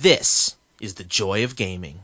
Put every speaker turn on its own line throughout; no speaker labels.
This is the joy of gaming.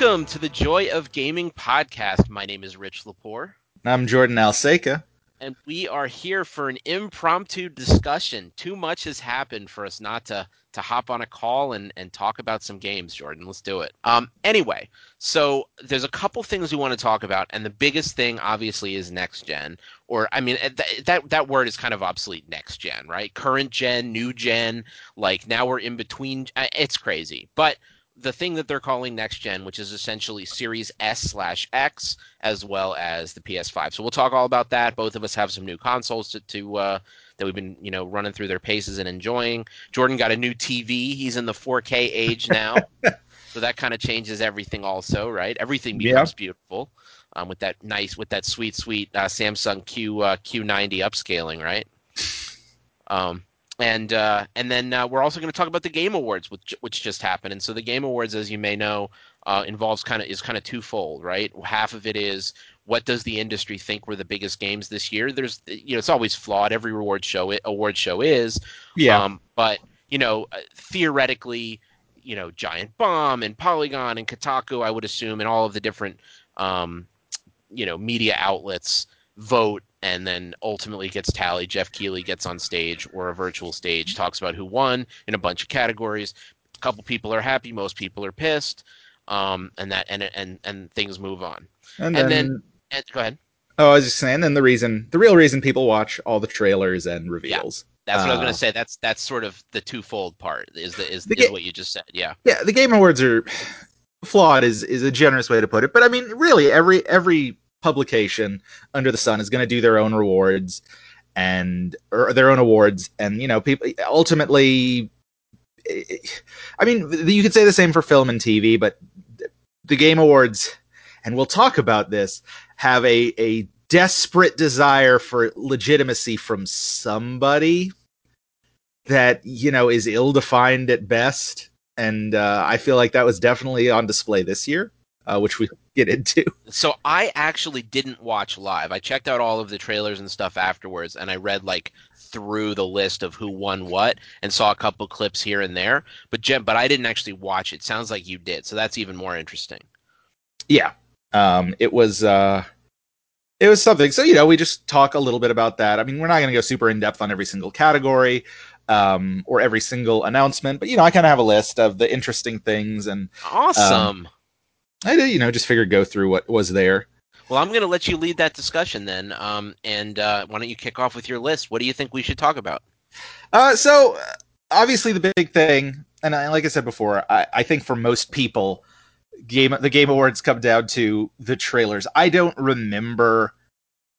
Welcome to the Joy of Gaming podcast. My name is Rich Lepore.
I'm Jordan Alseca.
And we are here for an impromptu discussion. Too much has happened for us not to to hop on a call and, and talk about some games, Jordan. Let's do it. Um, anyway, so there's a couple things we want to talk about, and the biggest thing obviously is next gen. Or I mean th- that that word is kind of obsolete. Next gen, right? Current gen, new gen. Like now we're in between. It's crazy, but the thing that they're calling next gen, which is essentially Series S slash X, as well as the PS5. So we'll talk all about that. Both of us have some new consoles to, to uh, that we've been you know running through their paces and enjoying. Jordan got a new TV. He's in the 4K age now, so that kind of changes everything. Also, right? Everything becomes yeah. beautiful um, with that nice, with that sweet, sweet uh, Samsung Q uh, Q90 upscaling, right? Um, and uh, and then uh, we're also going to talk about the Game Awards, which which just happened. And so the Game Awards, as you may know, uh, involves kind of is kind of twofold, right? Half of it is what does the industry think were the biggest games this year? There's you know it's always flawed. Every reward show it award show is,
yeah. Um,
but you know uh, theoretically, you know Giant Bomb and Polygon and Kotaku, I would assume, and all of the different um, you know media outlets vote and then ultimately gets tallied. Geoff Keighley gets on stage or a virtual stage, talks about who won in a bunch of categories. A couple people are happy, most people are pissed, um, and that and and and things move on.
And, and then, then
and, go ahead.
Oh, I was just saying. Then the reason, the real reason people watch all the trailers and reveals.
Yeah. That's what uh, I was going to say. That's that's sort of the twofold part. Is the is, the is what you just said? Yeah.
Yeah. The Game Awards are flawed. Is is a generous way to put it. But I mean, really, every every publication under the sun is going to do their own rewards and or their own awards and you know people ultimately i mean you could say the same for film and tv but the game awards and we'll talk about this have a a desperate desire for legitimacy from somebody that you know is ill defined at best. And uh, i feel like that was definitely on display this year uh, which we get into.
So I actually didn't watch live. I checked out all of the trailers and stuff afterwards, and I read like through the list of who won what, and saw a couple clips here and there. But Jim, but I didn't actually watch it. Sounds like you did, so that's even more interesting.
Yeah, um, it was. Uh, it was something. So you know, we just talk a little bit about that. I mean, we're not going to go super in depth on every single category um, or every single announcement, but you know, I kind of have a list of the interesting things and
awesome. Um,
I did, you know, just figured go through what was there.
Well, I'm going to let you lead that discussion then. Um, and uh, why don't you kick off with your list? What do you think we should talk about?
Uh, so, obviously, the big thing, and I, like I said before, I, I think for most people, game the Game Awards come down to the trailers. I don't remember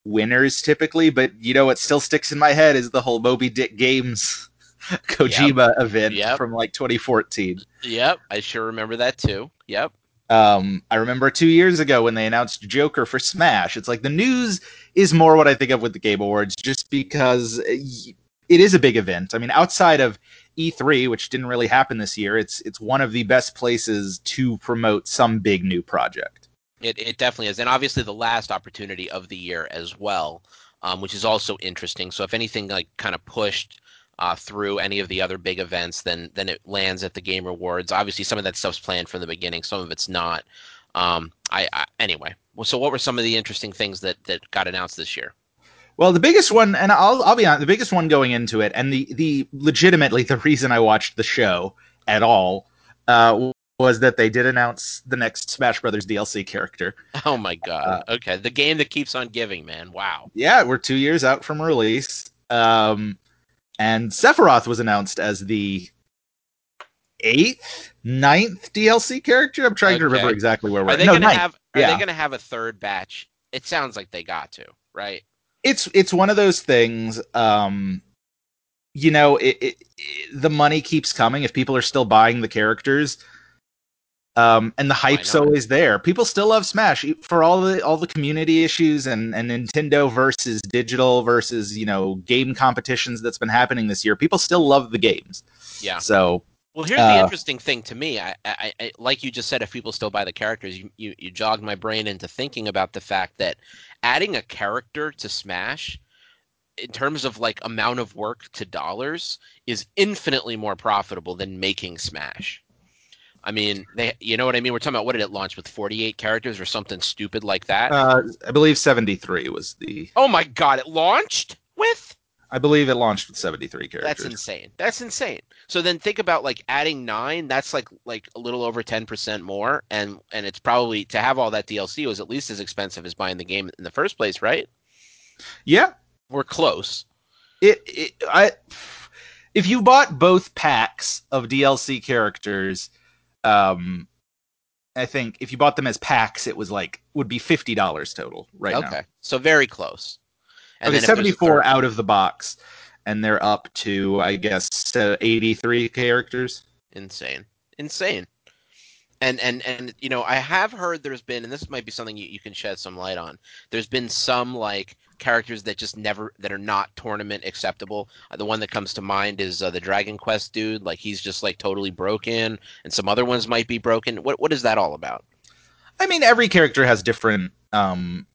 winners typically, but you know what still sticks in my head is the whole Moby Dick Games Kojima yep. event yep. from like 2014.
Yep, I sure remember that too. Yep.
Um, I remember two years ago when they announced Joker for Smash. It's like the news is more what I think of with the Game Awards, just because it is a big event. I mean, outside of E3, which didn't really happen this year, it's it's one of the best places to promote some big new project.
It it definitely is, and obviously the last opportunity of the year as well, um, which is also interesting. So if anything like kind of pushed uh, through any of the other big events, then then it lands at the Game Awards. Obviously, some of that stuff's planned from the beginning, some of it's not. Um, I, I anyway. So, what were some of the interesting things that that got announced this year?
Well, the biggest one, and I'll I'll be honest, the biggest one going into it, and the the legitimately the reason I watched the show at all uh, was that they did announce the next Smash Brothers DLC character.
Oh my god! Uh, okay, the game that keeps on giving, man. Wow.
Yeah, we're two years out from release. Um, and Sephiroth was announced as the eighth, ninth DLC character. I'm trying okay. to remember exactly where we're.
Are they no, gonna have? Are yeah. they gonna have a third batch? It sounds like they got to, right?
It's it's one of those things. Um, you know, it, it, it, the money keeps coming if people are still buying the characters. Um, and the hype's
not?
always there. People still love Smash for all the all the community issues and, and Nintendo versus digital versus you know game competitions that's been happening this year. People still love the games.
Yeah.
So
Well, here's the
Uh,
interesting thing to me. I, I, I, like you just said, if people still buy the characters, you, you, you jogged my brain into thinking about the fact that adding a character to Smash, in terms of like amount of work to dollars, is infinitely more profitable than making Smash. I mean, they, you know what I mean. We're talking about what did it launch with 48 characters or something stupid like that.
uh, I believe seventy three was the.
oh my god, it launched with
I believe it launched with seventy three characters.
That's insane. That's insane. So then think about like adding nine. That's like like a little over ten percent more, and and it's probably to have all that DLC was at least as expensive as buying the game in the first place, right?
yeah,
We're close.
it, it I if you bought both packs of DLC characters, um, I think if you bought them as packs, it was like would be fifty dollars total right
okay,
now.
so very close.
okay,
if there's a
seventy four out of the box, and they're up to I guess uh, eighty three characters.
insane, insane. And and and you know, I have heard there's been, and this might be something you, you can shed some light on. There's been some like characters that just never that are not tournament acceptable. Uh, the one that comes to mind is uh, the Dragon Quest dude. Like he's just like totally broken, and some other ones might be broken. What what is that all about?
I mean, every character has different. Um,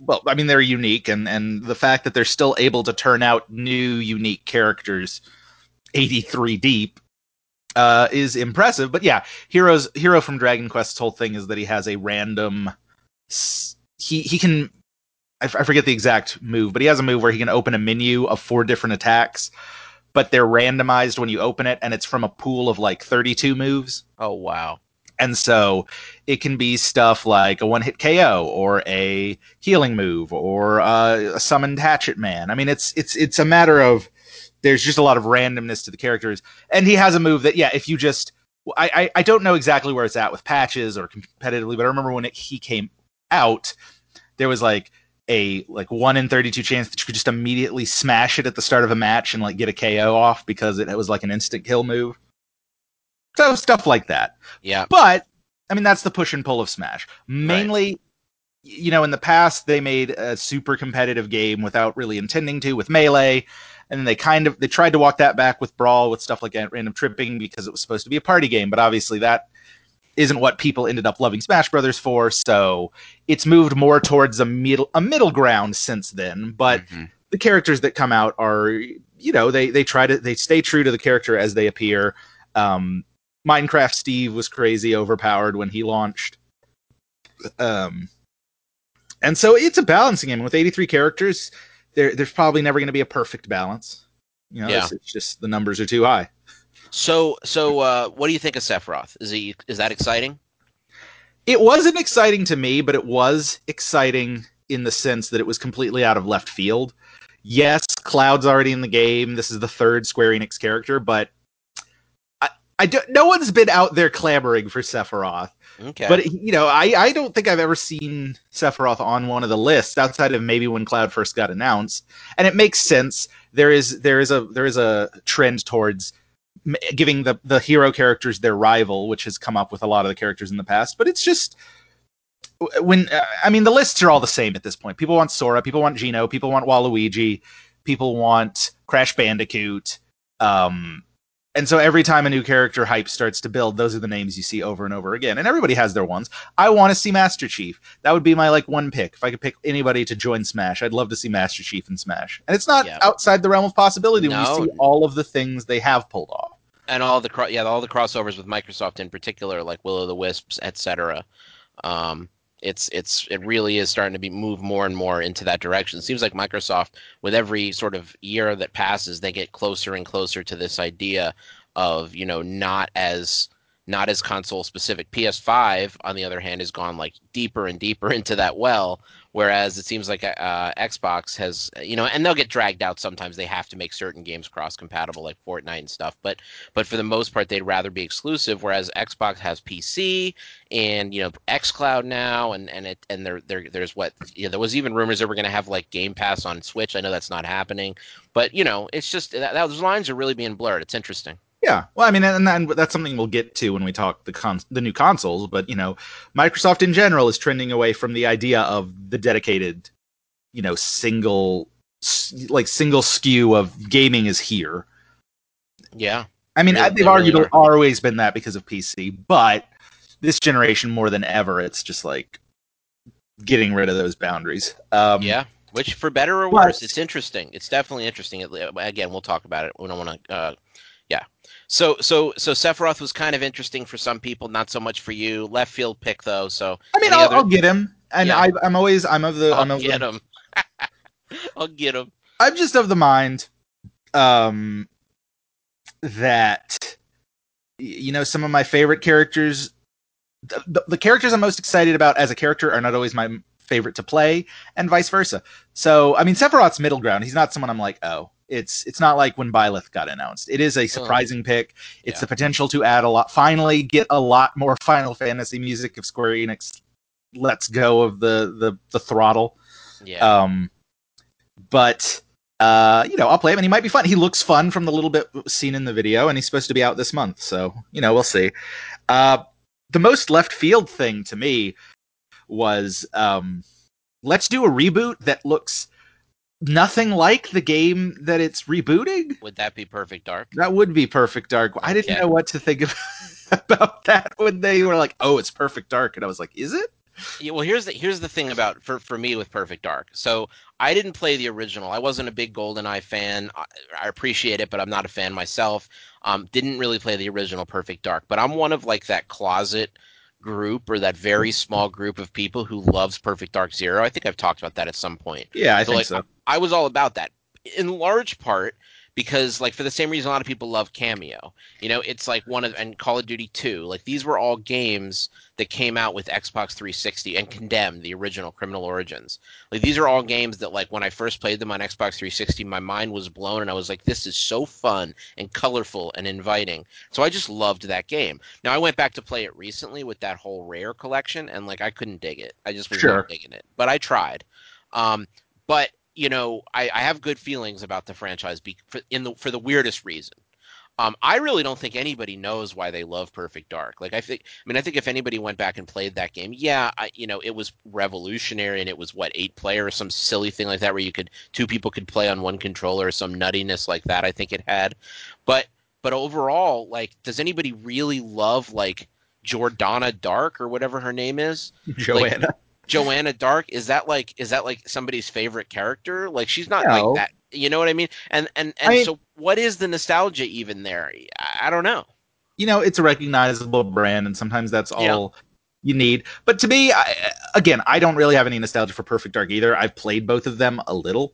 well, I mean, they're unique, and and the fact that they're still able to turn out new, unique characters, eighty three deep, uh, is impressive. But yeah, heroes hero from Dragon Quest's whole thing is that he has a random. He he can. I, f- I forget the exact move, but he has a move where he can open a menu of four different attacks, but they're randomized when you open it, and it's from a pool of like thirty two moves.
Oh wow,
And so it can be stuff like a one hit KO or a healing move or uh, a summoned hatchet man. I mean, it's it's it's a matter of there's just a lot of randomness to the characters. And he has a move that yeah, if you just I I, I don't know exactly where it's at with patches or competitively, but I remember when it, he came out, there was like a like one in 32 chance that you could just immediately smash it at the start of a match and like get a KO off because it, it was like an instant kill move. So stuff like that.
yeah,
But I mean, that's the push and pull of Smash. Mainly, you know, in the past they made a super competitive game without really intending to with Melee, and then they kind of they tried to walk that back with Brawl with stuff like random tripping because it was supposed to be a party game, but obviously that isn't what people ended up loving Smash Brothers for. So it's moved more towards a middle a middle ground since then. But
Mhm.
the characters that come out are you know they they try to they stay true to the character as they appear. Um, Minecraft Steve was crazy overpowered when he launched. Um, and so it's a balancing game with 83 characters. There, there's probably never going to be a perfect balance. You know,
Yeah.
it's, it's just the numbers are too high.
So so uh, what do you think of Sephiroth? Is he is that exciting?
It wasn't exciting to me, but it was exciting in the sense that it was completely out of left field. Yes, Cloud's already in the game. This is the third Square Enix character, but I, I don't, no one's been out there clamoring for Sephiroth.
Okay,
But you know, I, I don't think I've ever seen Sephiroth on one of the lists outside of maybe when Cloud first got announced, and it makes sense. There is there is a there is a trend towards giving the the hero characters their rival, which has come up with a lot of the characters in the past. But it's just when uh, I mean the lists are all the same at this point. People want Sora, people want Geno, people want Waluigi, people want Crash Bandicoot. Um, and so every time a new character hype starts to build, those are the names you see over and over again. And everybody has their ones. I want to see Master Chief. That would be my like one pick. If I could pick anybody to join Smash, I'd love to see Master Chief in Smash. And it's not
Yeah.
outside the realm of possibility when you see all of the things they have pulled off.
and all the cro- yeah all the crossovers with Microsoft in particular, like Will o' the Wisps, etc. Um, it's it's it really is starting to be move more and more into that direction. It seems like Microsoft, with every sort of year that passes, they get closer and closer to this idea of you know not as not as console specific. PS5, on the other hand, has gone like deeper and deeper into that well. Whereas it seems like uh, Xbox has, you know, and they'll get dragged out sometimes. They have to make certain games cross compatible, like Fortnite and stuff. But but for the most part, they'd rather be exclusive. Whereas Xbox has PC and you know XCloud now, and and it and there there there's what you know, there was even rumors that we're going to have like Game Pass on Switch. I know that's not happening, but you know, it's just that, those lines are really being blurred. It's interesting.
Yeah, well, I mean, and, and that's something we'll get to when we talk the the new consoles. But you know, Microsoft in general is trending away from the idea of the dedicated, you know, single like single SKU of gaming is here.
Yeah,
I mean,
Really-
they've
really
always been that because of PC, but this generation more than ever, it's just like getting rid of those boundaries. Um,
yeah. Which, for better or
But-
worse, it's interesting. It's definitely interesting. Again, we'll talk about it. We don't want to. Uh. So, so, so Sephiroth was kind of interesting for some people, not so much for you. Left field pick though. So
I mean, I'll,
other-
I'll get him, and
Yeah.
I, I'm always I'm of the
I'll
I'm of
get
the,
him. I'll get him.
I'm just of the mind um that you know some of my favorite characters the, the, the characters I'm most excited about as a character are not always my favorite to play and vice versa. So, I mean Sephiroth's middle ground. He's not someone I'm like, "Oh, it's it's not like when Byleth got announced. It is a surprising pick. It's
Yeah.
the potential to add a lot finally get a lot more Final Fantasy music if Square Enix lets go of the the the throttle.
Yeah.
Um, but uh, you know, I'll play him, and he might be fun. He looks fun from the little bit seen in the video, and he's supposed to be out this month, so you know, we'll see. Uh, the most left field thing to me was um, let's do a reboot that looks nothing like the game that it's rebooting.
Would that be Perfect Dark?
That would be Perfect Dark. I didn't know what to think of, about that when they were like, "Oh, it's Perfect Dark," and I was like, "Is it?"
Yeah, well, here's the here's the thing about for for me with Perfect Dark. So I didn't play the original. I wasn't a big GoldenEye fan. I, I appreciate it, but I'm not a fan myself. Um, didn't really play the original Perfect Dark, but I'm one of like that closet group or that very small group of people who loves Perfect Dark Zero. I think I've talked about that at some point.
Yeah, I
So,
think
like,
so.
I was all about that in large part because like for the same reason a lot of people love Kameo. You know, it's like one of and Call of Duty 2. Like these were all games that came out with Xbox 360 and Condemned, the original Criminal Origins. Like these are all games that like when I first played them on Xbox 360, my mind was blown and I was like this is so fun and colorful and inviting. So I just loved that game. Now I went back to play it recently with that whole Rare collection and like I couldn't dig it. I just was
Sure.
not digging it. But I tried. Um but you know, I, I have good feelings about the franchise be, for, in the for the weirdest reason. Um, I really don't think anybody knows why they love Perfect Dark. Like I think, I mean, I think if anybody went back and played that game, yeah, I, you know, it was revolutionary and it was what eight player or some silly thing like that where you could two people could play on one controller or some nuttiness like that. I think it had, but but overall, like, does anybody really love like Jordana Dark or whatever her name is?
Joanna.
Joanna Dark is that like is that like somebody's favorite character? Like she's not
No.
like that. You know what I mean? And and and
I
so what is the nostalgia even there? I, I don't know.
you know, it's a recognizable brand, and sometimes that's
Yeah.
all you need. But to me, I, again, I don't really have any nostalgia for Perfect Dark either. I've played both of them a little.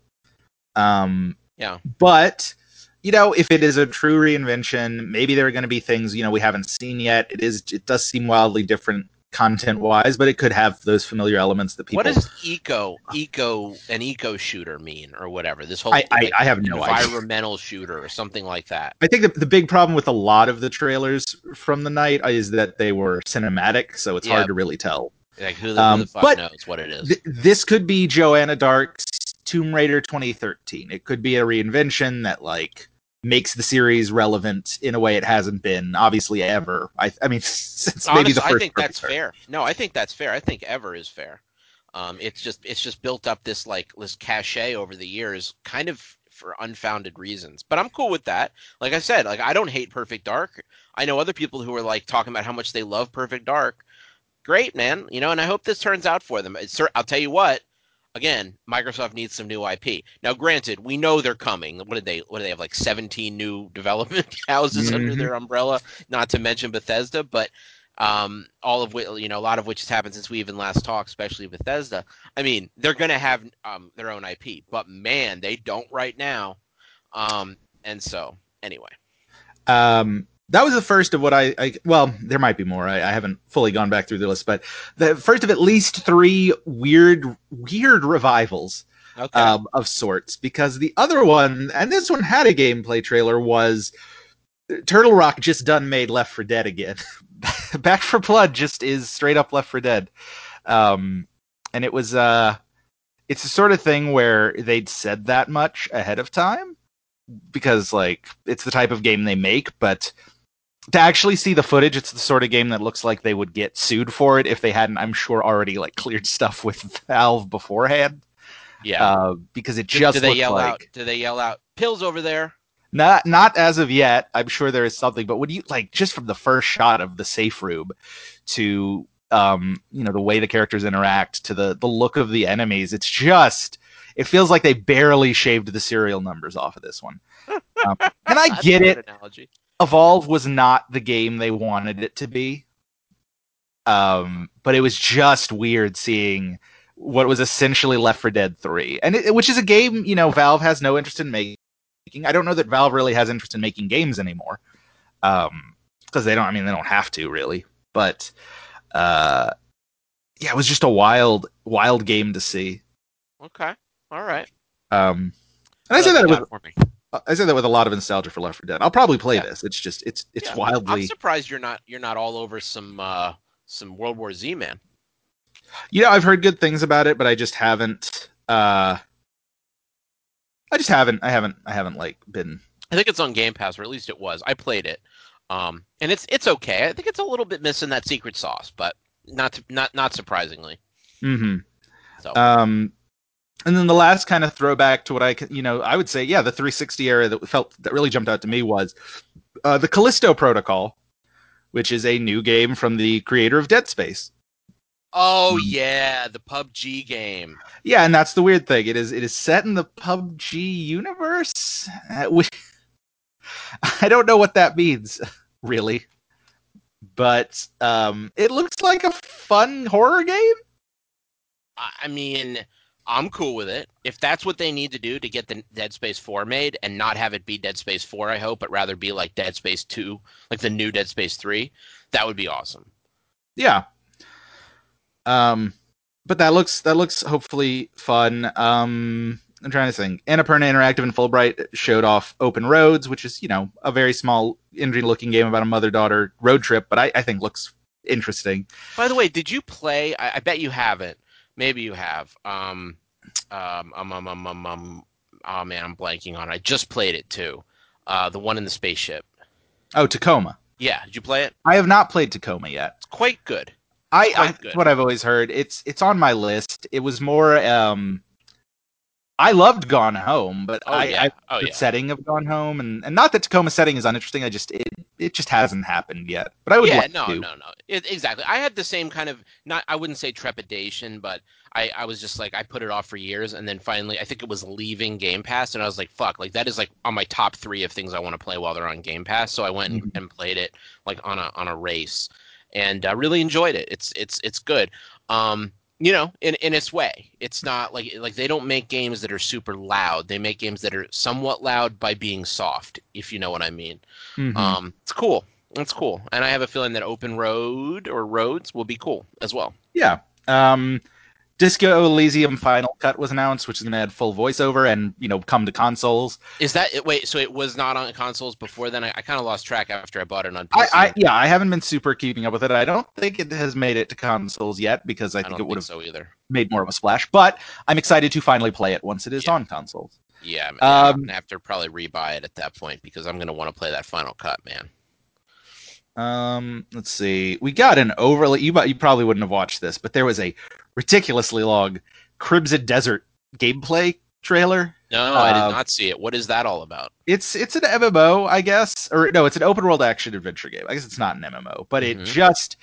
Um,
Yeah.
But you know, if it is a true reinvention, maybe there are going to be things you know we haven't seen yet. It is. It does seem wildly different content wise, but it could have those familiar elements that people.
what does eco eco an eco shooter mean or whatever? This whole
I, I,
like,
I have no idea.
environmental shooter or something like that.
I think the, the big problem with a lot of the trailers from the night is that they were cinematic, so it's
Yeah.
hard to really tell.
Like who the,
Um,
who the fuck
but
knows what it is?
Th- this could be Joanna Dark's Tomb Raider 2013. It could be a reinvention that like makes the series relevant in a way it hasn't been obviously ever. I, I mean, since maybe the first.
I think that's fair. No, I think that's fair. I think ever is fair. Um, it's just it's just built up this like this cachet over the years, kind of for unfounded reasons. But I'm cool with that. Like I said, like I don't hate Perfect Dark. I know other people who are like talking about how much they love Perfect Dark. Great, man. You know, and I hope this turns out for them. It's, I'll tell you what. Again, Microsoft needs some new IP. Now, granted, we know they're coming. What did they? What do they have? Like 17 new development houses under
Mhm.
their umbrella. Not to mention Bethesda, but um, all of which, you know, a lot of which has happened since we even last talked, especially Bethesda. I mean, they're going to have um, their own IP, but man, they don't right now. Um, and so, anyway,
Um, that was the first of what I, I well, there might be more. I, I haven't fully gone back through the list, but the first of at least three weird, weird revivals
okay,
um, of sorts. Because the other one, and this one had a gameplay trailer, was Turtle Rock just done made Left 4 Dead again. Back 4 Blood just is straight up Left 4 Dead, um, and it was uh, it's the sort of thing where they'd said that much ahead of time. because like it's the type of game they make, but to actually see the footage, it's the sort of game that looks like they would get sued for it if they hadn't, I'm sure, already like cleared stuff with Valve beforehand.
Yeah.
Uh, because it just
do they yell
like
out? Do they yell out? Pills over there.
not not as of yet. I'm sure there is something, but when you like just from the first shot of the safe room to um you know the way the characters interact to the the look of the enemies, it's just it feels like they barely shaved the serial numbers off of this one. Um, and I get it.
Analogy.
Evolve was not the game they wanted it to be. Um, but it was just weird seeing what was essentially Left 4 Dead 3, and it, which is a game you know Valve has no interest in making. I don't know that Valve really has interest in making games anymore, um, because they don't. I mean, they don't have to really. But uh, yeah, it was just a wild, wild game to see.
Okay. All right.
Um, and I say that with
for?
I say that with a lot of nostalgia for Left 4 Dead. I'll probably play
Yeah.
this. It's just it's it's
Yeah, I'm surprised you're not you're not all over some uh some World War Z man.
You know, I've heard good things about it, but I just haven't. uh I just haven't. I haven't. I haven't like been.
I think it's on Game Pass, or at least it was. I played it, um, and it's it's okay. I think it's a little bit missing that secret sauce, but not to, not not surprisingly.
hmm
So
Um, and then the last kind of throwback to what I, c- you know, I would say, yeah, the 360 era that felt that really jumped out to me was uh, the Callisto Protocol, which is a new game from the creator of Dead Space.
oh
Mm.
yeah, the PUBG game.
Yeah, and that's the weird thing. It is it is set in the PUBG universe. Uh, we, I don't know what that means, really, but um, it looks like a fun horror game.
I I mean, I'm cool with it. If that's what they need to do to get the Dead Space 4 made and not have it be Dead Space 4, I hope, but rather be like Dead Space 2, like the new Dead Space 3, that would be awesome.
Yeah. Um, but that looks that looks hopefully fun. Um, I'm trying to think. Annapurna Interactive and Fulbright showed off Open Roads, which is you know a very small indie-looking game about a mother-daughter road trip, but I, I think looks interesting.
By the way, did you play? I, I bet you haven't. Maybe you have. Um, um, um, um, um, um, um, oh man, I'm blanking on it. I just played it too. Uh, the one in the spaceship.
Oh, Tacoma.
Yeah, did you play it?
I have not played Tacoma yet.
It's quite good.
I, I
Quite good.
what I've always heard. It's it's on my list. It was more. Um, I loved Gone Home, but
Oh
I,
yeah.
I
oh
the
yeah.
setting of Gone Home, and, and not that Tacoma setting is uninteresting. I just it it just hasn't happened yet. But I would
yeah,
like
no,
to.
no, no. It, exactly. I had the same kind of not. I wouldn't say trepidation, but I, I was just like I put it off for years, and then finally, I think it was leaving Game Pass, and I was like, fuck, like that is like on my top three of things I want to play while they're on Game Pass. So I went and, and played it like on a on a race, and uh, really enjoyed it. It's it's it's good. Um, you know, in in its way, it's not like like they don't make games that are super loud. They make games that are somewhat loud by being soft, if you know what I mean.
Mhm.
Um, it's cool. It's cool, and I have a feeling that Open Road or Roads will be cool as well.
Yeah. Um, Disco Elysium Final Cut was announced, which is going to add full voiceover and you know come to consoles.
Is that? Wait, so it was not on consoles before then? I, I kind of lost track after I bought it on
I,
PC.
I yeah, I haven't been super keeping up with it. I don't think it has made it to consoles yet because I
I
think it would have
so either.
made more of a splash. But I'm excited to finally play it once it is
Yeah.
on consoles.
Yeah, man, I'm
Um,
gonna have to probably rebuy it at that point because I'm gonna want to play that Final Cut, man.
Um, let's see. We got an overly. You you probably wouldn't have watched this, but there was a ridiculously long Crimson Desert gameplay trailer.
No, I did not see it. What is that all about?
It's it's an MMO, I guess, or no, it's an open world action adventure game. I guess it's not an MMO, but it
Mhm.
just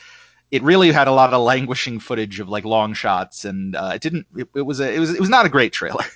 it really had a lot of languishing footage of like long shots, and uh, it didn't. It, it was a it was it was not a great trailer.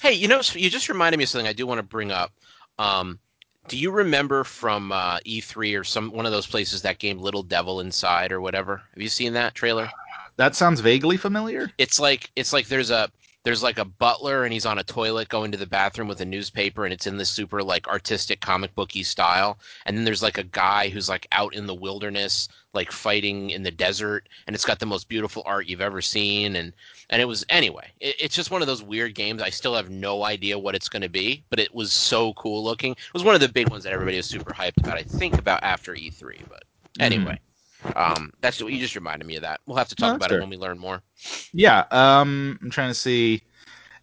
Hey, you know, you just reminded me of something I do want to bring up. Um, do you remember from uh, E3 or some one of those places that game Little Devil Inside or whatever? Have you seen that trailer?
That sounds vaguely familiar.
it's like it's like there's a there's like a butler and he's on a toilet going to the bathroom with a newspaper and it's in this super like artistic comic booky style. And then there's like a guy who's like out in the wilderness like fighting in the desert. And it's got the most beautiful art you've ever seen. And and it was anyway it, it's just one of those weird games. I still have no idea what it's going to be but it was so cool looking. It was one of the big ones that everybody was super hyped about i think about after e3 but mm-hmm. anyway um that's you just reminded me of that we'll have to talk
that's
about
fair.
it when we learn more
Yeah. Um, I'm trying to see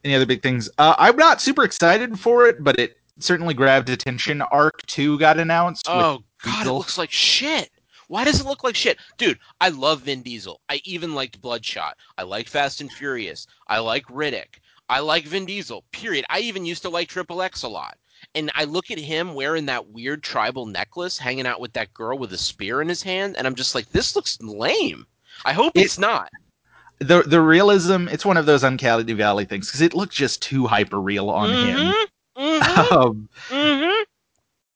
any other big things. Uh, I'm not super excited for it, but it certainly grabbed attention. Ark Two got announced.
Oh God, it looks like shit. Why does it look like shit? Dude, I love Vin Diesel. I even liked Bloodshot. I like Fast and Furious. I like Riddick. I like Vin Diesel. Period. I even used to like Triple X a lot. And I look at him wearing that weird tribal necklace, hanging out with that girl with a spear in his hand, and I'm just like, this looks lame. I hope
It-
it's not.
the the realism. It's one of those uncanny valley things because it looked just too hyper real on him.
Mhm, mhm,
Um,
mhm.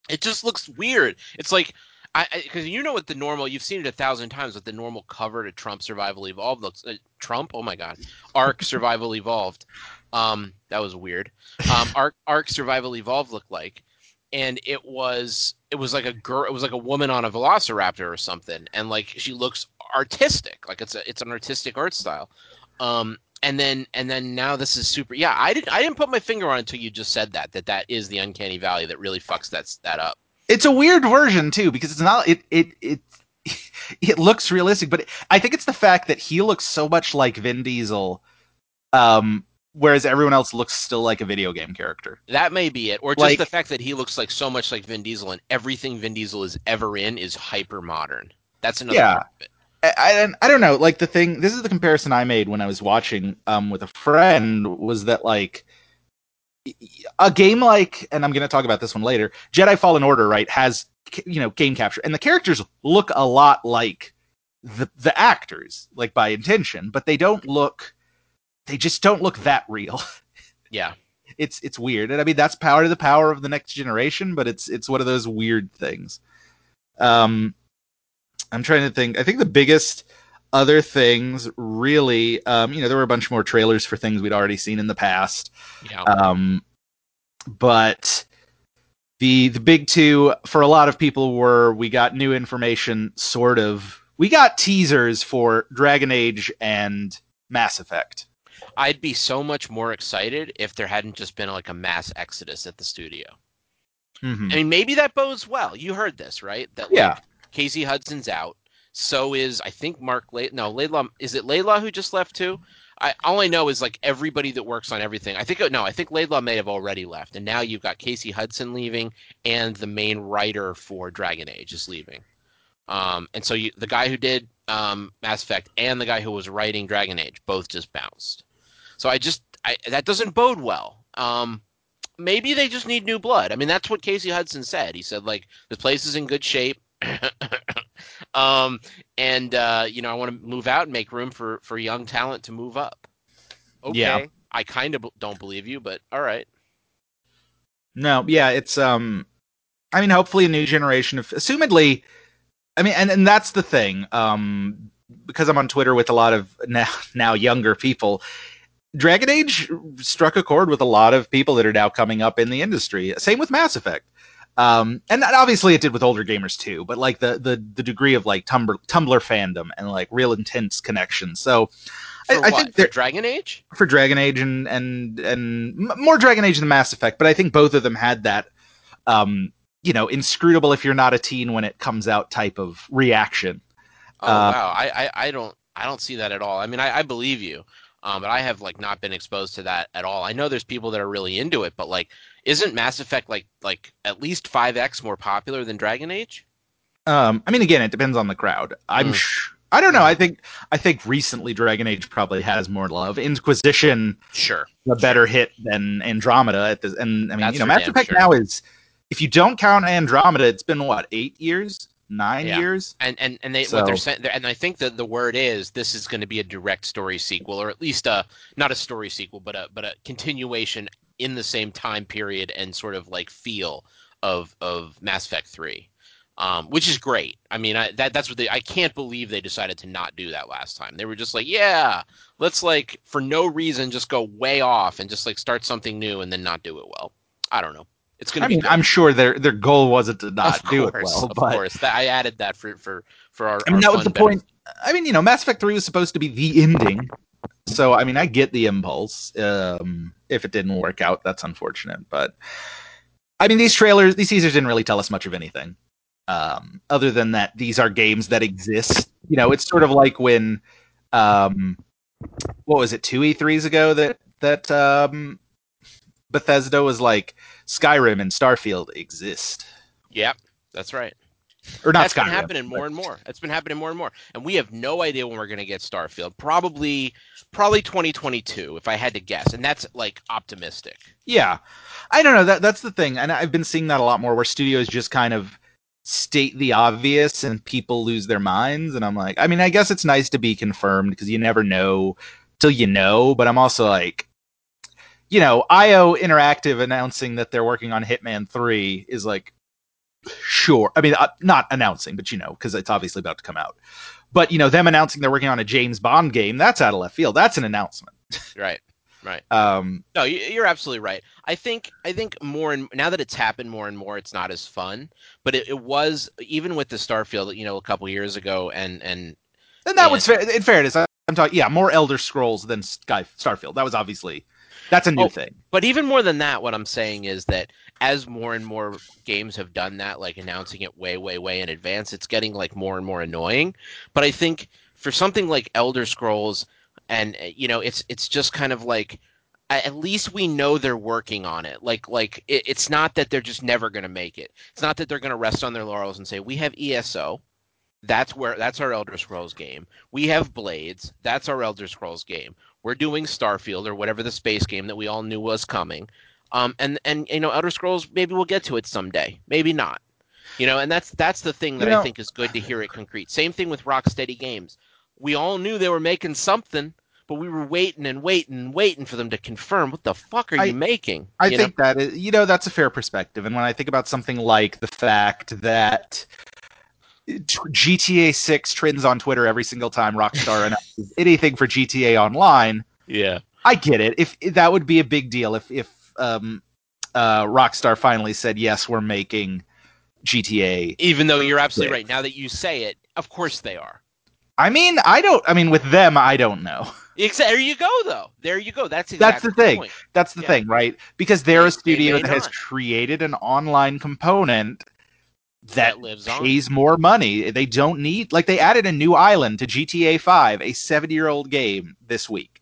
It just looks weird. It's like I because you know what the normal you've seen it a thousand times what the normal cover to Trump Survival Evolved looks. Uh, Trump, oh my God, Ark Survival Evolved. Um, that was weird. Um, Ark Ark Survival Evolved looked like, and it was it was like a girl. It was like a woman on a Velociraptor or something, and like she looks artistic, like it's a it's an artistic art style. Um, and then and then now this is super. Yeah, I didn't I didn't put my finger on it until you just said that that that is the uncanny valley that really fucks that that up.
it's a weird version too because it's not it it it it looks realistic, but I think it's the fact that he looks so much like Vin Diesel, um, whereas everyone else looks still like a video game character.
That may be it, or just
Like-
the fact that he looks like so much like Vin Diesel, and everything Vin Diesel is ever in is hyper modern. That's another
Yeah.
part of it.
I, I I don't know. Like the thing, this is the comparison I made when I was watching um with a friend was that like a game like, and I'm going to talk about this one later. Jedi Fallen Order, right, has you know game capture, and the characters look a lot like the the actors, like by intention, but they don't look. They just don't look that real.
Yeah,
It's it's weird, and I mean that's power to the power of the next generation, but it's it's one of those weird things. Um, I'm trying to think. I think the biggest other things really, um, you know, there were a bunch more trailers for things we'd already seen in the past.
yeah.
Um, but the the big two for a lot of people were we got new information, sort of. We got teasers for Dragon Age and Mass Effect.
I'd be so much more excited if there hadn't just been like a mass exodus at the studio.
Mhm.
I mean, maybe that bodes well. You heard this, right? That like,
Yeah.
Casey Hudson's out. So is I think Mark La- no Layla is it Layla who just left too? I all I know is like everybody that works on everything. I think no, I think Layla may have already left, and now you've got Casey Hudson leaving, and the main writer for Dragon Age is leaving. Um, and so you, the guy who did um, Mass Effect and the guy who was writing Dragon Age both just bounced. So I just I, that doesn't bode well. Um, maybe they just need new blood. I mean, that's what Casey Hudson said. He said like the place is in good shape. um, and uh, you know, I want to move out and make room for for young talent to move up. Okay.
Yeah.
I kind of don't believe you, but all right.
No, yeah, it's um I mean hopefully a new generation of assumedly I mean and, and that's the thing. Um because I'm on Twitter with a lot of now now younger people, Dragon Age struck a chord with a lot of people that are now coming up in the industry. Same with Mass Effect. Um and obviously it did with older gamers too, but like the the the degree of like Tumblr Tumblr fandom and like real intense connections. So
For
I, I think
for Dragon Age?
for Dragon Age and and and more Dragon Age than Mass Effect, but I think both of them had that um you know inscrutable if you're not a teen when it comes out type of reaction.
Oh
Uh,
wow, I, I I don't I don't see that at all. I mean, I, I believe you, um, but I have like not been exposed to that at all. I know there's people that are really into it, but like, isn't Mass Effect like like at least five x more popular than Dragon Age?
Um I mean again it depends on the crowd. I'm
Mm.
sh- I don't know. I think I think recently Dragon Age probably has more love. Inquisition
Sure.
a better hit than Andromeda at this and I mean
That's
you know Mass Effect
sure.
now is if you don't count Andromeda it's been what 8 years? 9
Yeah.
years?
And and and they
So-
what they're saying, and I think that the word is this is going to be a direct story sequel, or at least a not a story sequel, but a but a continuation in the same time period and sort of like feel of of Mass Effect Three, um, which is great. I mean, I, that that's what they. I can't believe they decided to not do that last time. They were just like, yeah, let's like for no reason just go way off and just like start something new and then not do it well. I don't know. It's gonna
I
be
mean, i'm sure their their goal wasn't to not do it well,
of
but
course. I added that for for for our.
I mean,
our
that was the point. I mean, you know, Mass Effect 3 was supposed to be the ending. So, I mean, I get the impulse. Um, if it didn't work out, that's unfortunate. But, I mean, these trailers, these teasers didn't really tell us much of anything. Um, other than that, these are games that exist. You know, it's sort of like when, um, what was it, two E3s ago that, that, um, Bethesda was like Skyrim and Starfield exist.
Yep, that's right.
Or not
That's
Skyrim.
been happening more and more. That's been happening more and more, and we have no idea when we're going to get Starfield. Probably, probably 2022, if I had to guess, and that's like optimistic.
Yeah, I don't know. That that's the thing, and I've been seeing that a lot more, where studios just kind of state the obvious and people lose their minds. And I'm like, I mean, I guess it's nice to be confirmed because you never know till you know. But I'm also like, you know, IO Interactive announcing that they're working on Hitman Three is like, sure. I mean, uh, not announcing, but you know, because it's obviously about to come out. But you know, them announcing they're working on a James Bond game, that's out of left field. That's an announcement.
Right. Right.
Um,
No, you- you're absolutely right. I think I think more and now that it's happened more and more, it's not as fun. But it, it was even with the Starfield, you know, a couple years ago, and and
And that
Yeah.
was fair. In fairness, I'm talking. Yeah, more Elder Scrolls than Sky Starfield. That was obviously that's a new
Oh.
thing.
But even more than that, what I'm saying is that as more and more games have done that, like announcing it way, way, way in advance, it's getting like more and more annoying. But I think for something like Elder Scrolls, and uh, you know, it's it's just kind of like at least we know they're working on it. Like like it, it's not that they're just never going to make it. It's not that they're going to rest on their laurels and say we have ESO. That's where that's our Elder Scrolls game. We have Blades. That's our Elder Scrolls game. We're doing Starfield or whatever the space game that we all knew was coming. Um, and and you know, Elder Scrolls maybe we'll get to it someday, maybe not. You know, and that's that's the thing that
You know-
I think is good to hear it concrete. Same thing with Rocksteady Games. We all knew they were making something, but we were waiting and waiting and waiting for them to confirm what the fuck are
I-
you making.
I
You know?
think that is, you know that's a fair perspective. And when I think about something like the fact that GTA 6 trends on Twitter every single time Rockstar announces anything for GTA Online,
yeah,
I get it. If that would be a big deal if if um, uh, Rockstar finally said yes, we're making GTA.
even though you're absolutely right. Now that you say it, of course they are.
I mean, I don't. I mean, with them, I don't know.
There you go, though. There you go. That's
That's the thing.
point.
That's the
Yeah.
thing, right? Because they're
They-
a studio
they
that has created an online component that,
That lives on.
pays more money. They don't need like they added a new island to GTA 5, a 70-year-old game this week.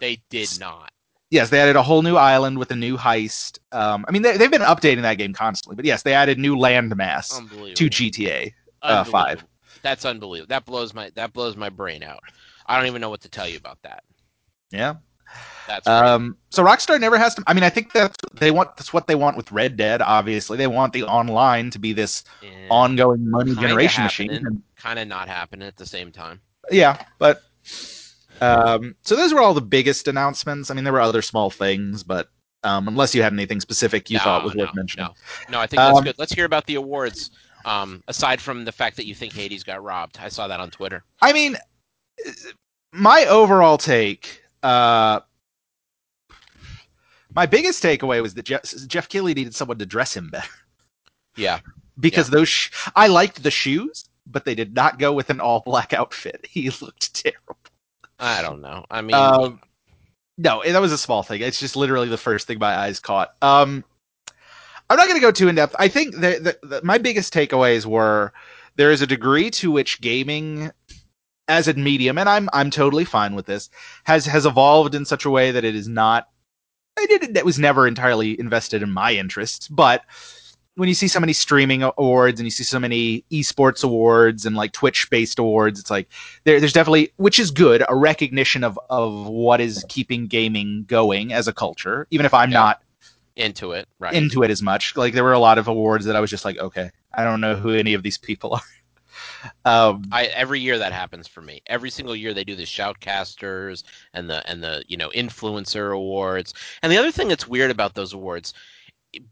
They did not.
Yes, they added a whole new island with a new heist. Um, I mean, they, they've been updating that game constantly, but yes, they added new landmass to GTA. uh, five.
That's unbelievable. That blows my that blows my brain out. I don't even know what to tell you about that.
Yeah.
That's crazy.
Um, so Rockstar never has to. I mean, I think that's they want. That's what they want with Red Dead. Obviously, they want the online to be this
Yeah.
ongoing money
Kinda
generation machine.
kind of not happening at the same time.
yeah, but um, so those were all the biggest announcements. I mean, there were other small things, but um, unless you had anything specific you
No,
thought was
no,
worth mentioning,
No, no, I think that's
Um,
good. Let's hear about the awards. Um, aside from the fact that you think Hades got robbed, I saw that on Twitter.
I mean, my overall take, uh, my biggest takeaway was that Geoff, Geoff Keighley needed someone to dress him better
Yeah,
because those sh- I liked the shoes, but they did not go with an all black outfit. He looked terrible.
I don't know. I mean,
Um, no, that was a small thing. It's just literally the first thing my eyes caught. Um, I'm not going to go too in depth. I think that my biggest takeaways were there is a degree to which gaming, as a medium, and I'm I'm totally fine with this, has has evolved in such a way that it is not. I did it was never entirely invested in my interests, but when you see so many streaming awards and you see so many esports awards and like Twitch based awards, it's like there, there's definitely, which is good, a recognition of of what is keeping gaming going as a culture. Even if I'm
Yeah.
not
into it, right?
into it as much, like there were a lot of awards that I was just like, okay, I don't know who any of these people are. Um,
I every year that happens for me. Every single year they do the shoutcasters and the and the you know influencer awards. And the other thing that's weird about those awards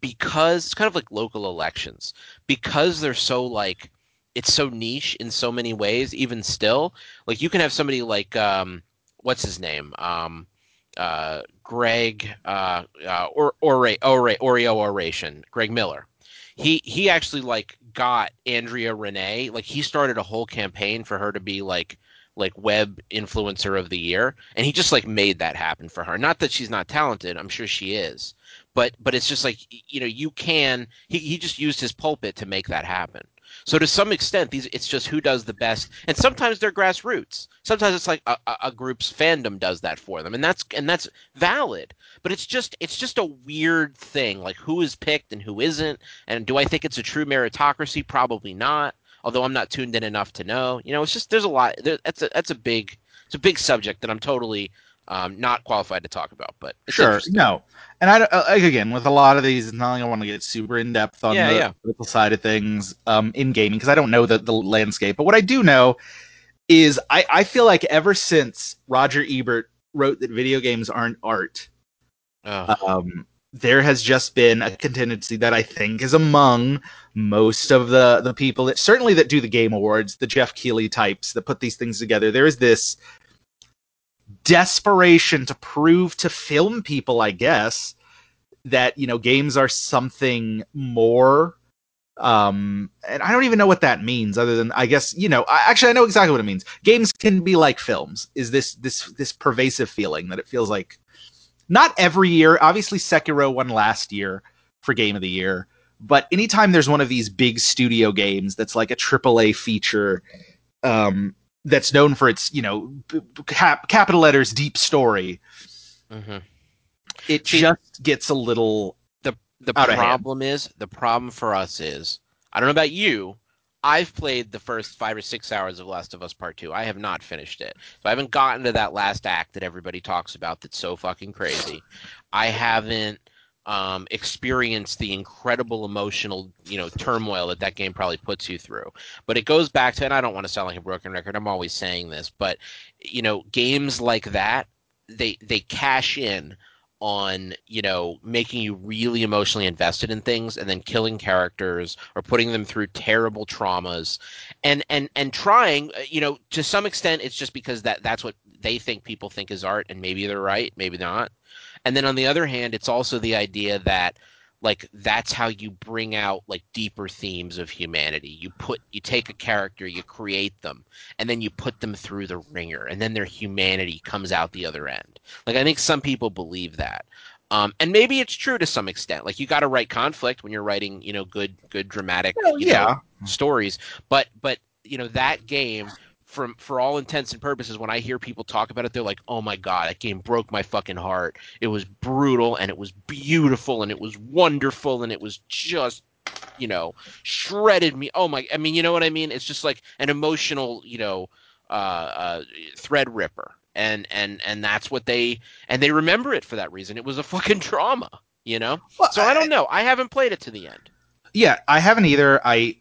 because it's kind of like local elections because they're so like it's so niche in so many ways even still like you can have somebody like um what's his name um uh greg uh, uh or or or oreo oration greg miller he he actually like got andrea rene like he started a whole campaign for her to be like like web influencer of the year and he just like made that happen for her. Not that she's not talented i'm sure she is but but it's just like you know you can he, he just used his pulpit to make that happen So to some extent, these it's just who does the best, and sometimes they're grassroots. Sometimes it's like a, a, group's fandom does that for them, and that's and that's valid. But it's just it's just a weird thing, like who is picked and who isn't. And do I think it's a true meritocracy? Probably not. Although I'm not tuned in enough to know. You know, it's just there's a lot. There, that's a that's a big it's a big subject that I'm totally um, not qualified to talk about. But
sure, no, and I uh, again with a lot of these, not only I want to get super in depth on
yeah,
the
yeah.
political side of things um, in gaming because I don't know the the landscape, but what I do know is I I feel like ever since Roger Ebert wrote that video games aren't art,
oh.
um, there has just been a contingency that I think is among most of the the people that certainly that do the game awards, the Geoff Keighley types that put these things together. There is this desperation to prove to film people, I guess, that you know games are something more. Um, and I don't even know what that means, other than I guess you know. I, actually, I know exactly what it means. Games can be like films. Is this this this pervasive feeling that it feels like not every year. Obviously, Sekiro won last year for Game of the Year, but anytime there's one of these big studio games that's like a AAA feature, um, that's known for its you know cap- capital letters deep story
mm-hmm.
it See, just gets a little
the the problem is the problem for us is i don't know about you i've played the first five or six hours of last of us part two. I have not finished it. So i haven't gotten to that last act that everybody talks about that's so fucking crazy. I haven't um, experience the incredible emotional, you know, turmoil that that game probably puts you through. But it goes back to, and I don't want to sound like a broken record. I'm always saying this, but you know, games like that, they they cash in on you know making you really emotionally invested in things and then killing characters or putting them through terrible traumas and and and trying uh, you know to some extent it's just because that that's what they think people think is art and maybe they're right maybe not and then on the other hand, it's also the idea that like that's how you bring out like deeper themes of humanity. You put you take a character, you create them, and then you put them through the ringer, and then their humanity comes out the other end. Like I think some people believe that. Um, and maybe it's true to some extent. Like you got to write conflict when you're writing, you know, good, good dramatic,
well, yeah.
know, stories. But, but you know, that game from for all intents and purposes, when I hear people talk about it, they're like, "Oh my god, that game broke my fucking heart. It was brutal and it was beautiful and it was wonderful and it was just." You know, shredded me. Oh my! I mean, you know what I mean. It's just like an emotional, you know, uh, uh, thread ripper, and and and that's what they and they remember it for that reason. It was a fucking trauma, you know. Well, so I don't know. I haven't played it to the end.
Yeah, I haven't either. I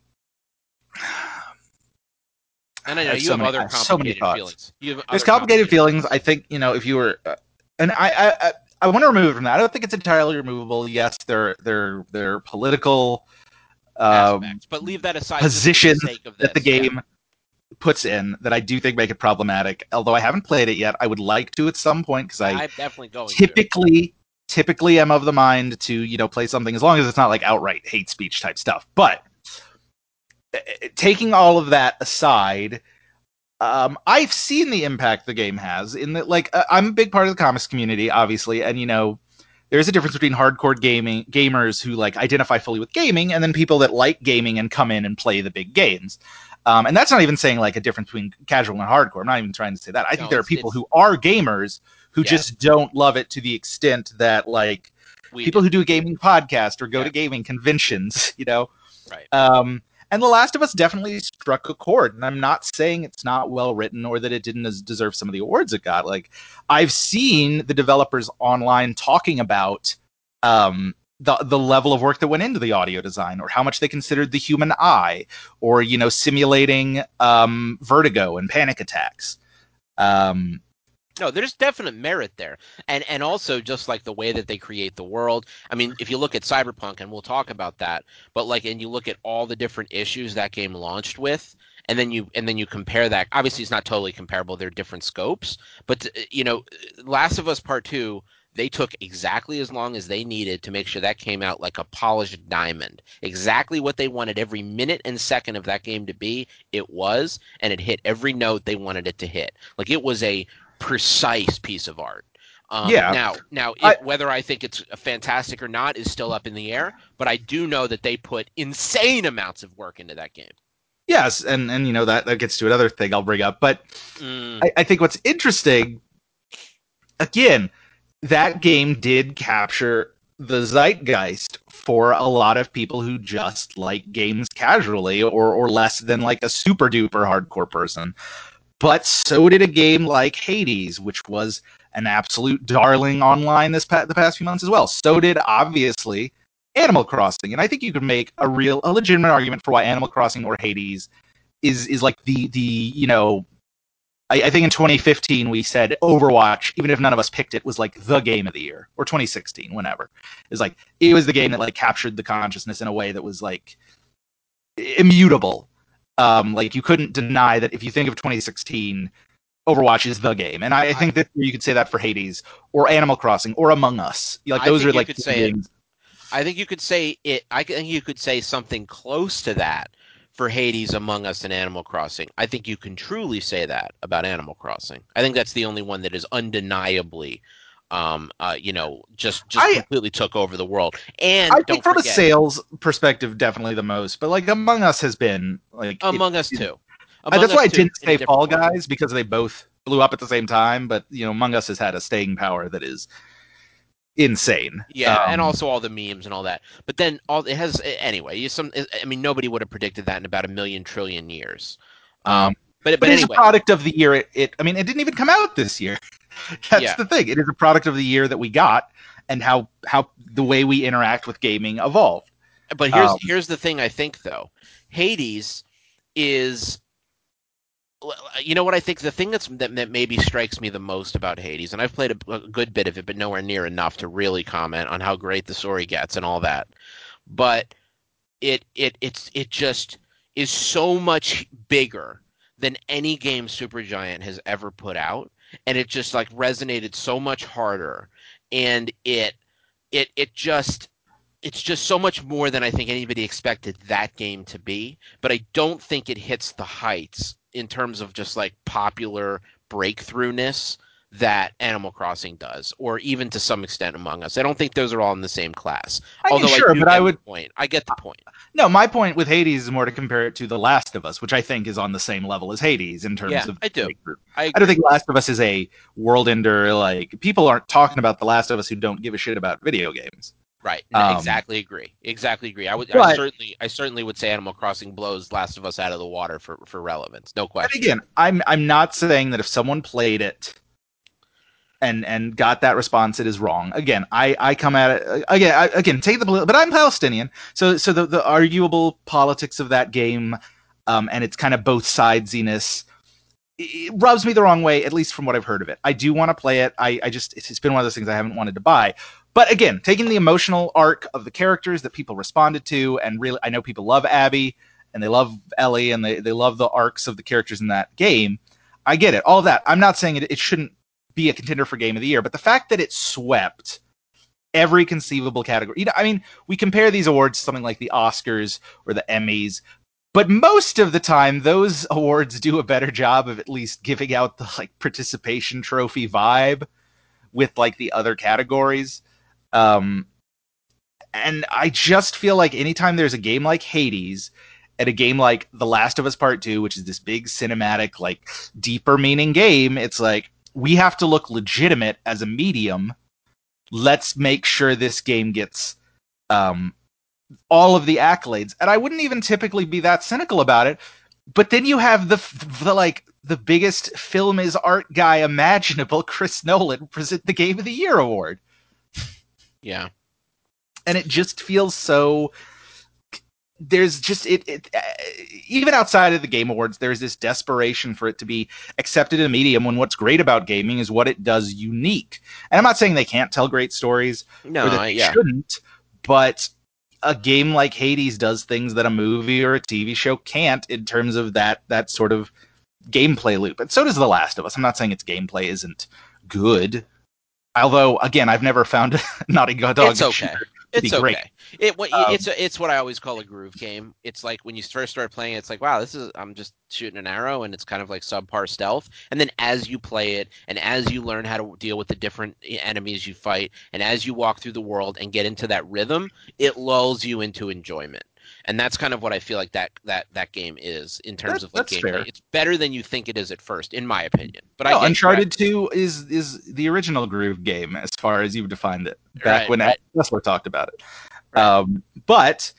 and I know you so have many, other complicated so feelings.
You have There's complicated, complicated feelings. I think you know if you were, uh, and I, I, I, I want to remove it from that. I don't think it's entirely removable. Yes, they're they're they're political, um,
Aspects, but leave that aside.
Positions
the
that the game yeah. puts in that I do think make it problematic. Although I haven't played it yet, I would like to at some point because I
I'm definitely going.
Typically, to. typically, am of the mind to you know play something as long as it's not like outright hate speech type stuff, but taking all of that aside, um, I've seen the impact the game has in that, like, uh, I'm a big part of the comics community, obviously, and you know, there's a difference between hardcore gaming gamers who like identify fully with gaming, and then people that like gaming and come in and play the big games. Um, and that's not even saying like a difference between casual and hardcore. I'm not even trying to say that. I no, think there are people who are gamers who yeah. just don't love it to the extent that like we people do. who do a gaming podcast or go yeah. to gaming conventions, you know.
Right.
Um, and The Last of Us definitely struck a chord. And I'm not saying it's not well written or that it didn't deserve some of the awards it got. Like I've seen the developers online talking about um, the the level of work that went into the audio design, or how much they considered the human eye, or you know simulating um, vertigo and panic attacks. Um,
no, there's definite merit there, and and also just like the way that they create the world. I mean, if you look at Cyberpunk, and we'll talk about that, but like, and you look at all the different issues that game launched with, and then you and then you compare that. Obviously, it's not totally comparable; they're different scopes. But uh, you know, Last of Us Part Two, they took exactly as long as they needed to make sure that came out like a polished diamond. Exactly what they wanted every minute and second of that game to be, it was, and it hit every note they wanted it to hit. Like it was a precise piece of art. Um,
yeah.
Now, now, I, whether I think it's fantastic or not is still up in the air. But I do know that they put insane amounts of work into that game.
Yes, and and you know that that gets to another thing I'll bring up, but
Mm,
I, I think what's interesting, again, that game did capture the zeitgeist for a lot of people who just like games casually or or less than like a super duper hardcore person. But so did a game like Hades, which was an absolute darling online this pa- the past few months as well. So did obviously Animal Crossing, and I think you could make a real a legitimate argument for why Animal Crossing or Hades is is like the the you know I, I think in 2015 we said Overwatch, even if none of us picked it, was like the game of the year, or 2016, whenever. It's like it was the game that like captured the consciousness in a way that was like immutable. Um, like you couldn't deny that if you think of 2016, Overwatch is the game, and I, I think that you could say that for Hades or Animal Crossing or Among Us. Like
I
those are like
could say it.
games.
I think you could say it. I think you could say something close to that for Hades, Among Us, and Animal Crossing. I think you can truly say that about Animal Crossing. I think that's the only one that is undeniably, um, uh, you know, just just
I-
completely took over the world. And
I think from
forget,
a sales perspective, definitely the most. But like Among Us has been like it-
Among Us too. Among
that's
Us
why I didn't say Fall. Guys because they both blew up at the same time. But you know, Among Us has had a staying power that is insane.
Yeah,
Um,
and also all the memes and all that. But then all it has anyway. You some. I mean, nobody would have predicted that in about a million trillion years.
Um,
But
but
but
it's
anyway,
a product of the year. It, it, I mean, it didn't even come out this year. That's
Yeah.
the thing. It is a product of the year that we got, and how how the way we interact with gaming evolved.
But here's
Um,
here's the thing I think though. Hades is you know what I think the thing that's that, that maybe strikes me the most about Hades and I've played a, a good bit of it but nowhere near enough to really comment on how great the story gets and all that. But it it it's it just is so much bigger than any game Supergiant has ever put out and it just like resonated so much harder and it it it just it's just so much more than I think anybody expected that game to be. But I don't think it hits the heights in terms of just like popular breakthroughness that Animal Crossing does, or even to some extent Among Us. I don't think those are all in the same class.
I mean,
Although
sure,
I
but
get
I
the
would
point. I get the point.
no. My point with Hades is more to compare it to The Last of Us, which I think is on the same level as Hades in terms
Yeah,
of
I do. I
I don't think Last of Us is a world ender. Like people aren't talking about The Last of Us who don't give a shit about video games.
Right. No,
Um,
exactly agree. Exactly agree. I would I certainly I certainly would say Animal Crossing blows Last of Us out of the water for, for relevance. No
And
question.
again, I'm I'm not saying that if someone played it and and got that response, it is wrong. Again, I I come at it again. I, again, take the but I'm Palestinian, so so the the arguable politics of that game, um, and it's kind of both sidesiness. It rubs me the wrong way, at least from what I've heard of it. I do want to play it. I, I just it's, been one of those things I haven't wanted to buy. But again, taking the emotional arc of the characters that people responded to, and really, I know people love Abby and they love Ellie and they, they love the arcs of the characters in that game. I get it, all that. I'm not saying it, it shouldn't be a contender for Game of the Year, but the fact that it swept every conceivable category. You know, I mean, we compare these awards to something like the Oscars or the Emmys, but most of the time those awards do a better job of at least giving out the like participation trophy vibe with like the other categories. Um and I just feel like anytime there's a game like Hades and a game like The Last of Us Part 2, which is this big cinematic, like deeper meaning game, it's like we have to look legitimate as a medium. Let's make sure this game gets um, all of the accolades. And I wouldn't even typically be that cynical about it. But then you have the, the like the biggest film is art guy imaginable, Chris Nolan, present the Game of the Year award
Yeah.
and it just feels so there's just it, it uh, even outside of the game awards there's this desperation for it to be accepted in a medium when what's great about gaming is what it does unique. And i'm not saying they can't tell great stories
No,
or that they
yeah.
shouldn't but a game like hades does things that a movie or a tv show can't in terms of that that sort of gameplay loop. And so does the last of us. I'm not saying its gameplay isn't good. Although again i've never found naughty dog
It's okay.
to
It's
be great.
okay. It what
Um,
it's it's what I always call a groove game. It's like when you first start playing, it's like wow, this is I'm just shooting an arrow, and it's kind of like subpar stealth. And then as you play it, and as you learn how to deal with the different enemies you fight, and as you walk through the world and get into that rhythm, it lulls you into enjoyment. And that's kind of what I feel like that that that game is in terms
That-
of like gameplay. It's better than you think it is at first, in my opinion. But I
No,
you,
Uncharted? Two is is the original Groove game as far as you've defined it back
Right,
when
right.
Tesla talked about it.
Right.
Um, but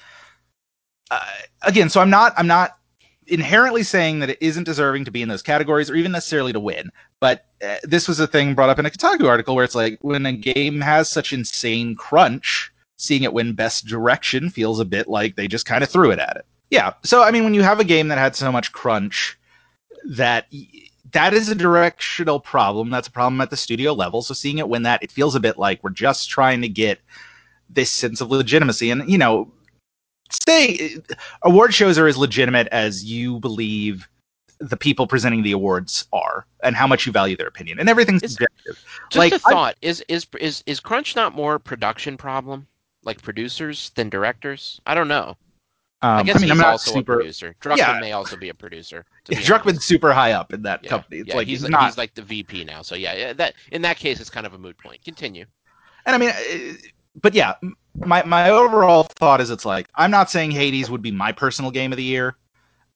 uh, again, so I'm not I'm not inherently saying that it isn't deserving to be in those categories or even necessarily to win. But uh, this was a thing brought up in a Kotaku article where it's like when a game has such insane crunch, seeing it win Best Direction feels a bit like they just kind of threw it at it. Yeah. So I mean, when you have a game that had so much crunch that that is a directional problem. That's a problem at the studio level. So seeing it win that, it feels a bit like we're just trying to get this sense of legitimacy. And you know, say uh, award shows are as legitimate as you believe the people presenting the awards are, and how much you value their opinion, and everything's
Is-
subjective.
Just
like,
a
I-
thought: is is is is Crunch not more production problem, like producers than directors? I don't know.
Um,
I guess I
mean,
he's
I'm not
also a
super.
producer. Druckmann
Yeah.
may also be a producer.
Yeah,
be
Druckmann's super high up in that
Yeah,
company. It's
yeah,
like
he's,
he's
like,
not.
he's like the VP now. So yeah, that in that case, it's kind of a moot point. Continue.
And I mean, uh, but yeah, my my overall thought is it's like I'm not saying Hades would be my personal game of the year.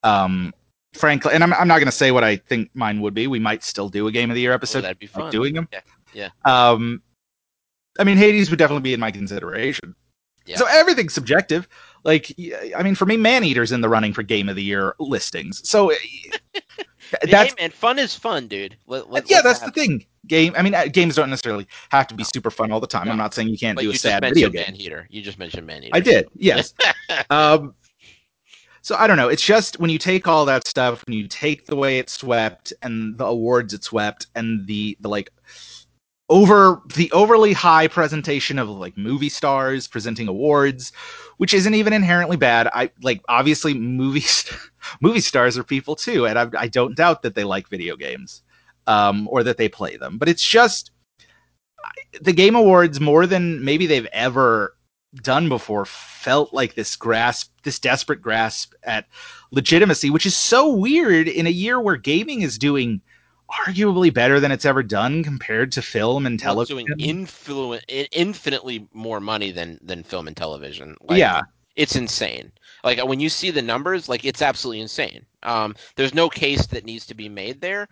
Um, frankly, and I'm I'm not going to say what I think mine would be. We might still do a game of the year
Oh,
episode
that'd be fun.
doing them.
Yeah, yeah.
Um, I mean, Hades would definitely be in my consideration.
Yeah.
So everything's subjective. Like, I mean, for me, Maneater's in the running for game of the year listings. So that's
hey, man, fun is fun, dude. Let, let,
yeah, that's
that
the thing. Game. I mean, uh, games don't necessarily have to be super fun all the time. I'm not saying you can't
But
do
you
a sad video game.
Maneater. You just mentioned Maneater.
I did, yes. um, so I don't know. It's just when you take all that stuff, when you take the way it swept and the awards it swept, and the the like over the overly high presentation of like movie stars presenting awards, which isn't even inherently bad. I like obviously movies movie stars are people too, and I, I don't doubt that they like video games um, or that they play them. But it's just the game awards more than maybe they've ever done before felt like this grasp this desperate grasp at legitimacy which is so weird in a year where gaming is doing arguably better than it's ever done compared to film and
Well, it's
television
doing influ- infinitely more money than than film and television. Like,
yeah
it's insane. Like when you see the numbers, like it's absolutely insane. Um, there's no case that needs to be made there,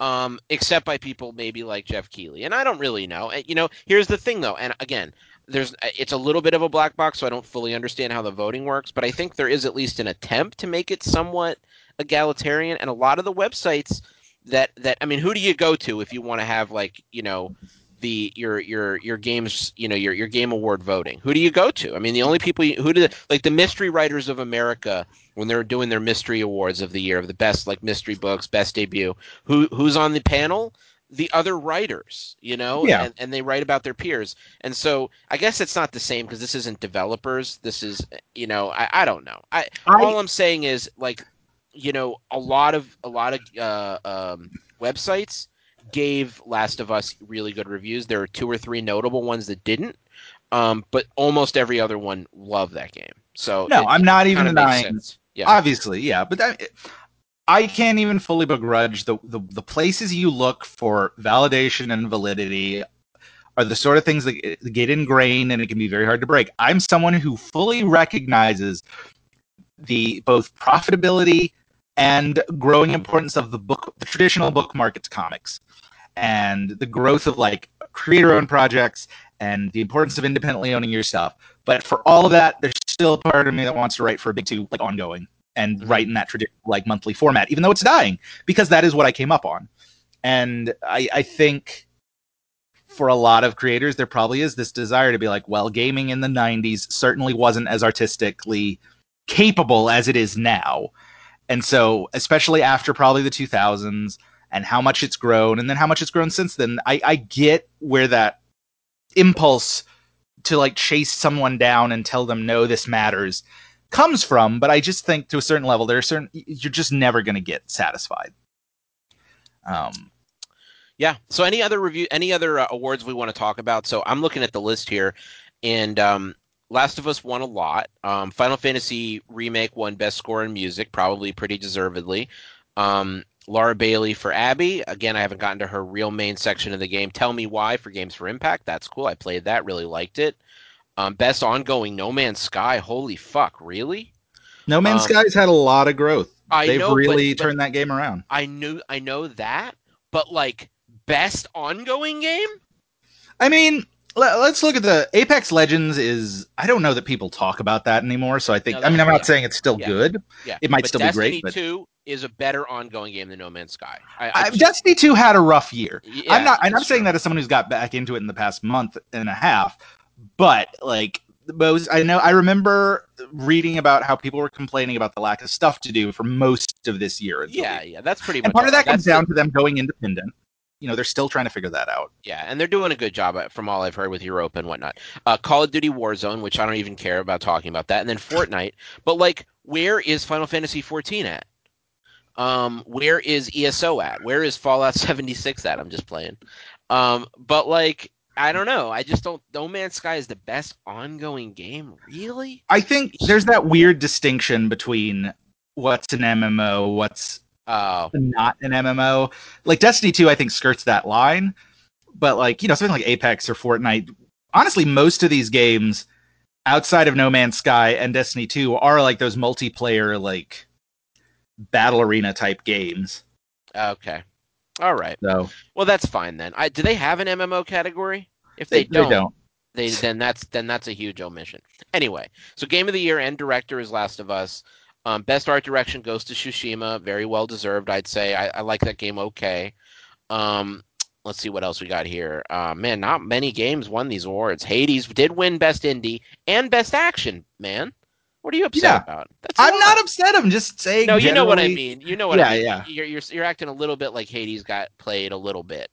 um, except by people maybe like Geoff Keighley, and I don't really know. You know, here's the thing though, and again, there's it's a little bit of a black box, so I don't fully understand how the voting works, but I think there is at least an attempt to make it somewhat egalitarian, and a lot of the websites that that I mean, who do you go to if you want to have like you know the your your your games you know your your game award voting? Who do you go to? I mean the only people you, who do like the mystery writers of america when they're doing their mystery awards of the year of the best like mystery books best debut who who's on the panel? The other writers you know?
Yeah.
and, and they write about their peers. And so i guess it's not the same because this isn't developers. This is you know i, I don't know. I,
I-
all i'm saying is like you know a lot of a lot of uh, um, websites gave Last of Us really good reviews. There are two or three notable ones that didn't, um, but almost every other one loved that game. So
no
it
i'm not even denying.
Yeah,
obviously yeah but that, i can't even fully begrudge the, the the places you look for validation and validity are the sort of things that get ingrained and it can be very hard to break i'm someone who fully recognizes the both profitability and growing importance of the book the traditional book markets comics and the growth of like creator owned projects and the importance of independently owning your stuff. But for all of that there's still a part of me that wants to write for a big two like ongoing and write in that traditional like monthly format even though it's dying because that is what i came up on. And i i think for a lot of creators there probably is this desire to be like well gaming in the 90s certainly wasn't as artistically capable as it is now and so especially after probably the 2000s and how much it's grown and then how much it's grown since then i i get where that impulse to like chase someone down and tell them no this matters comes from but i just think to a certain level there are certain you're just never going to get satisfied um
yeah. So any other review, any other uh, awards we want to talk about? So I'm looking at the list here, and um, Last of Us won a lot. Um, Final Fantasy remake won Best Score in Music, probably pretty deservedly. Um, Laura Bailey for Abby. Again, I haven't gotten to her real main section of the game. Tell Me Why for Games for Impact. That's cool. I played that. Really liked it. Um, best ongoing No Man's Sky. Holy fuck, really?
No Man's
Um,
Sky's had a lot of growth.
I
They've
know,
really
but
turned that game around.
I knew I know that, but like best ongoing game?
I mean, let, us look at the Apex Legends. Is I don't know that people talk about that anymore. So I think
No,
I mean I'm
yeah.
not saying it's still
Yeah.
good.
Yeah,
It might
but
still be
Destiny
great, but-
Two is a better ongoing game than No Man's Sky. I, I just-
Destiny 2 had a rough year.
yeah,
I'm not, and I'm saying
true.
that as someone who's got back into it in the past month and a half. But like most, I know I remember reading about how people were complaining about the lack of stuff to do for most of this year.
Yeah, yeah, that's pretty
and
much
part of that comes
That's
down to them going independent. You know, they're still trying to figure that out.
Yeah, and they're doing a good job from all I've heard with Europa and whatnot. Uh, Call of Duty Warzone, which I don't even care about talking about that, and then Fortnite. But like, where is Final Fantasy 14 at? Um, where is ESO at? Where is Fallout 76 at? I'm just playing. Um, but like, I don't know. I just don't. No Man's Sky is the best ongoing game, really.
I think there's that weird distinction between what's an MMO, what's
Oh,
not an MMO. Like Destiny 2, I think skirts that line. But like, you know, something like Apex or Fortnite, honestly, most of these games outside of No Man's Sky and Destiny 2 are like those multiplayer, like battle arena type games.
okay, all right.
So
Well, that's fine then. I, do they have an MMO category? If
they,
they,
they don't.
they then that's then that's a huge omission. Anyway, so game of the year and director is Last of Us. Um, best art direction goes to Tsushima, very well deserved, I'd say. I, I like that game okay. Um, let's see what else we got here. Uh, man, not many games won these awards. Hades did win best indie and best action. Man, what are you upset
Yeah.
about? That's
I'm not upset. I'm just saying.
No, you know what I mean. You know what
Yeah,
I mean.
yeah.
You're, you're you're acting a little bit like Hades got played a little bit,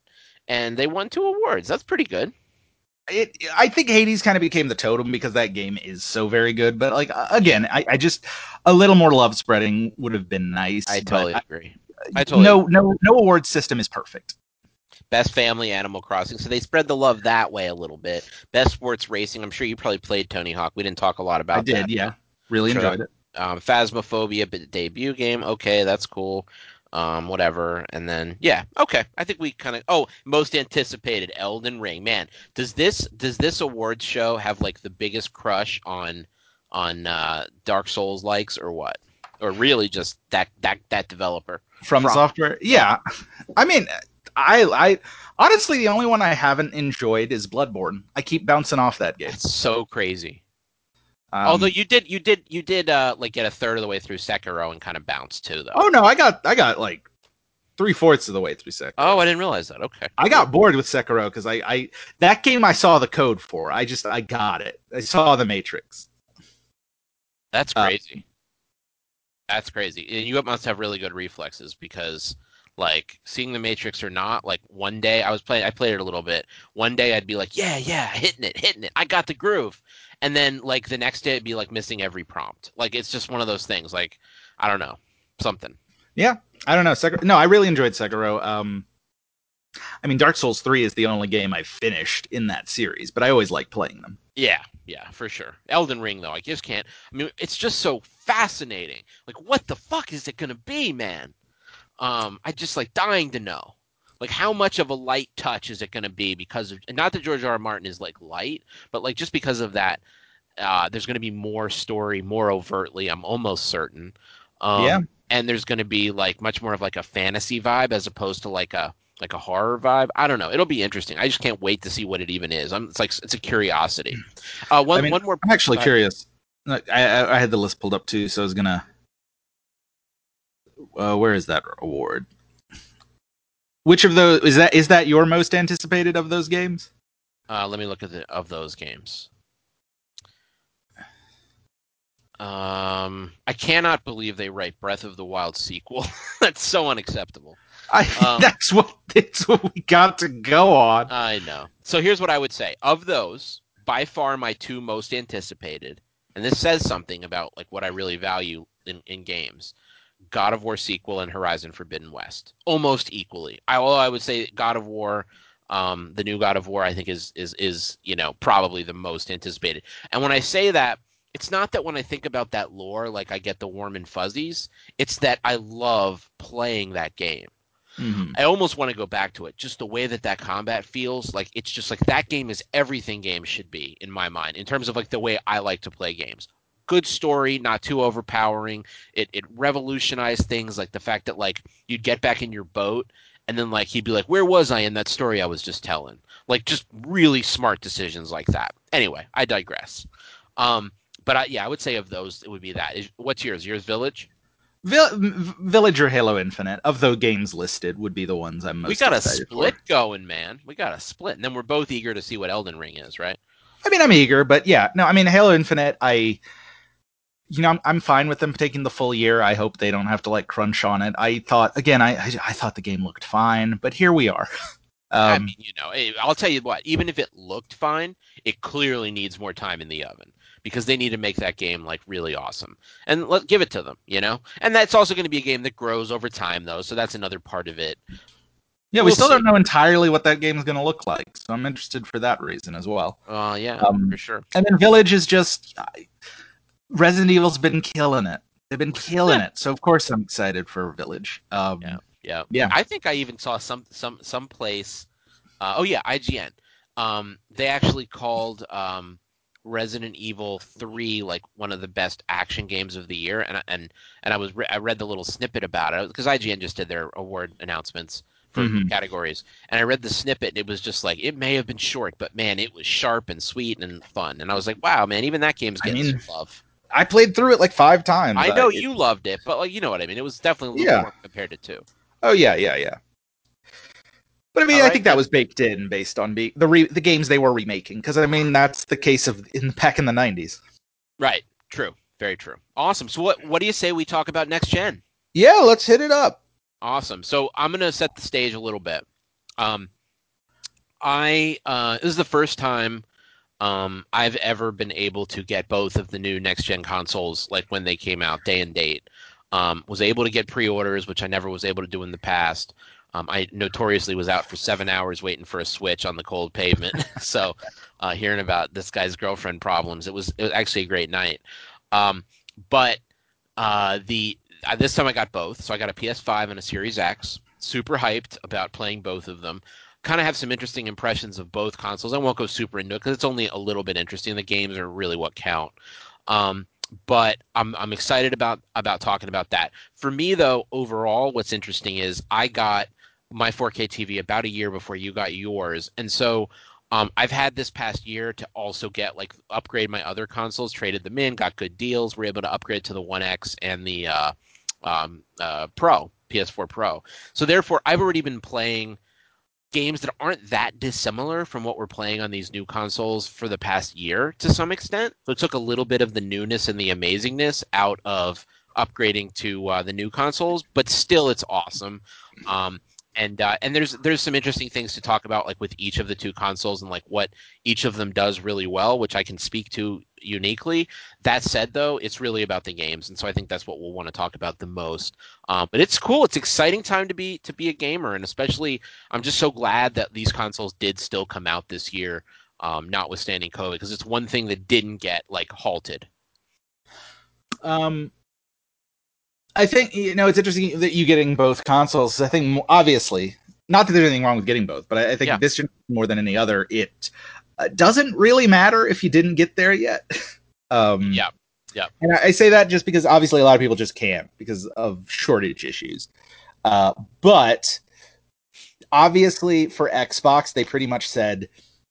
and they won two awards. That's pretty good.
It, I think Hades kind of became the totem because that game is so very good. But like again, I, I just a little more love spreading would have been nice.
I totally agree. I totally
no, no, no award system is perfect.
Best family Animal Crossing. So they spread the love that way a little bit. Best sports racing. I'm sure you probably played Tony Hawk. We didn't talk a lot about
I did,
that.
yeah. Really
Sure.
enjoyed it.
Um, Phasmophobia but debut game. Okay, that's cool. Um, whatever. And then yeah, okay. I think we kind of oh, most anticipated Elden Ring. Man, does this does this awards show have like the biggest crush on on uh, Dark Souls likes or what? Or really just that that that developer?
From,
From-
software, yeah. I mean, I, I honestly the only one I haven't enjoyed is Bloodborne. I keep bouncing off that game.
It's so crazy.
Um,
Although you did you did you did uh like get a third of the way through Sekiro and kind of bounced too though.
oh no, I got, I got like three fourths of the way through Sekiro.
Oh, I didn't realize that. Okay.
I got bored with Sekiro because I, I that game I saw the code for. I just I got it. I saw the Matrix.
That's
Uh,
crazy. That's crazy. And you must have really good reflexes because like seeing the Matrix or not, like one day I was playing I played it a little bit. One day I'd be like, Yeah, yeah, hitting it, hitting it. I got the groove. And then like the next day it'd be like missing every prompt. Like it's just one of those things. Like, I don't know. Something.
Yeah i don't know. Sekiro, no, I really enjoyed Sekiro. Um, I mean, Dark Souls three is the only game I've finished in that series, but I always like playing them.
Yeah, yeah, for sure. Elden Ring though, I just can't. I mean, it's just so fascinating. Like, what the fuck is it gonna be, man? Um, I just like dying to know. Like, how much of a light touch is it gonna be because of? Not that George R. R. Martin is like light, but like just because of that, uh, there's gonna be more story, more overtly. I'm almost certain. Um,
Yeah.
and there's gonna be like much more of like a fantasy vibe as opposed to like a like a horror vibe. I don't know. It'll be interesting. I just can't wait to see what it even is. I'm, it's like it's a curiosity. Uh, one
I mean,
one more.
I'm actually curious. I, I I had the list pulled up too, so I was gonna. Uh, where is that award? Which of those is that? Is that your most anticipated of those games?
Uh, let me look at the of those games. Um, I cannot believe they write Breath of the Wild sequel. That's so unacceptable.
I,
Um,
that's what that's what we got to go on.
I know. So here's what I would say. Of those, by far my two most anticipated, and this says something about like what I really value in, in games. God of War sequel and Horizon Forbidden West. Almost equally. I although I would say God of War um, the new God of War I think is is is, you know, probably the most anticipated. And when I say that, it's not that when I think about that lore like I get the warm and fuzzies, it's that I love playing that game.
Mhm.
I almost want to go back to it. Just the way that that combat feels, like it's just like that game is everything games should be in my mind in terms of like the way I like to play games. Good story, not too overpowering. It it revolutionized things like the fact that like you'd get back in your boat and then like he'd be like, "Where was I in that story I was just telling?" Like just really smart decisions like that. Anyway, I digress. Um, but I, yeah, I would say of those, it would be that. Is, what's yours? Yours, Village.
Vill- Village or Halo Infinite of the games listed would be the ones I'm most.
We got a split
for.
going, man. We got a split, and then we're both eager to see what Elden Ring is, right?
I mean, I'm eager, but yeah, no, I mean, Halo Infinite, I, you know, I'm, I'm fine with them taking the full year. I hope they don't have to like crunch on it. I thought, again, I, I, I thought the game looked fine, but here we are.
I
Um,
mean, you know, eh, I'll tell you what. Even if it looked fine, it clearly needs more time in the oven because they need to make that game like really awesome. And let give it to them, you know. And that's also going to be a game that grows over time, though. So that's another part of it.
yeah, we
we'll
still
see.
don't know entirely what that game is going to look like, so I'm interested for that reason as well.
Uh, yeah,
Um,
for sure.
And then Village is just I- Resident Evil's been killing it. They've been killing it, so of course I'm excited for Village. Um,
Yeah. Yeah.
Yeah.
I think I even saw some some some place. Uh, oh yeah, IGN. Um, they actually called um, Resident Evil Three like one of the best action games of the year, and I- and and I was re- I read the little snippet about it because IGN just did their award announcements for
Mhm.
categories, and I read the snippet. and It was just like it may have been short, but man, it was sharp and sweet and fun, and I was like, wow, man, even that game's
I
getting
mean,
some love.
I played through it like five times.
I know
it-
you loved it, but like you know what I mean. It was definitely a little
Yeah.
more compared to two.
Oh yeah, yeah, yeah. But I mean,
All
I
right,
think that was baked in based on be- the re- the games they were remaking. Because I mean, that's the case of in back in the '90s.
Right. True. Very true. Awesome. So what what do you say we talk about next gen?
Yeah, let's hit it up.
Awesome. So I'm gonna set the stage a little bit. Um, I uh, this is the first time um, I've ever been able to get both of the new next gen consoles, like when they came out, day and date. Um, was able to get pre-orders, which I never was able to do in the past. Um, I notoriously was out for seven hours waiting for a switch on the cold pavement. so, uh, hearing about this guy's girlfriend problems, it was it was actually a great night. Um, but uh, the uh, this time I got both, so I got a PS5 and a Series X. Super hyped about playing both of them. Kind of have some interesting impressions of both consoles. I won't go super into it because it's only a little bit interesting. The games are really what count. Um, but I'm I'm excited about about talking about that. For me though, overall, what's interesting is I got my 4K TV about a year before you got yours, and so um, I've had this past year to also get like upgrade my other consoles, traded them in, got good deals. We're able to upgrade to the One X and the uh, um, uh, Pro PS4 Pro. So therefore, I've already been playing games that aren't that dissimilar from what we're playing on these new consoles for the past year to some extent. So it took a little bit of the newness and the amazingness out of upgrading to uh, the new consoles, but still, it's awesome. Um, and uh, and there's there's some interesting things to talk about like with each of the two consoles and like what each of them does really well, which I can speak to uniquely. That said, though, it's really about the games, and so I think that's what we'll want to talk about the most. Um, but it's cool. It's exciting time to be to be a gamer, and especially I'm just so glad that these consoles did still come out this year, um, notwithstanding COVID, because it's one thing that didn't get like halted.
Um, I think you know it's interesting that you getting both consoles. I think obviously, not that there's anything wrong with getting both, but I, I think
Yeah.
this more than any other, it uh, doesn't really matter if you didn't get there yet. um,
Yeah. Yeah.
and I, I say that just because obviously a lot of people just can't because of shortage issues. Uh, but obviously for Xbox, they pretty much said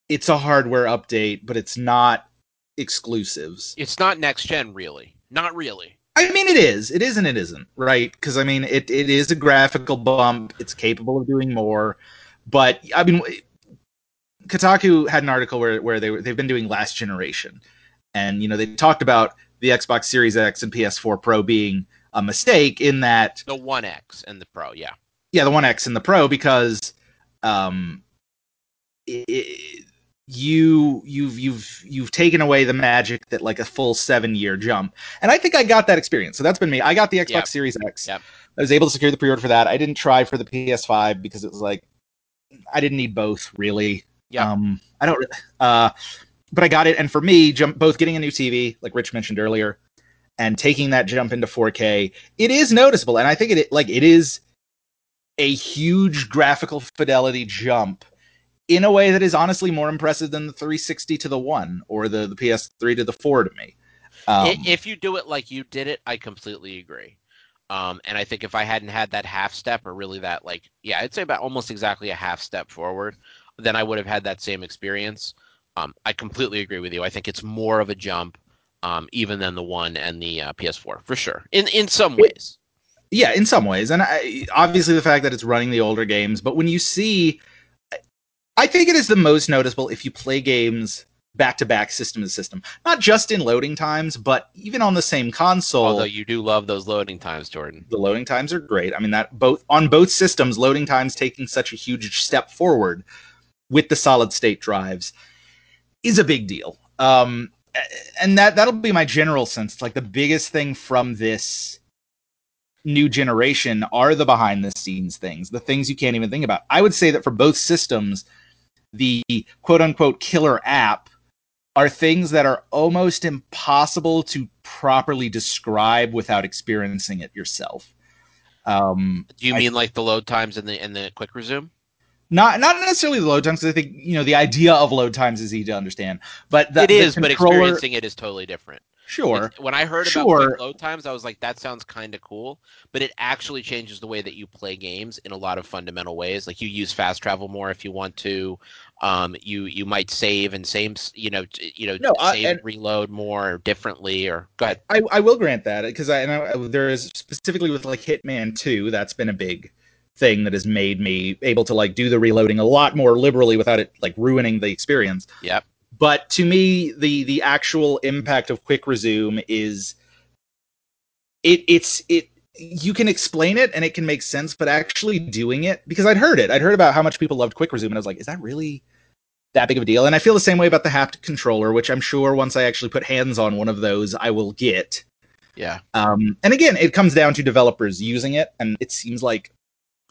it's a hardware update, but it's not exclusives.
It's not next gen, really. Not really.
I mean, it is. It is and it isn't, right? Because I mean, it, it is a graphical bump. It's capable of doing more, but I mean, Kotaku had an article where where they were, they've been doing last generation, and you know they talked about the Xbox Series X and PS4 Pro being a mistake in that
The One X and the Pro, yeah.
yeah, the One X and the Pro because um, i you you've you've you've taken away the magic that like a full seven year jump, and I think I got that experience. So that's been me. I got the Xbox
Yep.
Series X.
Yep.
I was able to secure the pre order for that. I didn't try for the PS5 because it was like I didn't need both really.
Yeah.
Um, I don't. Uh, but I got it, and for me, jump both getting a new TV, like Rich mentioned earlier, and taking that jump into 4K, it is noticeable, and I think it like it is a huge graphical fidelity jump in a way that is honestly more impressive than the 360 to the one or the, the PS3 to the four to me. Um,
if you do it like you did it, I completely agree. Um, and I think if I hadn't had that half step, or really that like, yeah, I'd say about almost exactly a half step forward, then I would have had that same experience. Um, I completely agree with you. I think it's more of a jump, um, even than the one and the uh, PS4 for sure. In in some ways,
yeah, in some ways, and I, obviously the fact that it's running the older games. But when you see, I think it is the most noticeable if you play games back to back, system to system, not just in loading times, but even on the same console.
although you do love those loading times, Jordan.
the loading times are great. I mean that both on both systems, loading times taking such a huge step forward with the solid state drives is a big deal. Um, and that that'll be my general sense. It's like the biggest thing from this new generation are the behind the scenes things, the things you can't even think about. I would say that for both systems, the quote unquote killer app are things that are almost impossible to properly describe without experiencing it yourself. Um,
Do you
I-
mean like the load times and the and the quick resume?
not not necessarily the load times. I think you know the idea of load times is easy to understand, but the,
it is, but experiencing it is totally different.
Sure,
It's- when I heard about
Sure.
load times, I was like, that sounds kind of cool, but it actually changes the way that you play games in a lot of fundamental ways. Like you use fast travel more if you want to. Um, you you might save and same you know you know
No, I-
save
and-
reload more differently or go ahead.
I, I will grant that because I, and I there is specifically with like Hitman Two, that's been a big thing that has made me able to like do the reloading a lot more liberally without it like ruining the experience.
Yep.
But to me, the the actual impact of quick resume is it it's it you can explain it and it can make sense, but actually doing it because I'd heard it. I'd heard about how much people loved quick resume, and I was like, is that really that big of a deal? And I feel the same way about the haptic controller, which I'm sure once I actually put hands on one of those, I will get.
Yeah.
Um, and again, it comes down to developers using it, and it seems like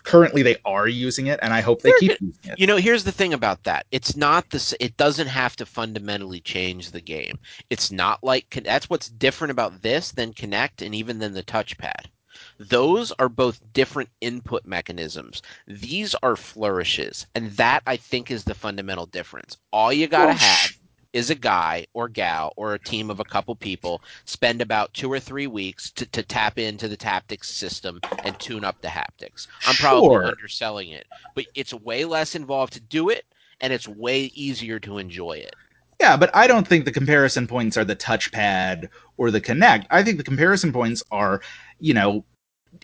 currently they are using it, and I hope they keep using it.
You know, here's the thing about that. It's not this. It doesn't have to fundamentally change the game. It's not like that's what's different about this than Kinect and even than the touchpad. Those are both different input mechanisms. These are flourishes, and that I think is the fundamental difference. All you gotta
Well,
have is a guy or gal or a team of a couple people spend about two or three weeks to, to tap into the tactics system and tune up the haptics. I'm probably
Sure.
underselling it, but it's way less involved to do it, and it's way easier to enjoy it.
Yeah, but I don't think the comparison points are the touchpad or the Kinect. I think the comparison points are, you know,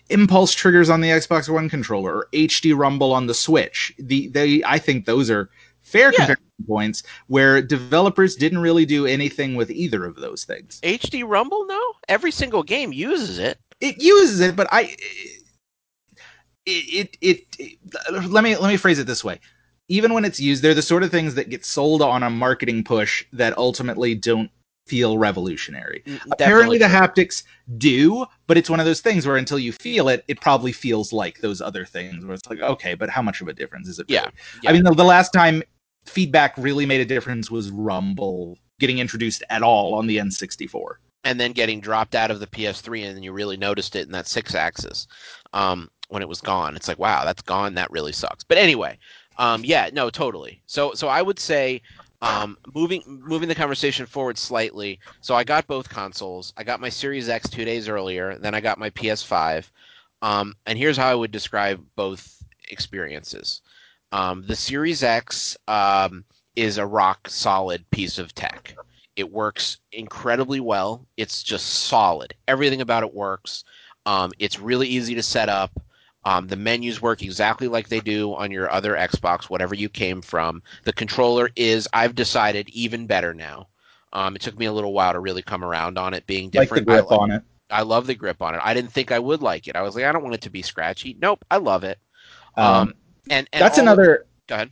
impulse triggers on the Xbox One controller or HD Rumble on the Switch. The they I think those are fair
Yeah.
comparison points where developers didn't really do anything with either of those things.
HD Rumble, no, every single game uses it.
It uses it, but I it, it it it let me let me phrase it this way. Even when it's used, they're the sort of things that get sold on a marketing push that ultimately don't feel revolutionary. Mm, Apparently, the haptics do, but it's one of those things where until you feel it, it probably feels like those other things. Where it's like, okay, but how much of a difference is it?
Yeah,
really?
yeah.
I mean, the, the last time feedback really made a difference was Rumble getting introduced at all on the N64.
and then getting dropped out of the PS3, and then you really noticed it in that Sixaxis um, when it was gone. It's like, wow, that's gone. That really sucks. But anyway, um, yeah, no, totally. So, so I would say um, moving moving the conversation forward slightly. So I got both consoles. I got my Series X two days earlier. Then I got my PS5. Um, and here's how I would describe both experiences. Um, the Series X um, is a rock solid piece of tech. It works incredibly well. It's just solid. Everything about it works. Um, it's really easy to set up. Um, the menus work exactly like they do on your other Xbox, whatever you came from. The controller is, I've decided, even better now. Um, it took me a little while to really come around on it being
Like the
different. I
grip on it.
I love the grip on it. I didn't think I would like it. I was like, I don't want it to be scratchy. Nope, I love it. Um,
Um,
and, and
that's
all of-
another.
Go ahead.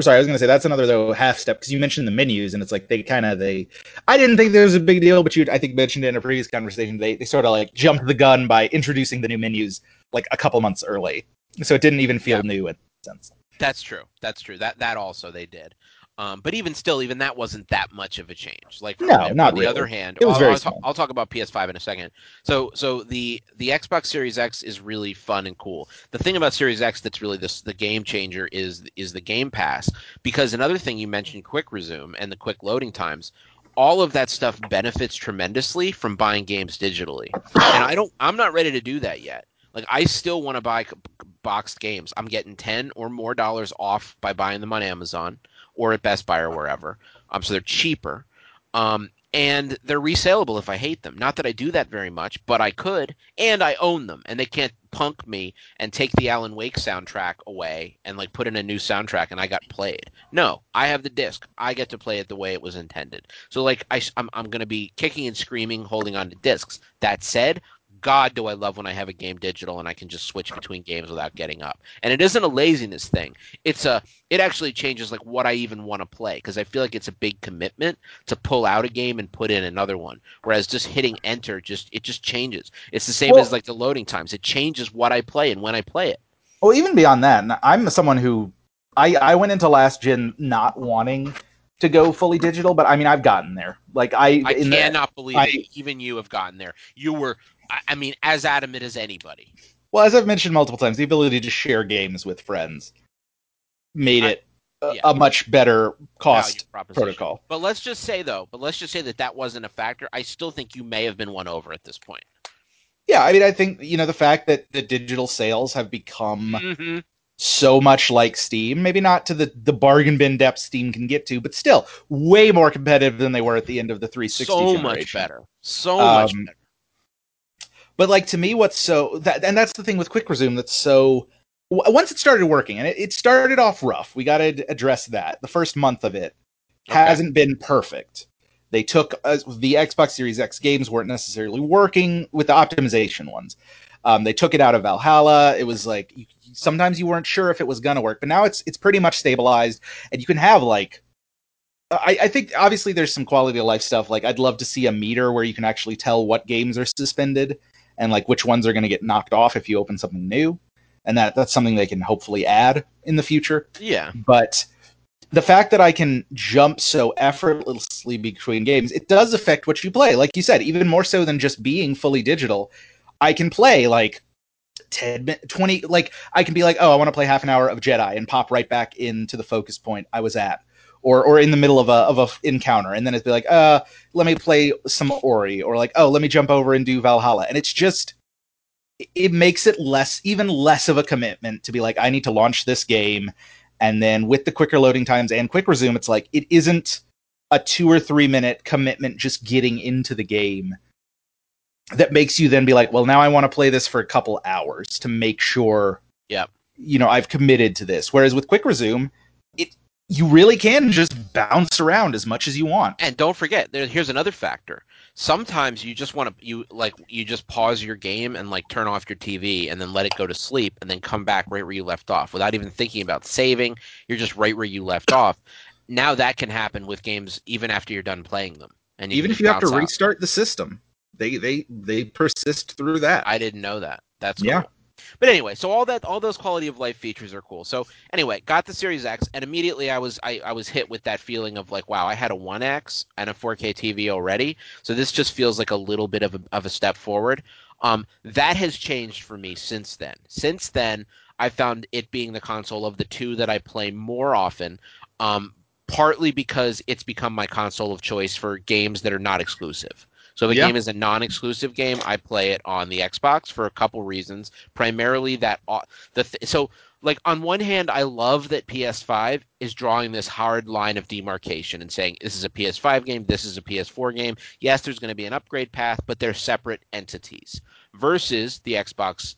Sorry, I was going to say that's another though half step because you mentioned the menus and it's like they kind of they. I didn't think there was a big deal, but you I think mentioned it in a previous conversation. They they sort of like jumped the gun by introducing the new menus like a couple months early, so it didn't even feel
Yeah.
new in that sense.
That's true. That's true. That that also they did. Um, but even still, even that wasn't that much of a change. Like
No,
on
not
the
really.
other hand,
It was
I'll,
very
I'll,
small.
I'll talk about PS5 in a second. So so the the Xbox Series X is really fun and cool. The thing about Series X that's really this the game changer is is the Game Pass because another thing you mentioned, quick resume and the quick loading times. all of that stuff benefits tremendously from buying games digitally. And I don't I'm not ready to do that yet. Like I still want to buy boxed games. I'm getting 10 or more dollars off by buying them on Amazon or at Best Buy or wherever. Um so they're cheaper. Um and they're resaleable if I hate them. Not that I do that very much, but I could, and I own them, and they can't punk me and take the Alan Wake soundtrack away and like put in a new soundtrack and I got played. No, I have the disc. I get to play it the way it was intended. So like I, I'm I'm gonna be kicking and screaming, holding on to discs. That said, God, do I love when I have a game digital and I can just switch between games without getting up. And it isn't a laziness thing. It's a it actually changes like what I even want to play because I feel like it's a big commitment to pull out a game and put in another one. Whereas just hitting enter just it just changes. It's the same well, as like the loading times. It changes what I play and when I play it.
Well, even beyond that, I'm someone who I I went into last gen not wanting to go fully digital, but I mean I've gotten there. Like I
I cannot the, believe I, even you have gotten there. You were I mean, as adamant as anybody.
Well, as I've mentioned multiple times, the ability to share games with friends made I, it a, yeah. a, much better cost protocol.
But let's just say though, but let's just say that that wasn't a factor. I still think you may have been won over at this point.
Yeah, I mean, I think you know the fact that the digital sales have become mm-hmm. so much like Steam, maybe not to the the bargain bin depth Steam can get to, but still way more competitive than they were at the end of the 360. So
generation. much better. So um, much better.
But like to me, what's so that and that's the thing with Quick Resume that's so once it started working and it, it started off rough. We got to address that. The first month of it okay. hasn't been perfect. They took uh, the Xbox Series X games weren't necessarily working with the optimization ones. Um, they took it out of Valhalla. It was like you, sometimes you weren't sure if it was gonna work, but now it's it's pretty much stabilized, and you can have like I, I, think obviously there's some quality of life stuff. Like I'd love to see a meter where you can actually tell what games are suspended and like which ones are going to get knocked off if you open something new and that that's something they can hopefully add in the future.
Yeah.
But the fact that i can jump so effortlessly between games it does affect what you play. Like you said even more so than just being fully digital. I can play like 10 20 like i can be like oh i want to play half an hour of jedi and pop right back into the focus point i was at or or in the middle of a of a encounter, and then it'd be like, uh, let me play some Ori, or like, oh, let me jump over and do Valhalla, and it's just it makes it less even less of a commitment to be like, I need to launch this game, and then with the quicker loading times and quick resume, it's like it isn't a two or three minute commitment just getting into the game that makes you then be like, well, now I want to play this for a couple hours to make sure,
yeah,
you know, I've committed to this. Whereas with quick resume, you really can just bounce around as much as you want.
And don't forget, there, here's another factor. Sometimes you just want to you like you just pause your game and like turn off your TV and then let it go to sleep and then come back right where you left off without even thinking about saving. You're just right where you left off. Now that can happen with games even after you're done playing them.
And even if you have to restart the system, they they they persist through that.
I didn't know that. That's cool. yeah. But anyway, so all that all those quality of life features are cool. So anyway, got the Series X, and immediately I was I, I was hit with that feeling of like, wow, I had a One X and a 4K TV already. So this just feels like a little bit of a, of a step forward. Um, that has changed for me since then. Since then, I found it being the console of the two that I play more often. Um, partly because it's become my console of choice for games that are not exclusive. So if a yeah. game is a non-exclusive game, I play it on the Xbox for a couple reasons. Primarily that the th- so like on one hand, I love that PS5 is drawing this hard line of demarcation and saying this is a PS5 game, this is a PS4 game. Yes, there's going to be an upgrade path, but they're separate entities. Versus the Xbox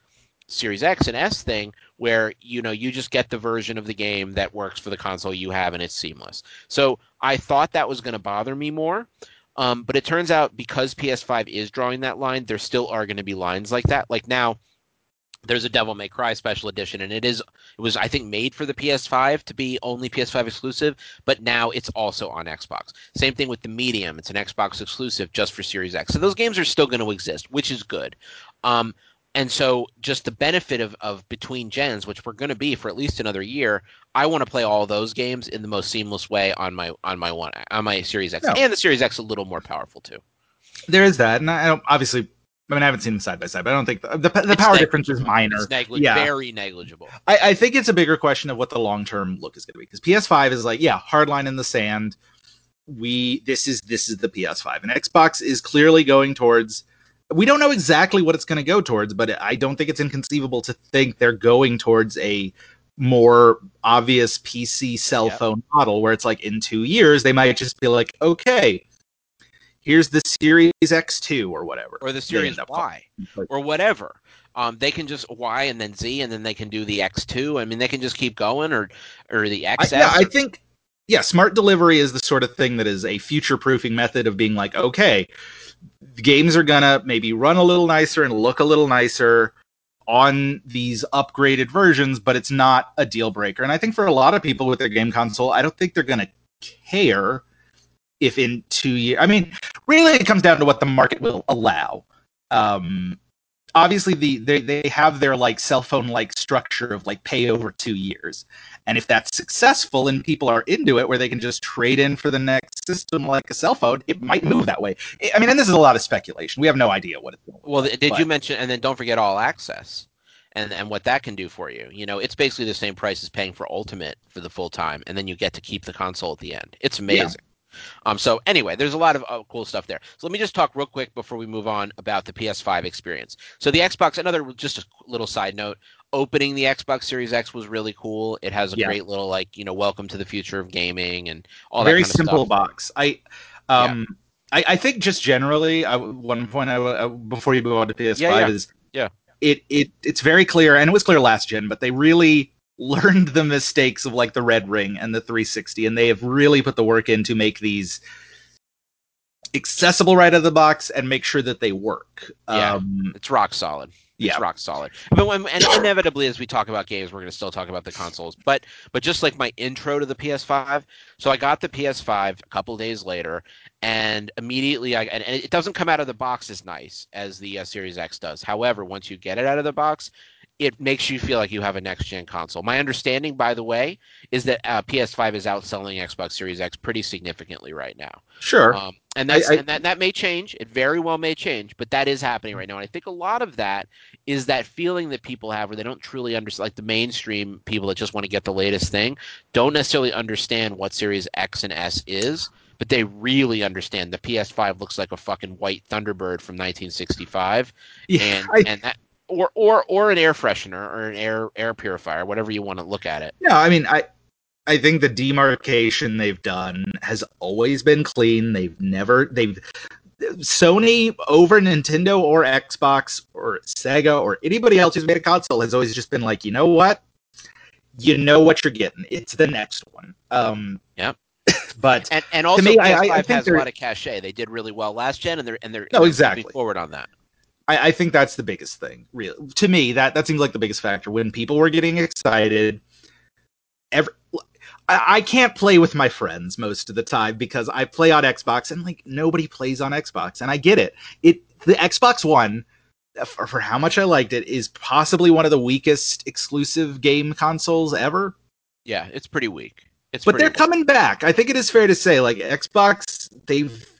Series X and S thing, where you know you just get the version of the game that works for the console you have and it's seamless. So I thought that was going to bother me more. Um, but it turns out because PS5 is drawing that line, there still are going to be lines like that. Like now, there's a Devil May Cry special edition, and it is it was I think made for the PS5 to be only PS5 exclusive, but now it's also on Xbox. Same thing with the Medium; it's an Xbox exclusive just for Series X. So those games are still going to exist, which is good. Um, and so, just the benefit of, of between gens, which we're going to be for at least another year, I want to play all those games in the most seamless way on my on my one on my Series X, and the Series X a little more powerful too.
There is that, and I don't obviously. I mean, I haven't seen them side by side, but I don't think the the, the power difference is minor.
Yeah. very negligible.
I, I think it's a bigger question of what the long term look is going to be because PS5 is like, yeah, hard line in the sand. we this is this is the PS5 and Xbox is clearly going towards we don't know exactly what it's going to go towards but I don't think it's inconceivable to think they're going towards a more obvious PC cell
Yep.
phone model where it's like in 2 years they might just be like okay here's the Series X2 or whatever
or the Series
end up calling
Y or whatever. Um, they can just Y and then Z and then they can do the X2. I mean, they can just keep going or or the
I,
XS.
yeah, I think yeah, smart delivery is the sort of thing that is a future proofing method of being like, okay, games are gonna maybe run a little nicer and look a little nicer on these upgraded versions, but it's not a deal breaker. And I think for a lot of people with their game console, I don't think they're gonna care if in two years. I mean, really, it comes down to what the market will allow. Um, obviously, the they they have their like cell phone like structure of like pay over two years. And if that's successful and people are into it, where they can just trade in for the next system like a cell phone, it might move that way. I- mean, and this is a lot of speculation. We have no idea what it's going to
Well, did
but-
you mention? And then don't forget all access, and and what that can do for you. You know, it's basically the same price as paying for Ultimate for the full time, and then you get to keep the console at the end. It's amazing. Um. So anyway, there's a lot of uh, cool stuff there. So let me just talk real quick before we move on about the PS5 experience. So the Xbox. Another just a little side note. Opening the Xbox Series X was really cool. It has a
Yeah.
great little like you know welcome to the future of gaming and all that
very
kind of
simple
stuff.
box. I, um, I, I think just generally, I, one point I, I, before you move on to PS5
Yeah, yeah.
is
Yeah.
it it it's very clear, and it was clear last gen, but they really learned the mistakes of like the Red Ring and the 360, and they have really put the work in to make these accessible right out of the box and make sure that they work.
Yeah.
Um,
It's rock solid.
Yeah.
Rock solid. But when, and inevitably, as we talk about games, we're going to still talk about the consoles. But but just like my intro to the PS5, so I got the PS5 a couple days later, and immediately I and and it doesn't come out of the box as nice as the uh, Series X does. However, once you get it out of the box, it makes you feel like you have a next gen console. My understanding, by the way, is that uh, PS5 is outselling Xbox Series X pretty significantly right now.
sure.
Um, and that's
I-
and that, that may change. It very well may change, but that is happening right now. And I think a lot of that is that feeling that people have where they don't truly understand, like the mainstream people that just want to get the latest thing, don't necessarily understand what Series X and S is, but they really understand. The PS5 looks like a fucking white Thunderbird from 1965,
yeah,
and
I,
and that. Or, or, or an air freshener or an air air purifier, whatever you want to look at it.
No, I mean, I I think the demarcation they've done has always been clean. They've never they've Sony over Nintendo or Xbox or Sega or anybody else who's made a console has always just been like, you know what? You know what you're getting. It's the next one. Um
Yep.
But
And and also
me, I- I-
PS5
I think
has a lot of cachet. They did really well last gen, and they're and they're
No, exactly.
moving forward on that.
I, I think that's the biggest thing. Really, to me, that that seems like the biggest factor. When people were getting excited, every I, I can't play with my friends most of the time because I play on Xbox and like nobody plays on Xbox, and I get it. It the Xbox One, uh, for, for how much I liked it, is possibly one of the weakest exclusive game consoles ever.
Yeah, it's pretty weak. It's
But
pretty
they're
weak.
coming back. I think it is fair to say, like Xbox, they've.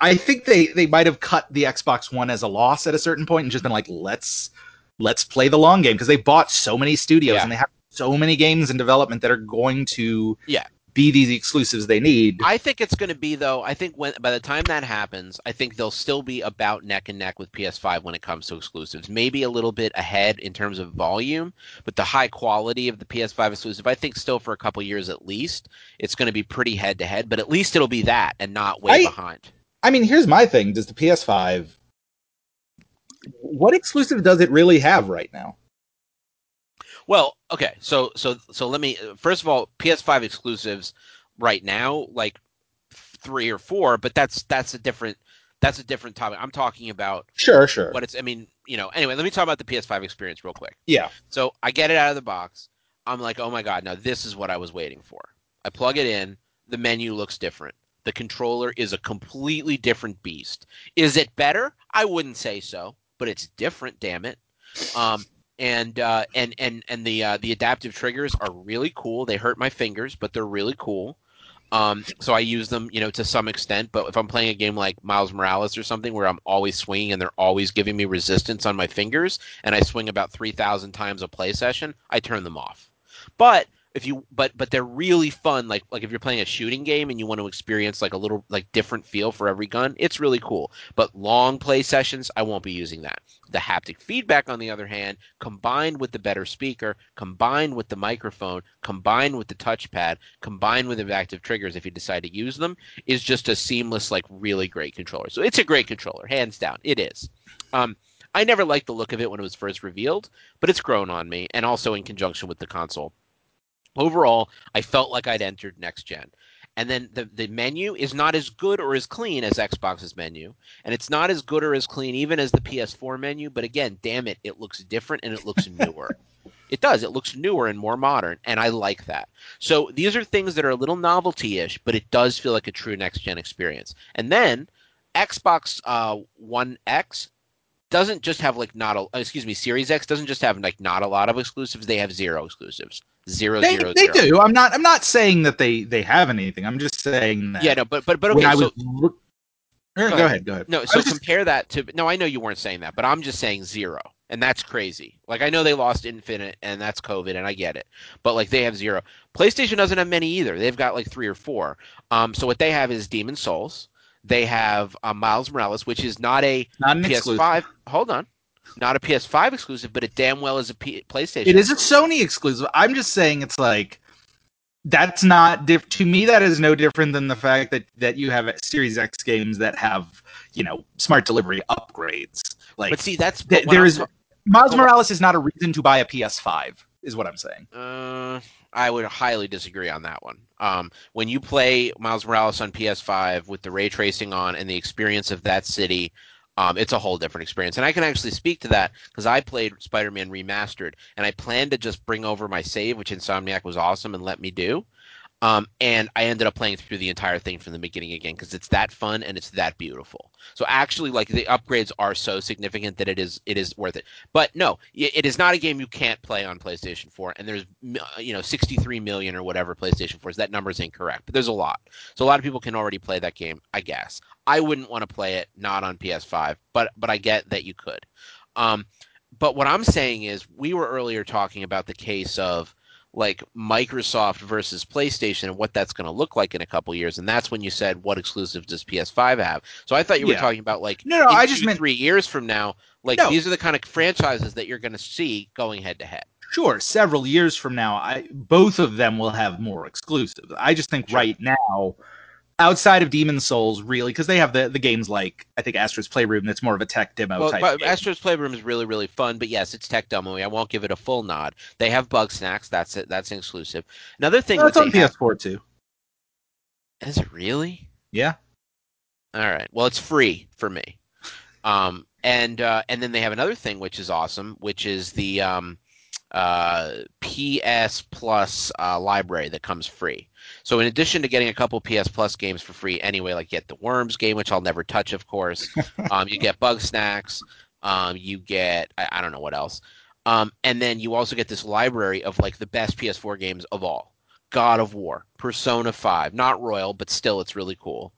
I think they they might have cut the Xbox One as a loss at a certain point and just been like, let's let's play the long game because they bought so many studios
Yeah.
and they have so many games in development that are going to
Yeah.
Be these exclusives they need.
I think it's going to be though. I think when by the time that happens, I think they'll still be about neck and neck with PS5 when it comes to exclusives. Maybe a little bit ahead in terms of volume, but the high quality of the PS5 exclusive, I think, still for a couple years at least, it's going to be pretty head to head. But at least it'll be that and not way
I-
behind.
I mean, here's my thing: Does the PS5? What exclusive does it really have right now?
Well, okay, so so so let me first of all, PS5 exclusives right now, like three or four, but that's that's a different that's a different topic. I'm talking about
Sure, sure.
But it's. I mean, you know. Anyway, let me talk about the PS5 experience real quick.
Yeah.
So I get it out of the box. I'm like, oh my god, now this is what I was waiting for. I plug it in. The menu looks different. The controller is a completely different beast. Is it better? I wouldn't say so, but it's different. Damn it. Um, and uh, and and and the uh, the adaptive triggers are really cool. They hurt my fingers, but they're really cool. Um, so I use them, you know, to some extent. But if I'm playing a game like Miles Morales or something where I'm always swinging and they're always giving me resistance on my fingers, and I swing about three thousand times a play session, I turn them off. But if you but but they're really fun like like if you're playing a shooting game and you want to experience like a little like different feel for every gun it's really cool. But long play sessions i won't be using that. The haptic feedback on the other hand combined with the better speaker combined with the microphone combined with the touchpad combined with the active triggers if you decide to use them is just a seamless like really great controller. So it's a great controller hands down it is. Um, I never liked the look of it when it was first revealed, but it's grown on me, and also in conjunction with the console. Overall, I felt like I'd entered next gen. And then the, the menu is not as good or as clean as Xbox's menu. And it's not as good or as clean even as the PS4 menu. But again, damn it, it looks different and it looks newer. it does. It looks newer and more modern. And I like that. So these are things that are a little novelty ish, but it does feel like a true next gen experience. And then Xbox uh, One X doesn't just have like not a excuse me Series X doesn't just have like not a lot of exclusives. They have zero exclusives. Zero,
they,
zero,
they
zero.
do. I'm not. I'm not saying that they they have anything. I'm just saying that.
Yeah, no, but but but okay. so,
look- Er, go,
ahead.
ahead. Go ahead.
no, so
was just-
compare that to no. I know you weren't saying that, but I'm just saying zero, and that's crazy. Like I know they lost Infinite, and that's COVID, and I get it, but like they have zero. PlayStation doesn't have many either. They've got like three or four. Um, so what they have is Demon's Souls. They have uh, Miles Morales, which is not a
not an.
PS5. Hold on, not a PS5 exclusive, but it damn well is a P- PlayStation.
It is a Sony exclusive. I'm just saying it's like that's not diff- to me that is no different than the fact that that you have Series X games that have, you know, smart delivery upgrades. Like
But see, that's
th- there is Miles Morales is not a reason to buy a PS5 is what I'm saying.
Uh, I would highly disagree on that one. Um, when you play Miles Morales on PS5 with the ray tracing on and the experience of that city, um, it's a whole different experience. And I can actually speak to that because I played Spider-Man Remastered, and I planned to just bring over my save, which Insomniac was awesome and let me do. Um, and I ended up playing through the entire thing from the beginning again because it's that fun and it's that beautiful. So actually, like the upgrades are so significant that it is it is worth it. But no, it is not a game you can't play on PlayStation 4. And there's you know 63 million or whatever PlayStation 4s. That number is incorrect, but there's a lot. So a lot of people can already play that game. I guess I wouldn't want to play it not on PS5, but but I get that you could. Um, but what I'm saying is, we were earlier talking about the case of like Microsoft versus PlayStation and what that's going to look like in a couple years, and that's when you said, "What exclusive does PS5 have?" So I thought you were
Yeah.
talking about like
No, no, I just
two,
meant-
three years from now. Like
No.
these are the kind of franchises that you're going to see going head to head.
Sure, several years from now, I both of them will have more exclusives. I just think
Sure.
right now, outside of Demon's Souls, really, because they have the, the games like I think Astro's Playroom that's more of a tech demo
Well,
type.
Astro's Playroom is really really fun, but yes, it's tech demo. I won't give it a full nod. They have Bugsnax. That's it. That's an exclusive. Another thing
No, it's on PS4 too.
is it really?
Yeah.
All right. Well, it's free for me. Um, and uh, and then they have another thing which is awesome, which is the um, uh, PS Plus uh, library that comes free. So in addition to getting a couple PS Plus games for free anyway, like get the Worms game, which I'll never touch, of course. um, you get Bugsnax. Um, you get I, I don't know what else. Um, and then you also get this library of like the best PS4 games of all. God of War, Persona 5, not Royal, but still it's really cool.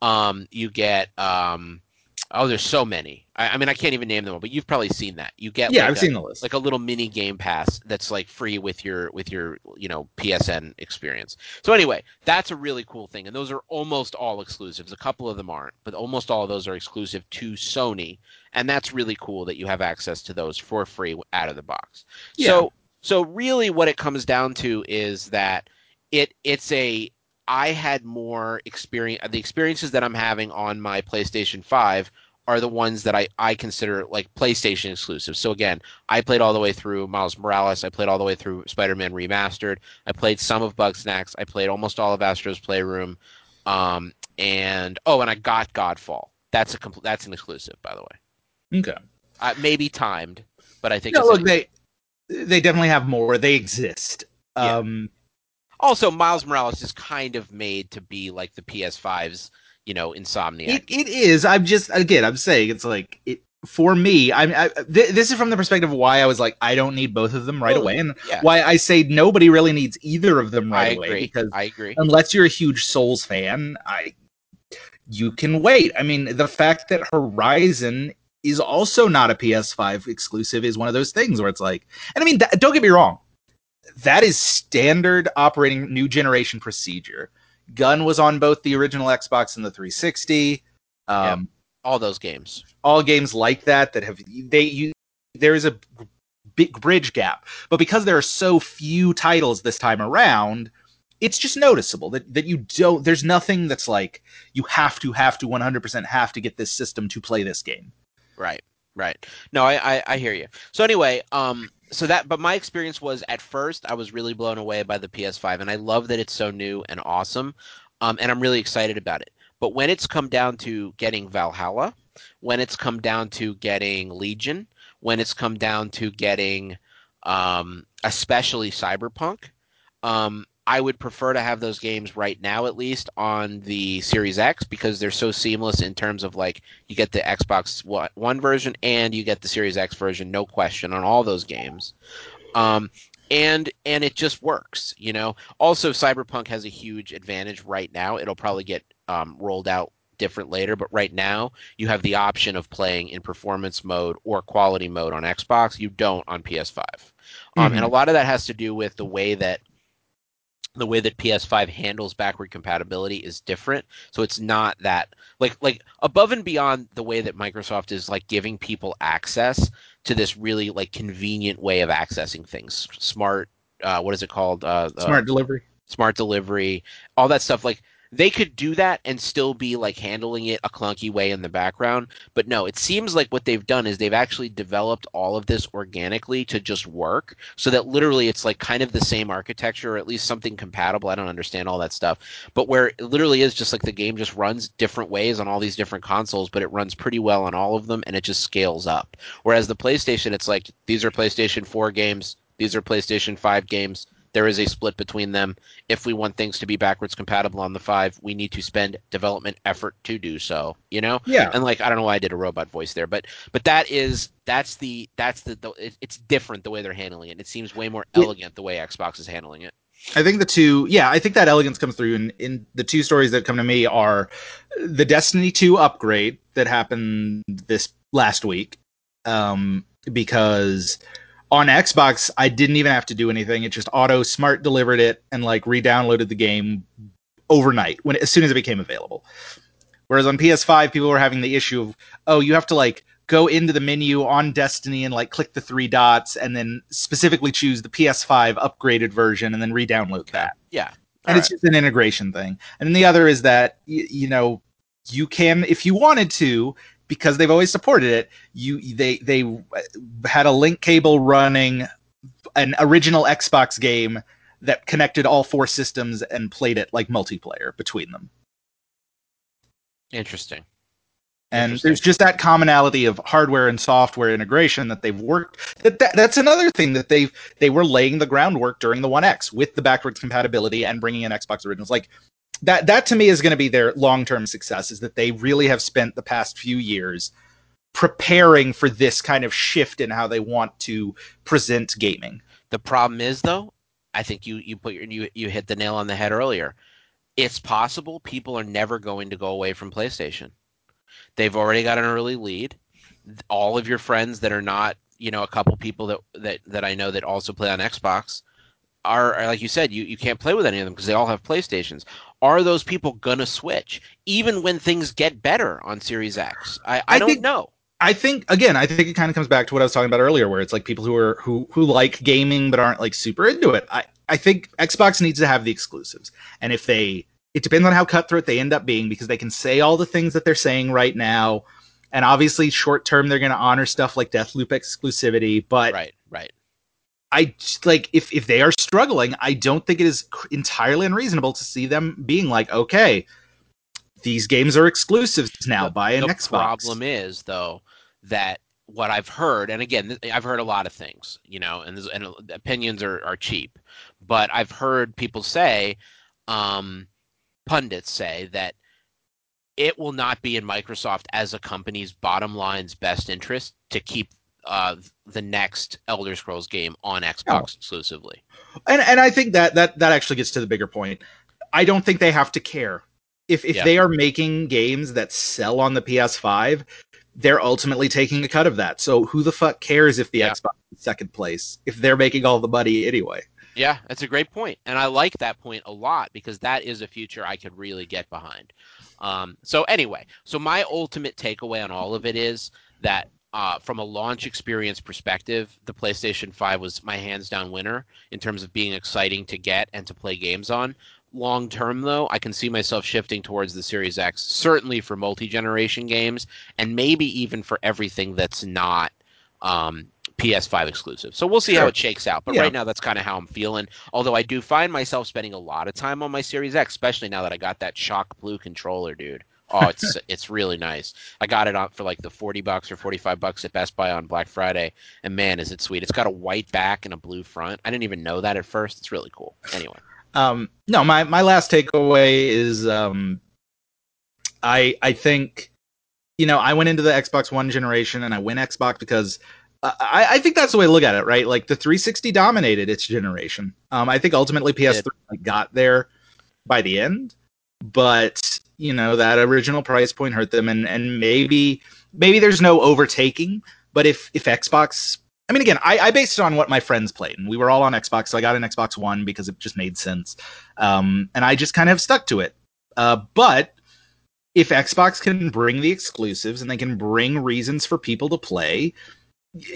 Um, you get um, oh, there's so many. I, I mean, I can't even name them all, but you've probably seen that. You get
Yeah,
like
I've
a-
seen the list.
like a little mini game pass that's like free with your with your you know PSN experience. So anyway, that's a really cool thing, and those are almost all exclusives. A couple of them aren't, but almost all of those are exclusive to Sony, and that's really cool that you have access to those for free out of the box.
Yeah.
So so really, what it comes down to is that it it's a I had more experience. The experiences that I'm having on my PlayStation Five are the ones that I, I consider like PlayStation exclusives. So again, I played all the way through Miles Morales. I played all the way through Spider-Man Remastered. I played some of Bugsnax. I played almost all of Astro's Playroom. Um, and oh, and I got Godfall. That's a compl- that's an exclusive, by the way.
Okay.
Uh, maybe timed, but I think
No,
it's
look,
an-
they they definitely have more. They exist.
Yeah.
Um,
also Miles Morales is kind of made to be like the PS5's, you know, Insomniac.
it, it is. I'm just again. I'm saying it's like it for me. I'm. I, th- this is from the perspective of why I was like, I don't need both of them right
Totally.
away, and
yeah,
why I say nobody really needs either of them
I
right away
agree.
because
I agree.
unless you're a huge Souls fan, I you can wait. I mean, the fact that Horizon is also not a PS5 exclusive is one of those things where it's like, and I mean, th- don't get me wrong, that is standard operating new generation procedure. Gun was on both the original Xbox and the 360. Um,
Yep. all those games.
all games like that that have they you there is a big bridge gap but because there are so few titles this time around it's just noticeable that, that you don't there's nothing that's like you have to have to 100% have to get this system to play this game
Right, right. No, I, I, I hear you. So anyway, um, so that, but my experience was at first I was really blown away by the PS5, and I love that it's so new and awesome, um, and I'm really excited about it. But when it's come down to getting Valhalla, when it's come down to getting Legion, when it's come down to getting, um, especially Cyberpunk, um, I would prefer to have those games right now, at least on the Series X, because they're so seamless in terms of like you get the Xbox One version and you get the Series X version, no question, on all those games. Um, and and it just works, you know. Also, Cyberpunk has a huge advantage right now. It'll probably get um, rolled out different later, but right now you have the option of playing in performance mode or quality mode on Xbox. You don't on PS5, um,
Mhm.
and a lot of that has to do with the way that the way that PS5 handles backward compatibility is different. So it's not that like like above and beyond the way that Microsoft is like giving people access to this really like convenient way of accessing things. Smart uh, what is it called? Uh, uh,
smart delivery
smart delivery, all that stuff. Like they could do that and still be like handling it a clunky way in the background. But no, it seems like what they've done is they've actually developed all of this organically to just work so that literally it's like kind of the same architecture or at least something compatible. I don't understand all that stuff. But where it literally is just like the game just runs different ways on all these different consoles, but it runs pretty well on all of them and it just scales up. Whereas the PlayStation, it's like these are PlayStation 4 games, these are PlayStation 5 games. There is a split between them if we want things to be backwards compatible on the five, we need to spend development effort to do so. You know,
yeah
and like I don't know why I did a robot voice there, but but that is that's the that's the, the it, it's different the way they're handling it. It seems way more elegant the way Xbox is handling it.
I think the two, yeah, I think that elegance comes through in, in the two stories that come to me are the Destiny 2 upgrade that happened this last week. Um, because on Xbox, I didn't even have to do anything. It just auto smart delivered it and like re-downloaded the game overnight when as soon as it became available. Whereas on PS5, people were having the issue of, oh, you have to like go into the menu on Destiny and like click the three dots and then specifically choose the PS5 upgraded version and then re-download that.
Yeah,
And it's just an integration thing. And then the other is that y- you know you can if you wanted to because they've always supported it. You they they had a link cable running an original Xbox game that connected all four systems and played it like multiplayer between them.
interesting.
and
Interesting.
there's just that commonality of hardware and software integration that they've worked that, that that's another thing that they've they were laying the groundwork during the 1x with the backwards compatibility and bringing in xbox originals like that that to me is going to be their long-term success is that they really have spent the past few years preparing for this kind of shift in how they want to present gaming
The problem is though, I think you you put your you you hit the nail on the head earlier. It's possible people are never going to go away from PlayStation. They've already got an early lead. All of your friends that are not, you know, a couple people that that that I know that also play on Xbox are, are like you said, you you can't play with any of them because they all have PlayStations. Are those people gonna switch even when things get better on Series X? I, I,
I
don't
think-
know.
I think again, I think it kind of comes back to what I was talking about earlier, where it's like people who are who who like gaming but aren't like super into it. I I think Xbox needs to have the exclusives, and if they, it depends on how cutthroat they end up being because they can say all the things that they're saying right now, and obviously short term they're going to honor stuff like Deathloop exclusivity, but
Right, right.
I like if if they are struggling, I don't think it is entirely unreasonable to see them being like, okay, these games are exclusives now.
The-
buy an
the
Xbox.
problem is though that what I've heard, and again, I've heard a lot of things, you know, and, this- and opinions are, are cheap, but I've heard people say, um, pundits say that it will not be in Microsoft as a company's bottom line's best interest to keep uh, the next Elder Scrolls game on Xbox exclusively.
and and I think that that that actually gets to the bigger point. I don't think they have to care if if
Yeah.
they are making games that sell on the PS5. They're ultimately taking a cut of that. So who the fuck cares if the
Yeah.
Xbox is second place if they're making all the money anyway?
Yeah, that's a great point, and I like that point a lot because that is a future I could really get behind. Um, so anyway, so my ultimate takeaway on all of it is that uh, from a launch experience perspective, the PlayStation 5 was my hands down winner in terms of being exciting to get and to play games on. Long term, though, I can see myself shifting towards the Series X, certainly for multi generation games, and maybe even for everything that's not um, PS5 exclusive. So we'll see sure. how it shakes out. But yeah. right now, that's kind of how I'm feeling. Although I do find myself spending a lot of time on my Series X, especially now that I got that shock blue controller, dude. Oh, it's it's really nice. I got it on for like the forty bucks or forty five bucks at Best Buy on Black Friday, and man, is it sweet! It's got a white back and a blue front. I didn't even know that at first. It's really cool. Anyway,
um, no, my my last takeaway is um, I I think you know I went into the Xbox One generation and I win Xbox because I, I, think that's the way to look at it, right? Like the 360 dominated its generation. Um, I think ultimately PS3 like, got there by the end, but you know that original price point hurt them, and and maybe maybe there's no overtaking. But if if Xbox, I mean, again, I, I based it on what my friends played, and we were all on Xbox, so I got an Xbox One because it just made sense, um, and I just kind of stuck to it. Uh, but if Xbox can bring the exclusives and they can bring reasons for people to play,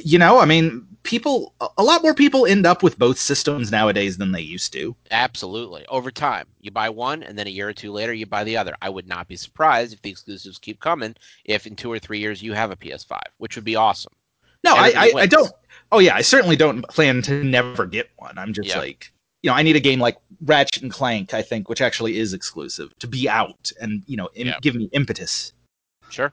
you know, I mean, people, a lot more people end up with both systems nowadays than they used to.
Absolutely. Over time, you buy one, and then a year or two later, you buy the other. I would not be surprised if the exclusives keep coming if in two or three years you have a PS5, which would be awesome.
No, I, I, I, don't. Oh, yeah, I certainly don't plan to never get one. I'm just like, you know, I need a game like Ratchet and Clank, I think, which actually is exclusive to be out and, you know, Im- give me impetus.
Sure.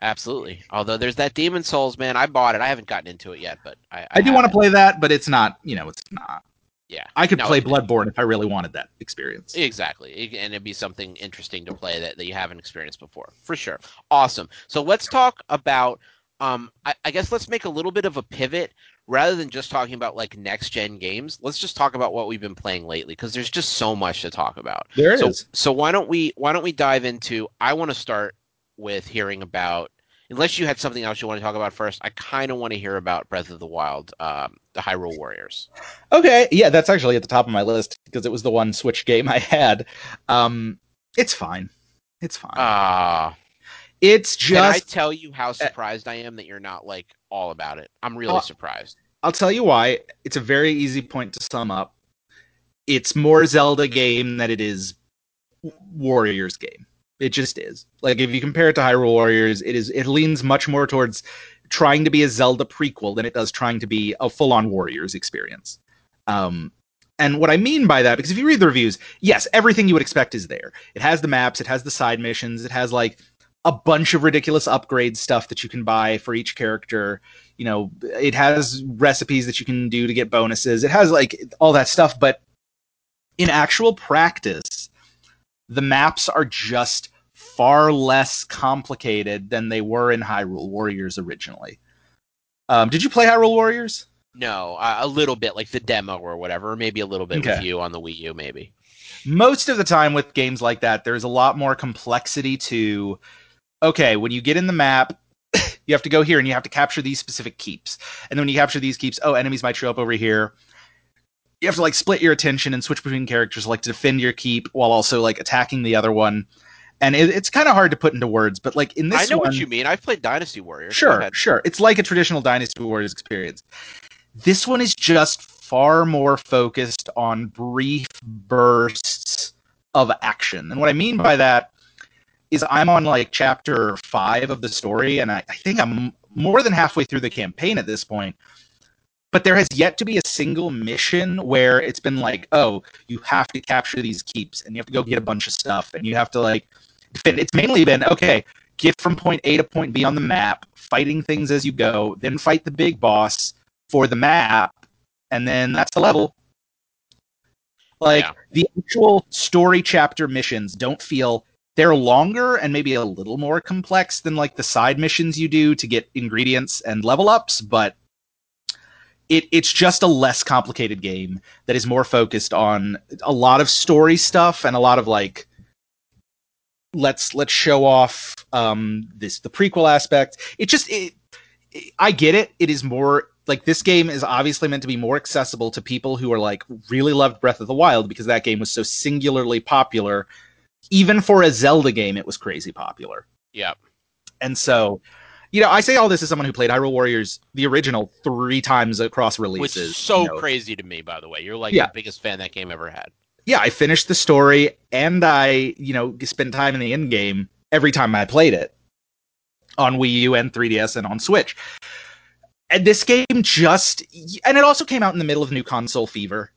Absolutely. Although there's that Demon's Souls, man. I bought it. I haven't gotten into it yet, but I, I,
I do want to play that, but it's not. You know, it's not.
Yeah.
I could no, play Bloodborne if I really wanted that experience.
Exactly. And it'd be something interesting to play that, that you haven't experienced before. For sure. Awesome. So let's talk about um I, I guess let's make a little bit of a pivot rather than just talking about like next gen games. Let's just talk about what we've been playing lately because there's just so much to talk about.
There
so,
is.
So why don't we why don't we dive into I want to start with hearing about unless you had something else you want to talk about first, I kind of want to hear about Breath of the Wild, um, the Hyrule Warriors.
Okay, yeah, that's actually at the top of my list because it was the one Switch game I had. Um, it's fine. It's fine.
Ah. Uh,
it's just. Can I
tell you how surprised uh, I am that you're not like all about it? I'm really uh, surprised.
I'll tell you why. It's a very easy point to sum up. It's more Zelda game than it is Warriors game. It just is. Like if you compare it to Hyrule Warriors, it is it leans much more towards trying to be a Zelda prequel than it does trying to be a full-on Warriors experience. Um, and what I mean by that, because if you read the reviews, yes, everything you would expect is there. It has the maps, it has the side missions, it has like a bunch of ridiculous upgrade stuff that you can buy for each character. You know, it has recipes that you can do to get bonuses. It has like all that stuff, but in actual practice, the maps are just far less complicated than they were in Hyrule Warriors originally. Um, did you play Hyrule Warriors?
No, a little bit, like the demo or whatever, maybe a little bit okay. with you on the Wii U, maybe.
Most of the time with games like that, there's a lot more complexity to. Okay, when you get in the map, you have to go here and you have to capture these specific keeps, and then when you capture these keeps, oh, enemies might show up over here you have to like split your attention and switch between characters, like to defend your keep while also like attacking the other one. And it, it's kind of hard to put into words, but like in this,
I know
one,
what you mean. I've played Dynasty Warriors.
Sure, sure. It's like a traditional Dynasty Warriors experience. This one is just far more focused on brief bursts of action. And what I mean by that is I'm on like chapter five of the story, and I, I think I'm more than halfway through the campaign at this point but there has yet to be a single mission where it's been like, oh, you have to capture these keeps and you have to go get a bunch of stuff and you have to like defend. It's mainly been okay, get from point A to point B on the map, fighting things as you go, then fight the big boss for the map, and then that's the level. Like yeah. the actual story chapter missions don't feel they're longer and maybe a little more complex than like the side missions you do to get ingredients and level ups, but it, it's just a less complicated game that is more focused on a lot of story stuff and a lot of like let's let's show off um this the prequel aspect it just it, it, i get it it is more like this game is obviously meant to be more accessible to people who are like really loved Breath of the Wild because that game was so singularly popular. Even for a Zelda game, it was crazy popular.
Yep.
And so, you know, I say all this as someone who played Hyrule Warriors, the original, three times across releases.
Which is so
you know.
crazy to me, by the way. You're like
Yeah.
the biggest fan that game ever had.
Yeah, I finished the story and I, you know, spent time in the end game every time I played it on Wii U and 3DS and on Switch. And this game just, and it also came out in the middle of new console fever,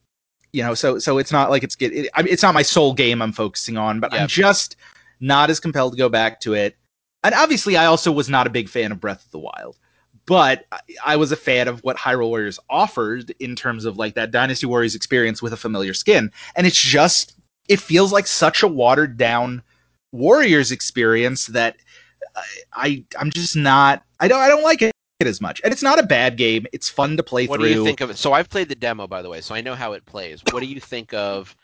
you know. So, so it's not like it's get, it, it's not my sole game I'm focusing on, but
Yeah.
I'm just not as compelled to go back to it. And obviously, I also was not a big fan of Breath of the Wild, but I, was a fan of what Hyrule Warriors offered in terms of like that Dynasty Warriors experience with a familiar skin. And it's just, it feels like such a watered down Warriors experience that I, I I'm just not, I don't, I don't like it as much. And it's not a bad game. It's fun to play
What
through.
What do you think of it? So I've played the demo, by the way, so I know how it plays. What do you think of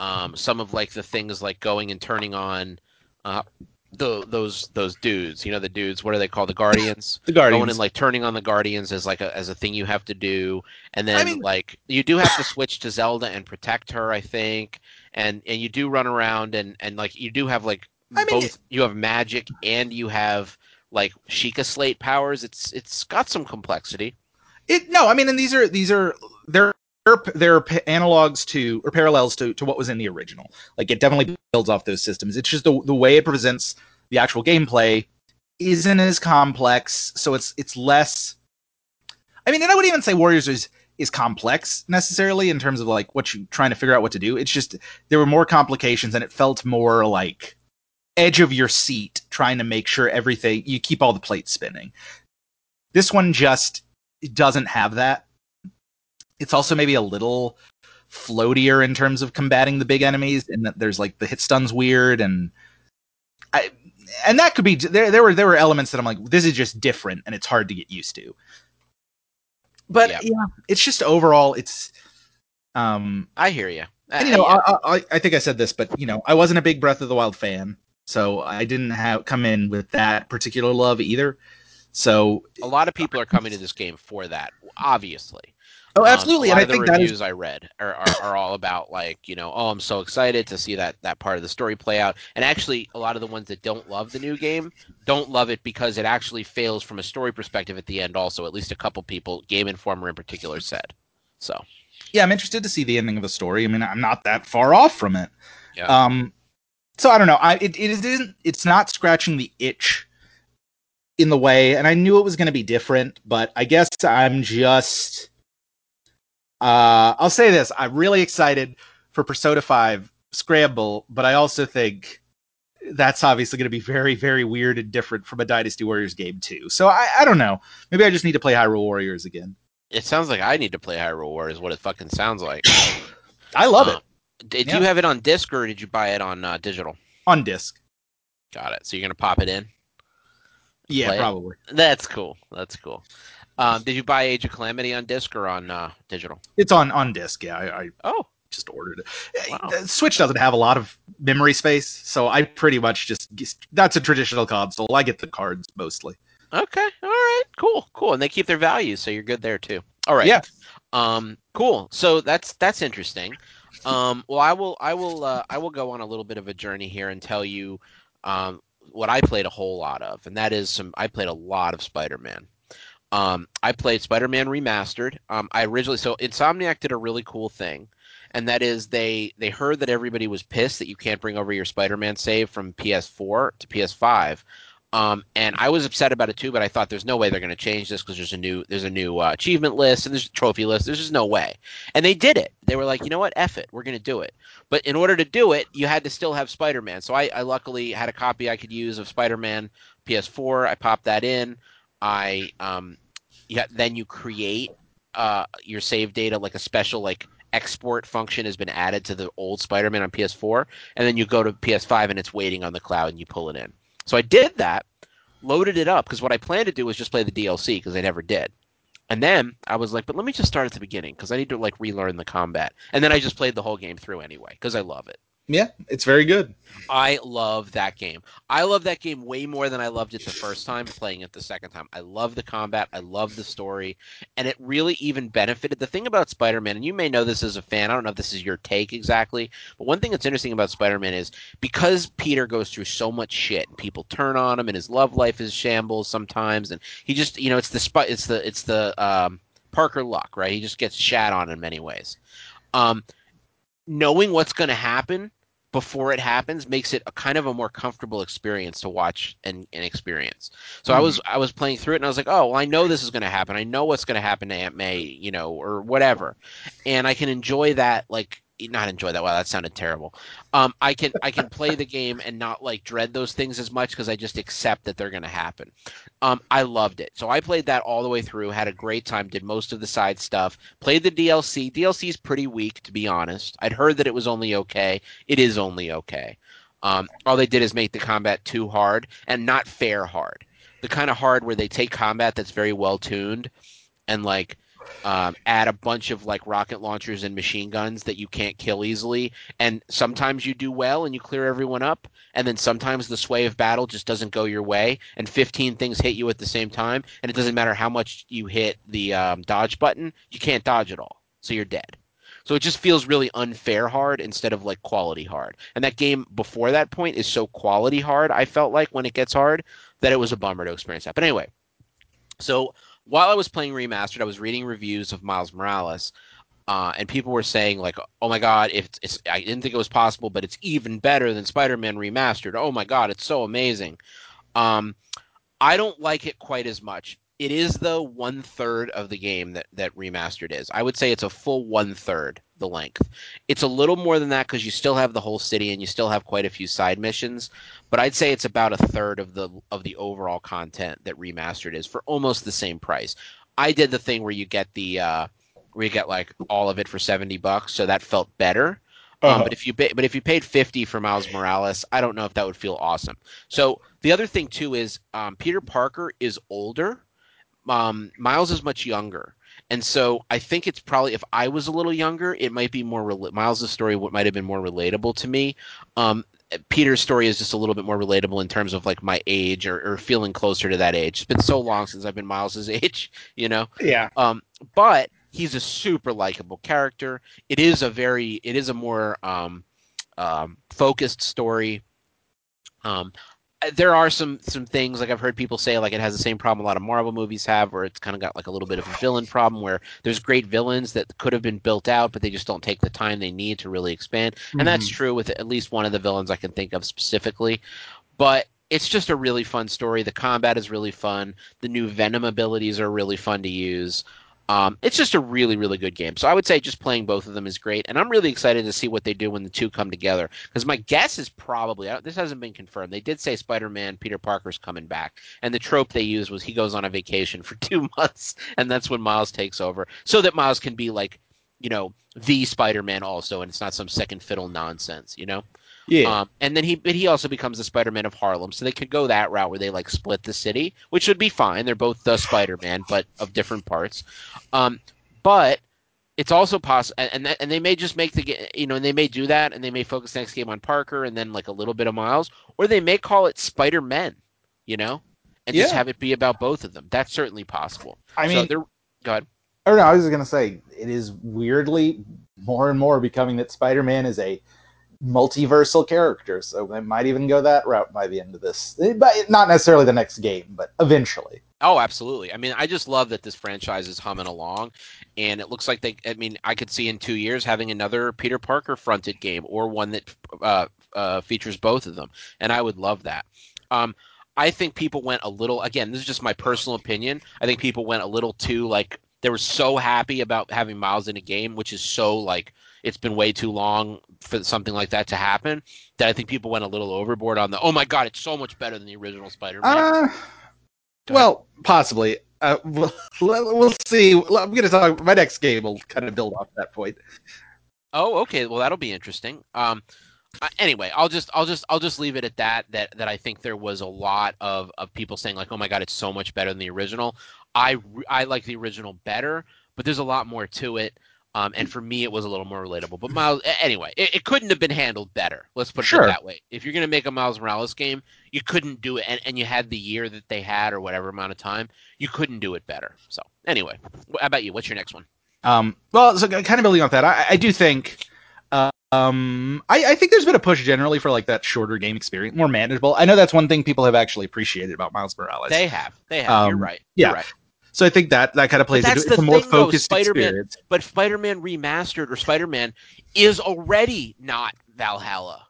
um, some of like the things like going and turning on uh, the those those dudes? You know, the dudes. What are they called? The guardians.
the Guardians?
Going and like turning on the guardians as like a as a thing you have to do, and then
I mean-
like you do have to switch to Zelda and protect her, I think, and and you do run around and and like you do have like
I mean,
both. You have magic and you have like Sheikah Slate powers. It's it's got some complexity.
It no, I mean, and these are these are they're they're, they're analogs to or parallels to to what was in the original. Like it definitely builds off those systems. It's just the the way it presents the actual gameplay isn't as complex, so it's it's less. I mean, and I wouldn't even say Warriors is is complex necessarily in terms of like what you're trying to figure out what to do. It's just there were more complications, and it felt more like edge of your seat trying to make sure everything you keep all the plates spinning. This one just doesn't have that. It's also maybe a little floatier in terms of combating the big enemies, and that there's like the hit stun's weird, and I and that could be there. There were there were elements that I'm like, this is just different, and it's hard to get used to. But
Yeah.
yeah, it's just overall, it's um,
I hear you.
and, you know, I, I I think I said this, but you know, I wasn't a big Breath of the Wild fan, so I didn't have come in with that particular love either. So
a lot of people are coming to this game for that, obviously.
Oh,
Um,
absolutely, and I
of the
think that
reviews
is
I read are, are, are all about like you know, oh, I'm so excited to see that that part of the story play out. And actually, a lot of the ones that don't love the new game don't love it because it actually fails from a story perspective at the end. Also, at least a couple people, Game Informer in particular, said. So
yeah, I'm interested to see the ending of the story. I mean, I'm not that far off from it.
Yeah.
Um, so I don't know. I it, it isn't. It's not scratching the itch in the way, and I knew it was going to be different, but I guess I'm just. Uh, I'll say this: I'm really excited for Persona Five Scramble, but I also think that's obviously going to be very, very weird and different from a Dynasty Warriors game too. So I, I don't know. Maybe I just need to play Hyrule Warriors again.
it sounds like I need to play Hyrule War. Is what it fucking sounds like.
I love
Uh,
it
Did
Yeah.
you have it on disc or did you buy it on uh, digital?
on disc.
Got it. So you're gonna pop it in.
Yeah,
Play it?
probably.
That's cool. That's cool. Um, did you buy Age of Calamity on disc or on uh, digital?
It's on on disc. Yeah, I, I
Oh,
just ordered it.
Wow.
Uh, Switch doesn't have a lot of memory space, so I pretty much just that's a traditional console. I get the cards mostly.
okay. All right. Cool. Cool. And they keep their values, so you're good there too. All right.
Yeah.
Um. Cool. So that's that's interesting. Um. Well, I will. I will. Uh, I will go on a little bit of a journey here and tell you, um, what I played a whole lot of, and that is some. I played a lot of Spider-Man. Um, I played Spider-Man Remastered. Um, I originally so Insomniac did a really cool thing, and that is they they heard that everybody was pissed that you can't bring over your Spider-Man save from PS4 to PS5. Um, and I was upset about it too, but I thought there's no way they're going to change this because there's a new there's a new uh, achievement list and there's a trophy list. There's just no way. And they did it. They were like, you know what, F it, we're going to do it. But in order to do it, you had to still have Spider-Man. So I, I luckily had a copy I could use of Spider-Man PS4. I popped that in. I um, yeah, then you create uh your save data like a special like export function has been added to the old Spider-Man on PS4, and then you go to PS5 and it's waiting on the cloud and you pull it in. So I did that, loaded it up because what I planned to do was just play the DLC because I never did. And then I was like, but let me just start at the beginning because I need to like relearn the combat. And then I just played the whole game through anyway because I love it.
Yeah, it's very good.
I love that game. I love that game way more than I loved it the first time playing it the second time. I love the combat, I love the story, and it really even benefited. The thing about Spider-Man, and you may know this as a fan, I don't know if this is your take exactly, but one thing that's interesting about Spider-Man is because Peter goes through so much shit, people turn on him and his love life is shambles sometimes and he just, you know, it's the it's the it's the um, Parker luck, right? He just gets shat on in many ways. Um, knowing what's going to happen before it happens makes it a kind of a more comfortable experience to watch and, and experience. So mm. I was I was playing through it and I was like, oh, well, I know this is going to happen. I know what's going to happen to Aunt May, you know, or whatever, and I can enjoy that like not enjoy that. Wow, that sounded terrible. Um, I can I can play the game and not like dread those things as much because I just accept that they're going to happen. Um, I loved it, so I played that all the way through. Had a great time. Did most of the side stuff. Played the DLC. DLC is pretty weak, to be honest. I'd heard that it was only okay. It is only okay. Um, all they did is make the combat too hard and not fair hard. The kind of hard where they take combat that's very well tuned and like um, add a bunch of like rocket launchers and machine guns that you can't kill easily. And sometimes you do well and you clear everyone up, and then sometimes the sway of battle just doesn't go your way, and 15 things hit you at the same time, and it doesn't matter how much you hit the um, dodge button, you can't dodge at all, so you're dead. So it just feels really unfair hard instead of like quality hard. And that game before that point is so quality hard, I felt like when it gets hard, that it was a bummer to experience that. But anyway, so while I was playing remastered, I was reading reviews of Miles Morales, uh, and people were saying like, "Oh my god, if it's, it's, I didn't think it was possible, but it's even better than Spider-Man remastered. Oh my god, it's so amazing." Um, I don't like it quite as much. It is though one third of the game that that remastered is. I would say it's a full one third the length. It's a little more than that because you still have the whole city and you still have quite a few side missions. But I'd say it's about a third of the of the overall content that remastered is for almost the same price. I did the thing where you get the uh, where you get like all of it for seventy bucks, so that felt better. Um, uh-huh. Um, but if you but if you paid fifty for Miles Morales, I don't know if that would feel awesome. So the other thing too is um, Peter Parker is older. Um, Miles is much younger. And so I think it's probably if I was a little younger, it might be more Miles' story might have been more relatable to me. Um, Peter's story is just a little bit more relatable in terms of like my age or, or feeling closer to that age. It's been so long since I've been Miles's age, you know.
Yeah.
Um, but he's a super likable character. It is a very, it is a more um, um, focused story. Um, there are some some things like I've heard people say like it has the same problem a lot of Marvel movies have, where it's kind of got like a little bit of a villain problem, where there's great villains that could have been built out, but they just don't take the time they need to really expand, mm-hmm. and that's mm-hmm. true with at least one of the villains I can think of specifically. But it's just a really fun story. The combat is really fun. The new Venom abilities are really fun to use. Um, it's just a really, really good game. So I would say just playing both of them is great, and I'm really excited to see what they do when the two come together. Because my guess is probably this hasn't been confirmed. They did say Spider-Man Peter Parker's coming back, and the trope they used was he goes on a vacation for two months, and that's when Miles takes over, so that Miles can be like, you know, the Spider-Man also, and it's not some second fiddle nonsense, you know.
Yeah.
Um, and then he but he also becomes the Spider-Man of Harlem, so they could go that route where they like split the city, which would be fine. They're both the Spider-Man, but of different parts. Um, but it's also possible, and and they may just make the you know, and they may do that, and they may focus next game on Parker, and then like a little bit of Miles, or they may call it Spider-Men, you know, and yeah. just have it be about both of them. That's certainly possible.
I mean,
so go ahead.
Oh no, I was just gonna say it is weirdly more and more becoming that Spider-Man is a multiversal character, so they might even go that route by the end of this. But not necessarily the next game, but eventually.
Oh, absolutely. I mean, I just love that this franchise is humming along, and it looks like they. I mean, I could see in two years having another Peter Parker fronted game or one that uh, uh, features both of them, and I would love that. Um, I think people went a little. Again, this is just my personal opinion. I think people went a little too like they were so happy about having Miles in a game, which is so like it's been way too long for something like that to happen that I think people went a little overboard on the oh my god it's so much better than the original Spider-Man.
Uh, well, possibly. Uh, we'll, we'll see. I'm going to talk. My next game will kind of build off that point.
Oh, okay. Well, that'll be interesting. Um, uh, anyway, I'll just I'll just I'll just leave it at that. That that I think there was a lot of of people saying like, oh my god, it's so much better than the original. I I like the original better, but there's a lot more to it. Um, and for me, it was a little more relatable. But Miles, anyway, it, it couldn't have been handled better. Let's put
Sure.
it that way. If you're going to make a Miles Morales game, you couldn't do it, and, and you had the year that they had or whatever amount of time, you couldn't do it better. So anyway, how about you? What's your next one?
Um, well, so kind of building off that, I, I do think, uh, um, I, I think there's been a push generally for like that shorter game experience, more manageable. I know that's one thing people have actually appreciated about Miles Morales.
They have, they have. you're
Um,
right.
yeah.
You're right.
So I think that that kind of plays
that's
into it. It's
the
a more
thing, though,
focused
Spider-Man-
experience.
But Spider-Man Remastered or Spider-Man is already not Valhalla.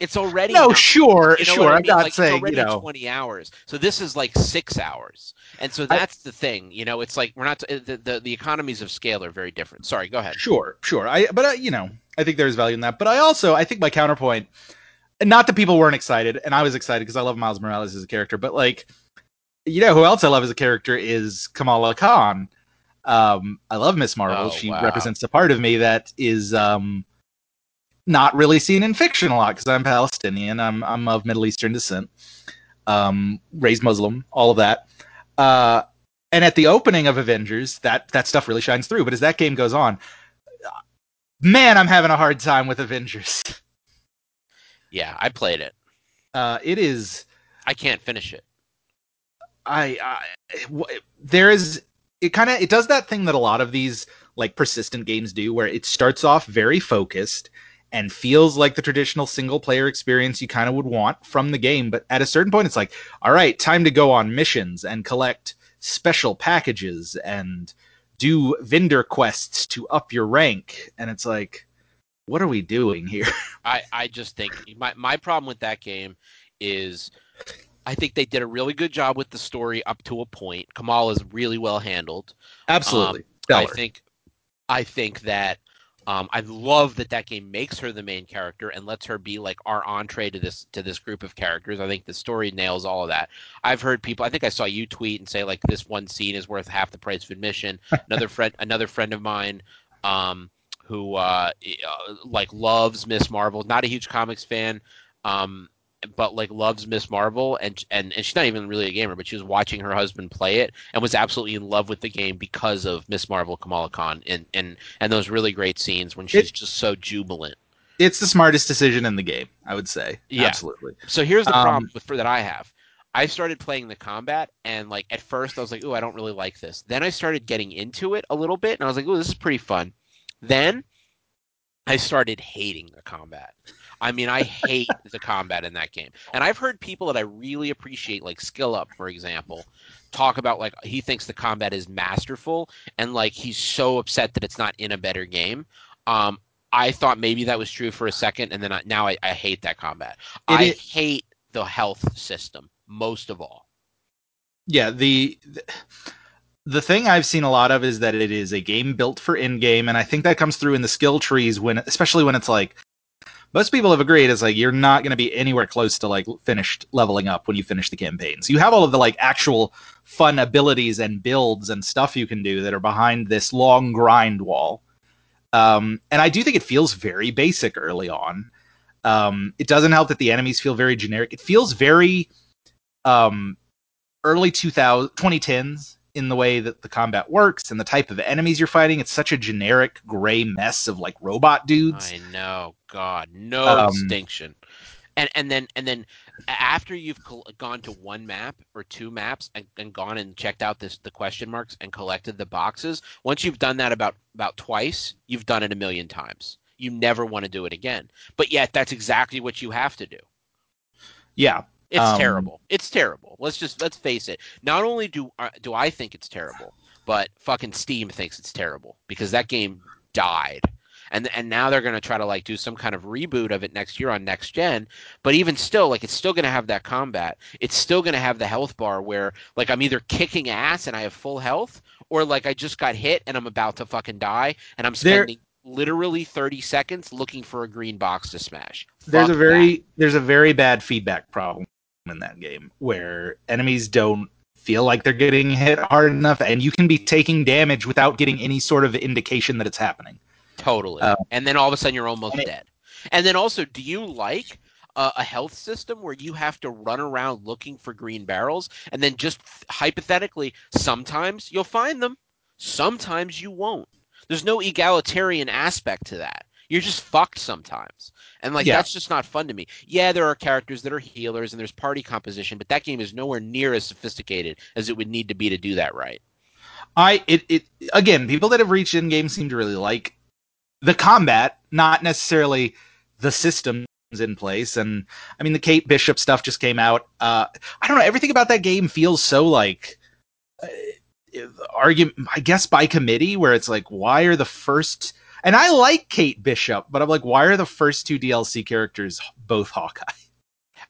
It's already
No,
not
sure,
You know
sure.
I
I'm
mean?
not
Like, it's
saying you know.
20 hours. So this is like six hours, and so that's the thing. You know, it's like we're not uh, the, the the economies of scale are very different. Sorry, go ahead.
Sure, sure. I but I, you know, I think there's value in that. But I also I think my counterpoint, not that people weren't excited, and I was excited because I love Miles Morales as a character, but like, you know, who else I love as a character is Kamala Khan. Um, I love Miss Marvel.
Oh,
she
wow.
represents a part of me that is um not really seen in fiction a lot because I'm Palestinian. I'm I'm of Middle Eastern descent. Um, raised Muslim, all of that. Uh, and at the opening of Avengers, that that stuff really shines through. But as that game goes on, man, I'm having a hard time with Avengers.
Yeah, I played it.
Uh, it is.
I can't finish it.
I, I there is it kind of it does that thing that a lot of these like persistent games do where it starts off very focused and feels like the traditional single player experience you kind of would want from the game but at a certain point it's like all right time to go on missions and collect special packages and do vendor quests to up your rank. And it's like what are we doing here?
I, I just think my, my problem with that game is I think they did a really good job with the story up to a point. Kamal is really well handled.
absolutely
I think I think that um, I love that that game makes her the main character and lets her be like our entree to this to this group of characters. I think the story nails all of that. I've heard people. I think I saw you tweet and say like this one scene is worth half the price of admission. another friend, another friend of mine, um, who uh, uh, like loves Miss Marvel. Not a huge comics fan. Um, but like loves Miss Marvel and and and she's not even really a gamer, but she was watching her husband play it and was absolutely in love with the game because of Miss Marvel Kamala Khan and and and those really great scenes when she's
It-
just so jubilant.
it's the smartest decision in the game i would say
Yeah.
absolutely
So here's the
Um,
problem with, for that I have. I started playing the combat and like at first I was like, "Ooh, I don't really like this." Then I started getting into it a little bit and I was like, "Ooh, this is pretty fun." Then I started hating the combat. I mean, I hate the combat in that game. And I've heard people that I really appreciate like Skill Up, for example, talk about like he thinks the combat is masterful and like he's so upset that it's not in a better game. Um I thought maybe that was true for a second, and then I, now I, I hate that combat.
It
I
i-
hate the health system most of all.
yeah the the thing i've seen a lot of is that it is a game built for endgame and i think that comes through in the skill trees when especially when it's like most people have agreed it's like you're not going to be anywhere close to like finished leveling up when you finish the campaigns you have all of the like actual fun abilities and builds and stuff you can do that are behind this long grind wall. Um, and i do think it feels very basic early on. Um, it doesn't help that the enemies feel very generic. It feels very um, early 2000 2010s in the way that the combat works and the type of enemies you're fighting it's such a generic gray mess of like robot dudes
I know, God, no
Um,
distinction. And and then and then after you've gone to one map or two maps and, and gone and checked out this the question marks and collected the boxes, once you've done that about about twice, you've done it a million times. You never want to do it again. But yet that's exactly what you have to do.
yeah
It's
Um,
terrible. It's terrible. Let's just let's face it. Not only do uh, do I think it's terrible, but fucking Steam thinks it's terrible because that game died. And and now they're going to try to like do some kind of reboot of it next year on next gen, but even still like it's still going to have that combat. It's still going to have the health bar where like I'm either kicking ass and I have full health or like I just got hit and I'm about to fucking die and I'm
There-
spending literally 30 seconds looking for a green box to smash.
there's
Fuck
a very there's a very bad feedback problem in that game where enemies don't feel like they're getting hit hard enough and you can be taking damage without getting any sort of indication that it's happening
Totally.
Uh,
and then all of a sudden you're almost
and it-
dead. And then also, do you like uh, a health system where you have to run around looking for green barrels and then just hypothetically, sometimes you'll find them, sometimes you won't. There's no egalitarian aspect to that. You're just fucked sometimes. And like
Yeah.
that's just not fun to me. Yeah, there are characters that are healers and there's party composition, but that game is nowhere near as sophisticated as it would need to be to do that right.
I it it again, people that have reached endgame seem to really like the combat, not necessarily the systems in place. And I mean, the Kate Bishop stuff just came out. Uh, I don't know, everything about that game feels so like uh, argument. I guess by committee, where it's like, why are the first and I like Kate Bishop, but I'm like, why are the first two DLC characters both Hawkeye?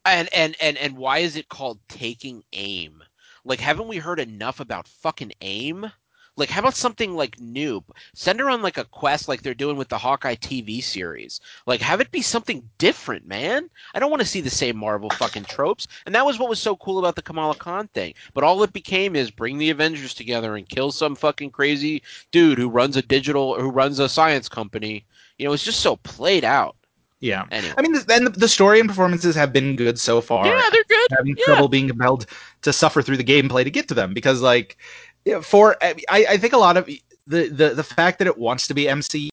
And and and and why is it called taking aim? Like haven't we heard enough about fucking aim? Like how about something like new? Send her on like a quest like they're doing with the Hawkeye TV series. Like have it be something different, man. I don't want to see the same Marvel fucking tropes. And that was what was so cool about the Kamala Khan thing. But all it became is bring the Avengers together and kill some fucking crazy dude who runs a digital who runs a science company. You know, it's just so played out.
Yeah.
Anyway.
I mean, and the, the story and performances have been good so far.
yeah, they're good.
having
Yeah.
trouble being compelled to suffer through the gameplay to get to them because like yeah, for I, I think a lot of the, the the fact that it wants to be MCU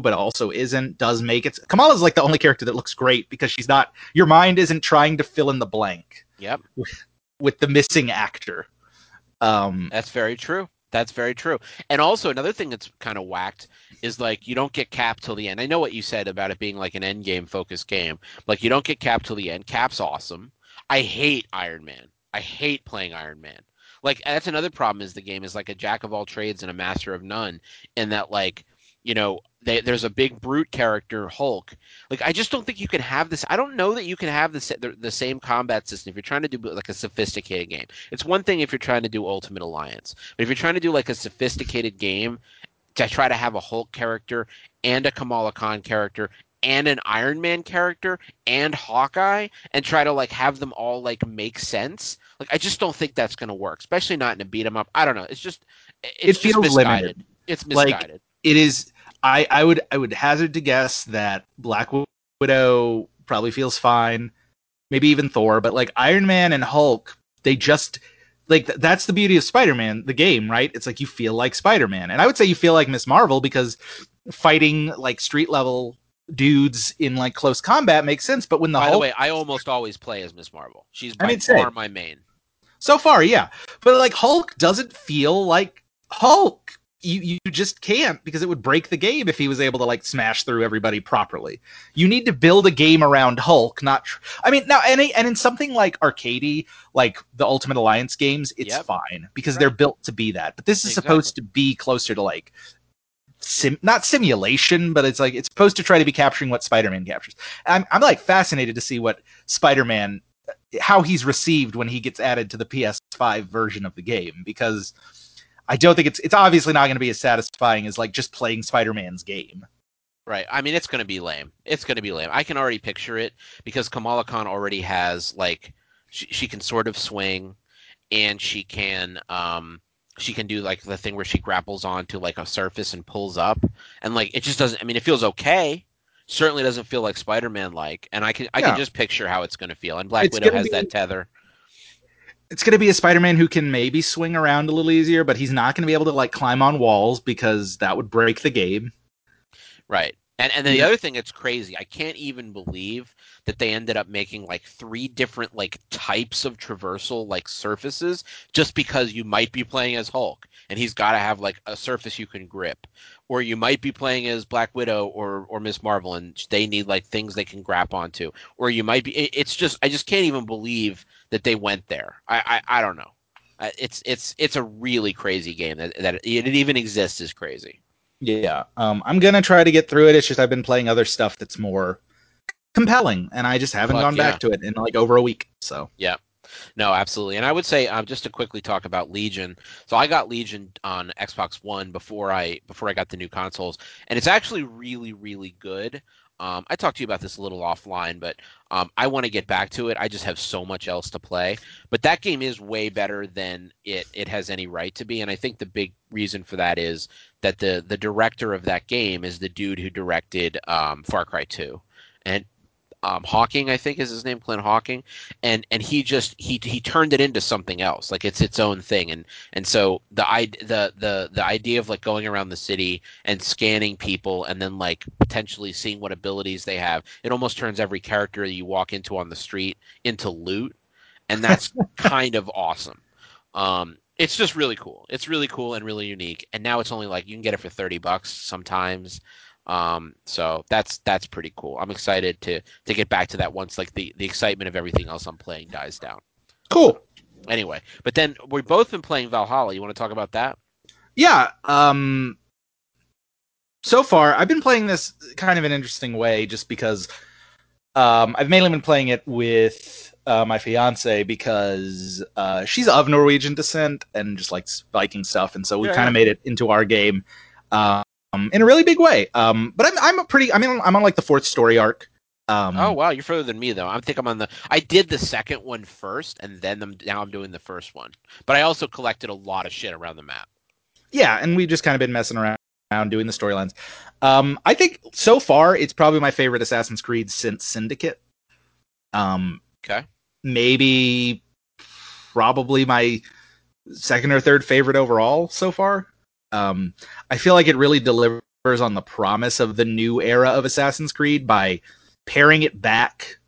but also isn't does make it Kamala's like the only character that looks great because she's not your mind isn't trying to fill in the blank
Yep.
with the missing actor um
That's very true. That's very true. And also another thing that's kind of whacked is like you don't get Cap till the end. I know what you said about it being like an end game focused game. Like you don't get Cap till the end. Cap's awesome. I hate Iron Man. I hate playing Iron Man. Like that's another problem is the game is like a jack of all trades and a master of none in that like you know they, there's a big brute character Hulk. Like I just don't think you can have this. I don't know that you can have the, the the same combat system if you're trying to do like a sophisticated game. It's one thing if you're trying to do Ultimate Alliance, but if you're trying to do like a sophisticated game to try to have a Hulk character and a Kamala Khan character and an Iron Man character and Hawkeye and try to like have them all like make sense. Like I just don't think that's going to work, especially not in a beat 'em up. I don't know. It's just it's
It
just
feels
misguided.
limited.
It's
Like,
misguided.
it is I I would I would hazard to guess that Black Widow probably feels fine maybe even Thor but like Iron Man and Hulk they just like th- that's the beauty of Spider-Man the game right it's like you feel like Spider-Man and I would say you feel like Miss Marvel because fighting like street level dudes in like close combat makes sense but when the
By
Hulk
the way, I almost always play as Miss Marvel. She's
I
by
mean,
far my main.
So far, yeah. But like Hulk doesn't feel like Hulk. You you just can't because it would break the game if he was able to like smash through everybody properly. You need to build a game around Hulk, not. Tr- I mean, now and and in something like arcadey, like the Ultimate Alliance games, it's
Yep.
fine because
Right.
they're built to be that. But this is
Exactly.
supposed to be closer to like. Sim, not simulation, but it's like it's supposed to try to be capturing what Spider-Man captures. I'm I'm like fascinated to see what Spider-Man how he's received when he gets added to the PS5 version of the game because I don't think it's it's obviously not going to be as satisfying as like just playing Spider-Man's game.
Right. I mean, it's going to be lame. It's going to be lame. I can already picture it because Kamala Khan already has like she, she can sort of swing, and she can um she can do like the thing where she grapples onto like a surface and pulls up, and like it just doesn't. I mean, it feels okay. Certainly doesn't feel like Spider-Man like, and I can I
Yeah.
can just picture how it's going to feel. And Black
It's
Widow has
be-
that tether.
It's going to be a Spider-Man who can maybe swing around a little easier, but he's not going to be able to like climb on walls because that would break the game.
Right. And and then the other thing that's crazy, I can't even believe that they ended up making like three different like types of traversal like surfaces just because you might be playing as Hulk and he's got to have like a surface you can grip or you might be playing as Black Widow or or Miss Marvel and they need like things they can grab onto or you might be it's just I just can't even believe that they went there. I I, I don't know. Uh, It's it's it's a really crazy game that that it even exists is crazy.
Yeah, um, I'm gonna try to get through it. It's just I've been playing other stuff that's more compelling, and I just haven't
Fuck
gone
yeah.
back to it in like over a week. So yeah,
No, absolutely. And I would say um, just to quickly talk about Legion. So I got Legion on Xbox One before I before I got the new consoles, and it's actually really really good. Um, I talked to you about this a little offline, but um, I want to get back to it. I just have so much else to play. But that game is way better than it it has any right to be, and I think the big reason for that is that the the director of that game is the dude who directed um, Far Cry Two, and um, Hocking, I think is his name, Clint Hocking, and and he just he he turned it into something else, like it's its own thing, and and so the the the the idea of like going around the city and scanning people, and then like potentially seeing what abilities they have, it almost turns every character that you walk into on the street into loot, and that's kind of awesome. Um, it's just really cool. It's really cool and really unique. And now it's only like you can get it for thirty bucks sometimes. Um, so that's that's pretty cool. I'm excited to to get back to that once like the the excitement of everything else I'm playing dies down.
Cool.
Anyway, but then we've both been playing Valhalla. You want to talk about that?
Yeah. Um. So far, I've been playing this kind of an interesting way, just because um, I've mainly been playing it with uh, my fiance because uh, she's of Norwegian descent and just likes Viking stuff, and so we
Yeah,
kind
yeah.
of made it into our game um, in a really big way. Um, but I'm I'm a pretty I mean I'm on like the fourth story arc. Um,
Oh wow, you're further than me though. I think I'm on the. I did the second one first, and then I'm, now I'm doing the first one. But I also collected a lot of shit around the map.
yeah, and we've just kind of been messing around doing the storylines. Um, I think so far it's probably my favorite Assassin's Creed since Syndicate. Um,
Okay.
maybe probably my second or third favorite overall so far. Um, I feel like it really delivers on the promise of the new era of Assassin's Creed by paring it back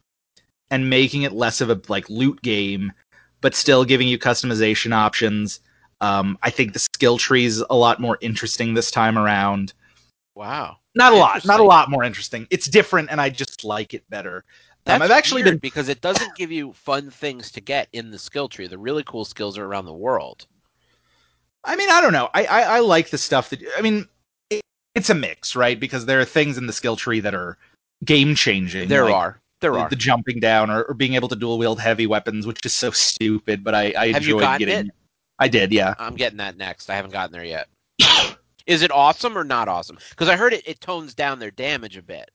and making it less of a like loot game, but still giving you customization options. Um, I think the skill tree's a lot more interesting this time around.
Wow.
Not a lot, not a lot more interesting. It's different, and I just like it better. Um, I've actually been
because it doesn't give you fun things to get in the skill tree. The really cool skills are around the world.
I mean, I don't know. I I, I like the stuff that I mean. It, it's a mix, right? Because there are things in the skill tree that are game changing.
There
like
are. There
the,
are.
the jumping down or, or being able to dual wield heavy weapons, which is so stupid. But I, I
Have you
enjoyed
gotten
getting.
it?
I did, yeah.
I'm getting that next. I haven't gotten there yet. Is it awesome or not awesome? Because I heard it, it tones down their damage a bit.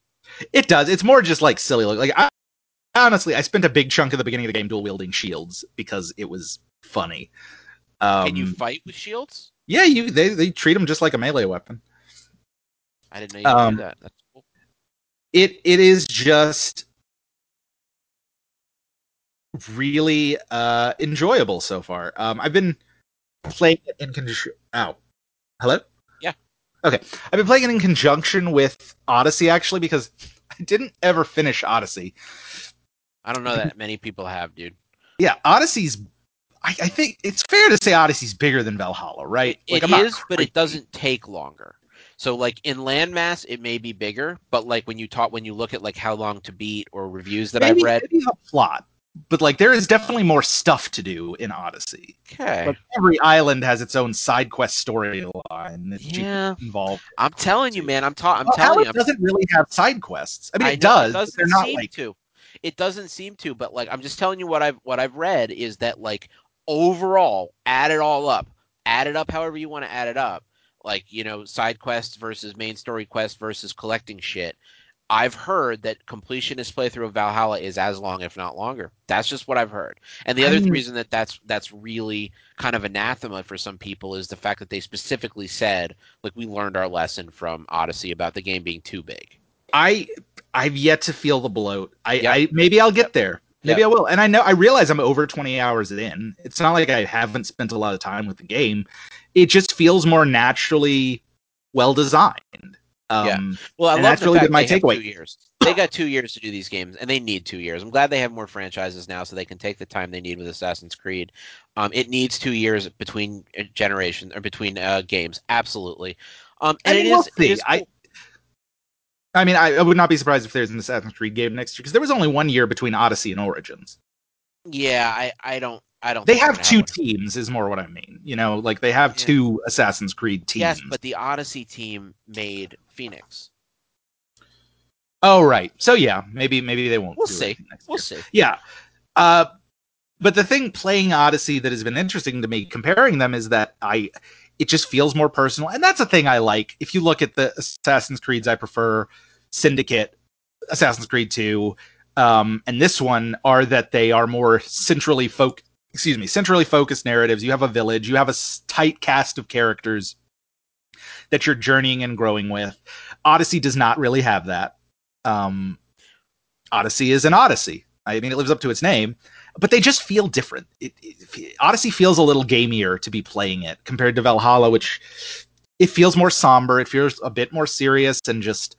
It does. It's more just like silly. Look, like I, honestly, I spent a big chunk of the beginning of the game dual wielding shields because it was funny. Um,
Can you fight with shields?
Yeah, you they they treat them just like a melee weapon.
I didn't know you could
Um,
do that. That's cool.
it it is just really uh enjoyable so far. Um I've been playing it in conjunction Ow. Hello?
Yeah.
Okay. I've been playing it in conjunction with Odyssey actually because I didn't ever finish Odyssey.
I don't know that many people have, dude.
Yeah, Odyssey's I, I think it's fair to say Odyssey's bigger than Valhalla, right?
It
I'm
but it doesn't take longer. So like in landmass, it may be bigger, but like when you talk, when you look at like how long to beat or reviews that
maybe,
I've read,
maybe a plot. But like there is definitely more stuff to do in Odyssey.
okay,
Like every island has its own side quest storyline
yeah,
involved.
I'm telling you, man, I'm I'm
Well,
telling you, I'm
doesn't really have side quests. I mean,
I
it
know
does.
It doesn't
they're not
seem
like
to. It doesn't seem to, but like I'm just telling you what I've what I've read is that like overall, add it all up, add it up however you want to add it up. Like you know, side quests versus main story quests versus collecting shit. I've heard that completionist playthrough of Valhalla is as long, if not longer. That's just what I've heard. And the
I
other
mean-
reason that that's that's really kind of anathema for some people is the fact that they specifically said, like, we learned our lesson from Odyssey about the game being too big.
I. I've yet to feel the bloat. I,
Yep.
I maybe I'll get
Yep.
there. Maybe I will. And I know I realize I'm over 20 hours in. It's not like I haven't spent a lot of time with the game. It just feels more naturally well designed. Um,
Well, I
that's really been my takeaway.
Two years. They got two years to do these games, and they need two years. I'm glad they have more franchises now, so they can take the time they need with Assassin's Creed. Um, it needs two years between uh, generations or between uh, games, absolutely. Um, and
I mean,
it
we'll
is. It is cool.
I mean, I, I would not be surprised if there's an Assassin's Creed game next year because there was only one year between Odyssey and Origins.
yeah, I, I don't. I don't.
They have two teams, is more what I mean. You know, like they have
Yeah.
two Assassin's Creed teams.
Yes, but the Odyssey team made Fenyx.
oh, right. So yeah, maybe maybe they won't.
We'll see. We'll
year.
see.
Yeah. Uh, but the thing playing Odyssey that has been interesting to me comparing them is that I it just feels more personal, and that's a thing I like. If you look at the Assassin's Creeds, I prefer Syndicate, Assassin's Creed Two, um, and this one are that they are more centrally folk. Excuse me, centrally focused narratives. You have a village, you have a tight cast of characters that you're journeying and growing with. Odyssey does not really have that. Um, Odyssey is an Odyssey. I mean, it lives up to its name, but they just feel different. It, it, Odyssey feels a little gamier to be playing it compared to Valhalla, which it feels more somber. It feels a bit more serious and just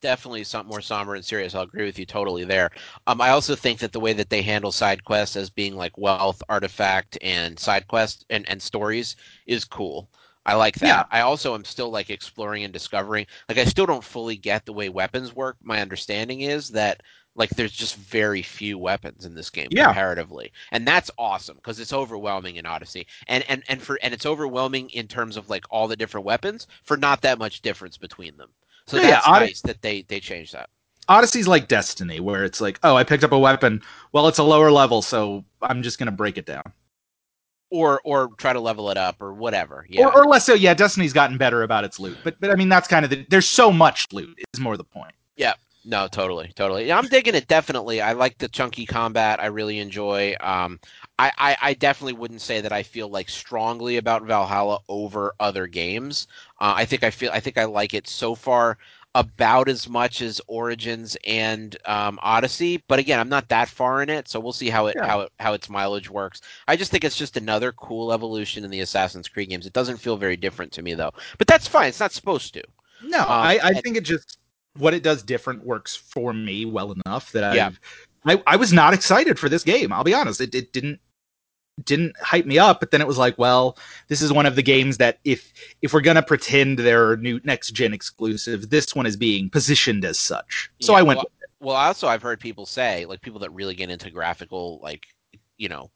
definitely something more somber and serious. I'll agree with you totally there. Um, I also think that the way that they handle side quests as being like wealth, artifact, and side quests and, and stories is cool. I like that. Yeah. I also am still like exploring and discovering. Like I still don't fully get the way weapons work. My understanding is that like there's just very few weapons in this game yeah. comparatively. And that's awesome because it's overwhelming in odyssey. And and and for and it's overwhelming in terms of like all the different weapons for not that much difference between them. So yeah, that's yeah, nice that they they changed that.
Odyssey's like destiny where it's like oh i picked up a weapon. Well it's a lower level so i'm just gonna break it down.
Or or try to level it up or whatever yeah.
Or, or less so yeah destiny's gotten better about its loot. But but i mean that's kind of the there's so much loot is more the point.
Yeah no, totally, totally. I'm digging it. Definitely, I like the chunky combat. I really enjoy. Um, I, I, I definitely wouldn't say that I feel like strongly about Valhalla over other games. Uh, I think I feel I think I like it so far about as much as Origins and um, Odyssey. But again, I'm not that far in it, so we'll see how it yeah. how it, how its mileage works. I just think it's just another cool evolution in the Assassin's Creed games. It doesn't feel very different to me though, but that's fine. It's not supposed to.
No, um, I, I think it just what it does different works for me well enough that yeah. I I was not excited for this game. I'll be honest. It, it didn't didn't hype me up, but then it was like, well, this is one of the games that if if we're gonna pretend they're new next gen exclusive, this one is being positioned as such. So yeah, I went.
Well, well, also I've heard people say like people that really get into graphical like you know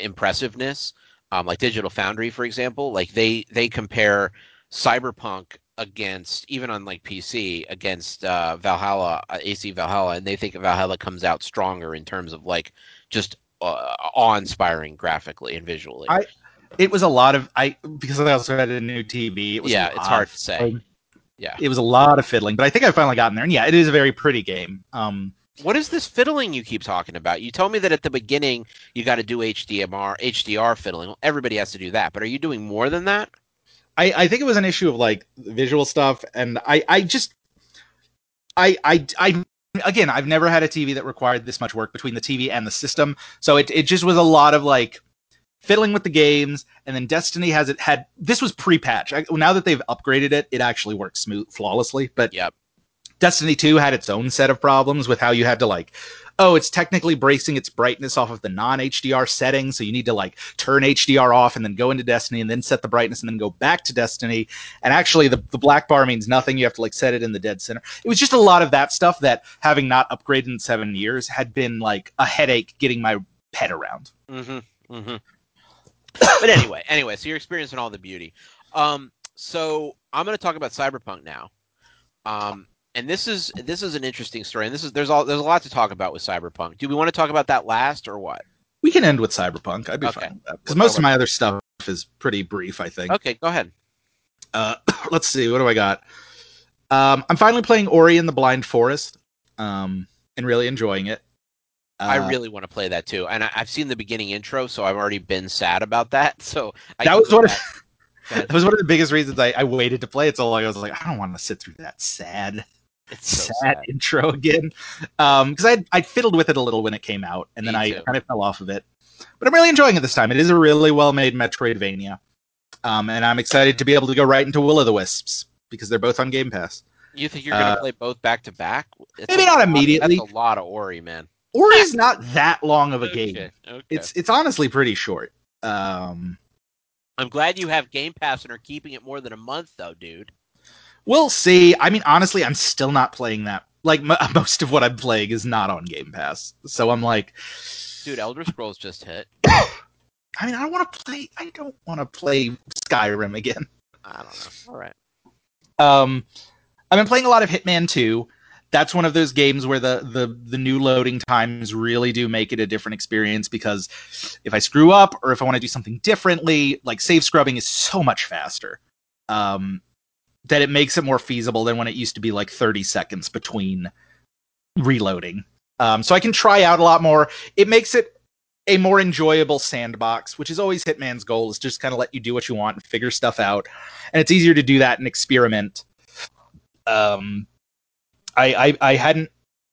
impressiveness, um, like Digital Foundry for example, like they they compare Cyberpunk against even on like PC against uh, Valhalla, uh, AC Valhalla, and they think Valhalla comes out stronger in terms of like just uh, awe-inspiring graphically and visually.
I, it was a lot of I because I also had a new TV. It was
yeah, it's hard to say. Yeah,
it was a lot of fiddling, but I think I finally got in there, and yeah, it is a very pretty game. Um,
what is this fiddling you keep talking about? You told me that at the beginning you got to do HDMR, HDR fiddling. Everybody has to do that, but are you doing more than that?
I, I think it was an issue of like visual stuff, and I, I just, I, I, I, again, I've never had a TV that required this much work between the TV and the system, so it, it just was a lot of like fiddling with the games, and then Destiny has it had this was pre-patch. I, now that they've upgraded it, it actually works smooth, flawlessly. But
yeah,
Destiny 2 had its own set of problems with how you had to like oh, it's technically bracing its brightness off of the non HDR setting. So you need to like turn HDR off and then go into Destiny and then set the brightness and then go back to Destiny. And actually, the, the black bar means nothing. You have to like set it in the dead center. It was just a lot of that stuff that having not upgraded in seven years had been like a headache getting my head around.
Mm-hmm. Mm-hmm. but anyway, anyway, so you're experiencing all the beauty. Um, so I'm going to talk about Cyberpunk now. Um, and this is this is an interesting story, and this is there's all there's a lot to talk about with Cyberpunk. Do we want to talk about that last or what?
We can end with Cyberpunk. I'd be okay. fine with that because most of my other stuff is pretty brief. I think.
Okay, go ahead.
Uh, let's see. What do I got? Um, I'm finally playing Ori and the Blind Forest, um, and really enjoying it.
Uh, I really want to play that too, and I, have seen the beginning intro, so I've already been sad about that. So
I that was what. that was one of the biggest reasons I, I waited to play it so long. I was like, I don't want to sit through that sad it's so sad, sad, intro again. Um, because I I fiddled with it a little when it came out, and Me then too. I kind of fell off of it. But I'm really enjoying it this time. It is a really well made Metroidvania, um, and I'm excited to be able to go right into Will o' the Wisps because they're both on Game Pass.
You think you're gonna uh, play both back to back?
Maybe not immediately.
That's a lot of Ori, man.
Ori is not that long of a game. Okay, okay. It's it's honestly pretty short. Um,
I'm glad you have Game Pass and are keeping it more than a month, though, dude.
We'll see. I mean, honestly, I'm still not playing that. Like m- most of what I'm playing is not on Game Pass, so I'm like,
dude, Elder Scrolls just hit.
I mean, I don't want to play. I don't want to play Skyrim again.
I don't know. All right.
Um, I've been playing a lot of Hitman 2. That's one of those games where the, the the new loading times really do make it a different experience because if I screw up or if I want to do something differently, like save scrubbing is so much faster. Um, that it makes it more feasible than when it used to be like 30 seconds between reloading. Um, so I can try out a lot more. It makes it a more enjoyable sandbox, which is always Hitman's goal, is just kind of let you do what you want and figure stuff out. And it's easier to do that and experiment. Um, I, I, I hadn't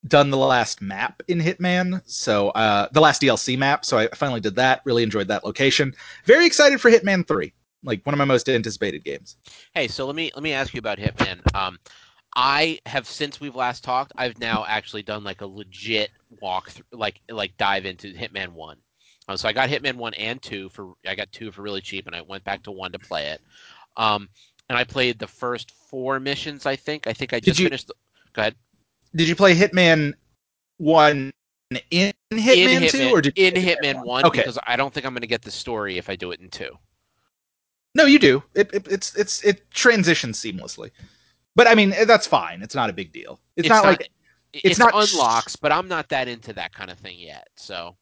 done the last map in Hitman, so uh, the last DLC map. So I finally did that. Really enjoyed that location. Very excited for Hitman Three, like one of my most anticipated games.
Hey, so let me let me ask you about Hitman. Um, I have since we've last talked, I've now actually done like a legit walk, through, like like dive into Hitman One. Um, so I got Hitman One and Two for I got two for really cheap, and I went back to one to play it. Um, and I played the first four missions. I think. I think I just
you,
finished. The, go ahead.
Did you play Hitman One in Hitman,
in
Two, or did
in Hitman, Hitman One?
Okay.
Because I don't think I'm going to get the story if I do it in Two.
No, you do. It, it it's it's it transitions seamlessly. But I mean, eh, that's fine. It's not a big deal. It's,
It's
not,
not-
like
It's,
It's not-
unlocks, but I'm not that into that kind of thing yet. So,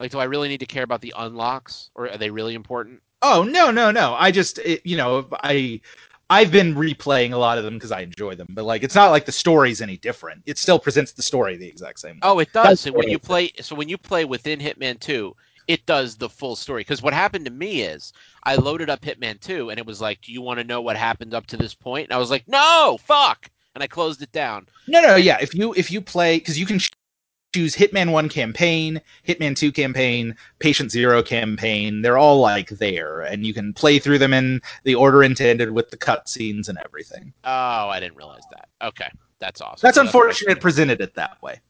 like, do I really need to care about the unlocks, or are they really important?
oh no no no. I just it, you know I I've been replaying a lot of them because I enjoy them. But like, it's not like the story's any different. It still presents the story the exact same. way.
Oh, it does.
That's
So when you play, so when you play within Hitman Two, it does the full story. Because what happened to me is I loaded up Hitman Two, and it was like, "Do you want to know what happened up to this point?" And I was like, "No, fuck," and I closed it down.
No, no, yeah. If you if you play because you can choose Hitman One campaign, Hitman Two campaign, Patient Zero campaign. They're all like there, and you can play through them in the order intended with the cutscenes and everything.
Oh, I didn't realize that. Okay, that's awesome.
That's
So
unfortunate. It presented it that way,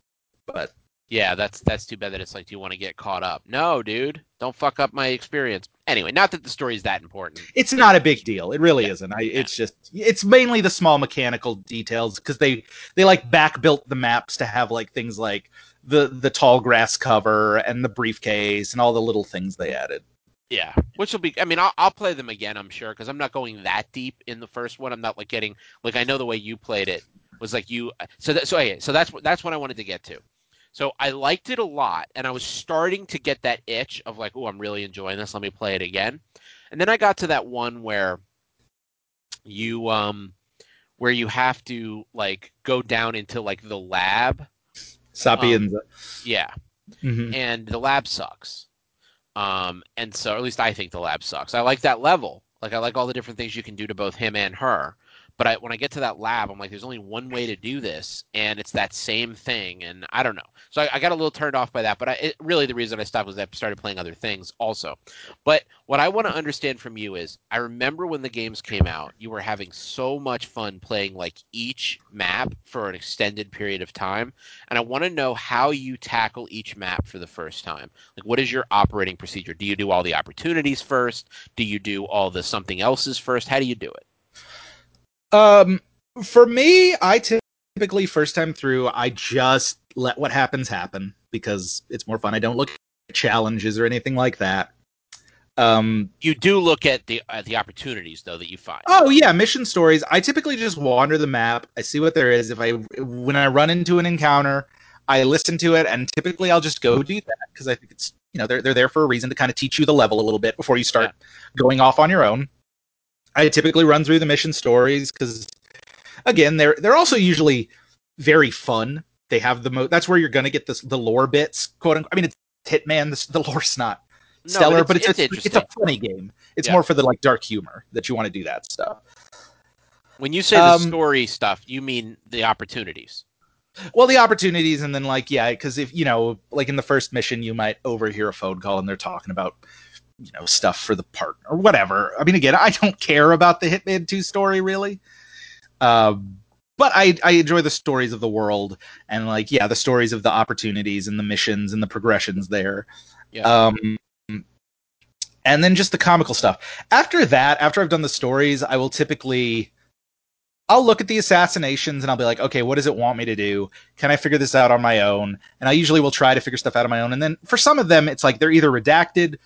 but
Yeah, that's that's too bad that it's like, do you want to get caught up? No, dude, don't fuck up my experience. Anyway, not that the story is that important.
it's not a big deal. It really
Yeah.
isn't. I, it's just it's mainly the small mechanical details because they they like back built the maps to have like things like the the tall grass cover and the briefcase and all the little things they added.
Yeah, which will be. I mean, I'll, I'll play them again. I'm sure because I'm not going that deep in the first one. I'm not like getting like I know the way you played it was like you. So that, so okay, so that's what that's what I wanted to get to. So I liked it a lot, and I was starting to get that itch of like, oh, I'm really enjoying this. Let me play it again. And then I got to that one where you um where you have to like go down into like the lab.
Sapienza.
Yeah,
Mhm.
and the lab sucks. Um, and so, at least I think the lab sucks. I like that level. Like I like all the different things you can do to both him and her. But I, when I get to that lab, I'm like, there's only one way to do this, and it's that same thing, and I don't know. So I, I got a little turned off by that. But I, it, really, the reason I stopped was I started playing other things also. But what I want to understand from you is, I remember when the games came out, you were having so much fun playing like each map for an extended period of time, and I want to know how you tackle each map for the first time. Like, what is your operating procedure? Do you do all the opportunities first? Do you do all the something else's first? How do you do it?
Um, for me, I typically first time through, I just let what happens happen because it's more fun. I don't look at challenges or anything like that. Um,
You do look at the at the opportunities though that you find.
oh yeah, mission stories. I typically just wander the map. I see what there is. If I when I run into an encounter, I listen to it, and typically I'll just go do that because I think it's you know they're they're there for a reason to kind of teach you the level a little bit before you start going off on your own. I typically run through the mission stories because again they're they're also usually very fun. They have the mo- that's where you're gonna get this the lore bits quote unquote. I mean it's Hitman. The, the lore's not
No,
stellar, but it's
it's,
a,
interesting.
it's a funny game. It's
Yeah.
more for the like dark humor that you want to do that stuff.
when you say the
um,
story stuff, you mean the opportunities.
Well, the opportunities, and then like yeah, because if you know, like in the first mission, you might overhear a phone call and they're talking about you know stuff for the partner or whatever. I mean, again, I don't care about the Hitman Two story really, um, but I I enjoy the stories of the world and like yeah, the stories of the opportunities and the missions and the progressions there.
Yeah.
Um, and then just the comical stuff. After that, after I've done the stories, I will typically I'll look at the assassinations and I'll be like, okay, what does it want me to do? Can I figure this out on my own? And I usually will try to figure stuff out on my own. And then for some of them, it's like they're either redacted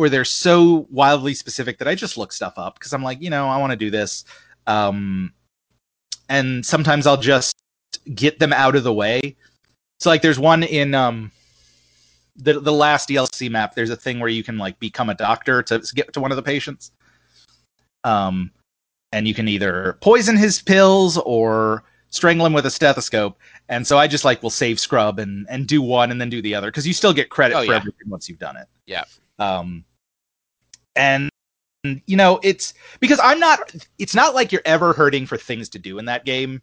or they're so wildly specific that I just look stuff up because I'm like, you know, I want to do this. Um, and sometimes I'll just get them out of the way. So like, there's one in um, the the last DLC map. There's a thing where you can like become a doctor to get to one of the patients. Um, and you can either poison his pills or strangle him with a stethoscope. And so I just like will save scrub and and do one and then do the other because you still get credit
Oh,
for
yeah.
everything once you've done it.
Yeah.
Um, and you know it's because I'm not. It's not like you're ever hurting for things to do in that game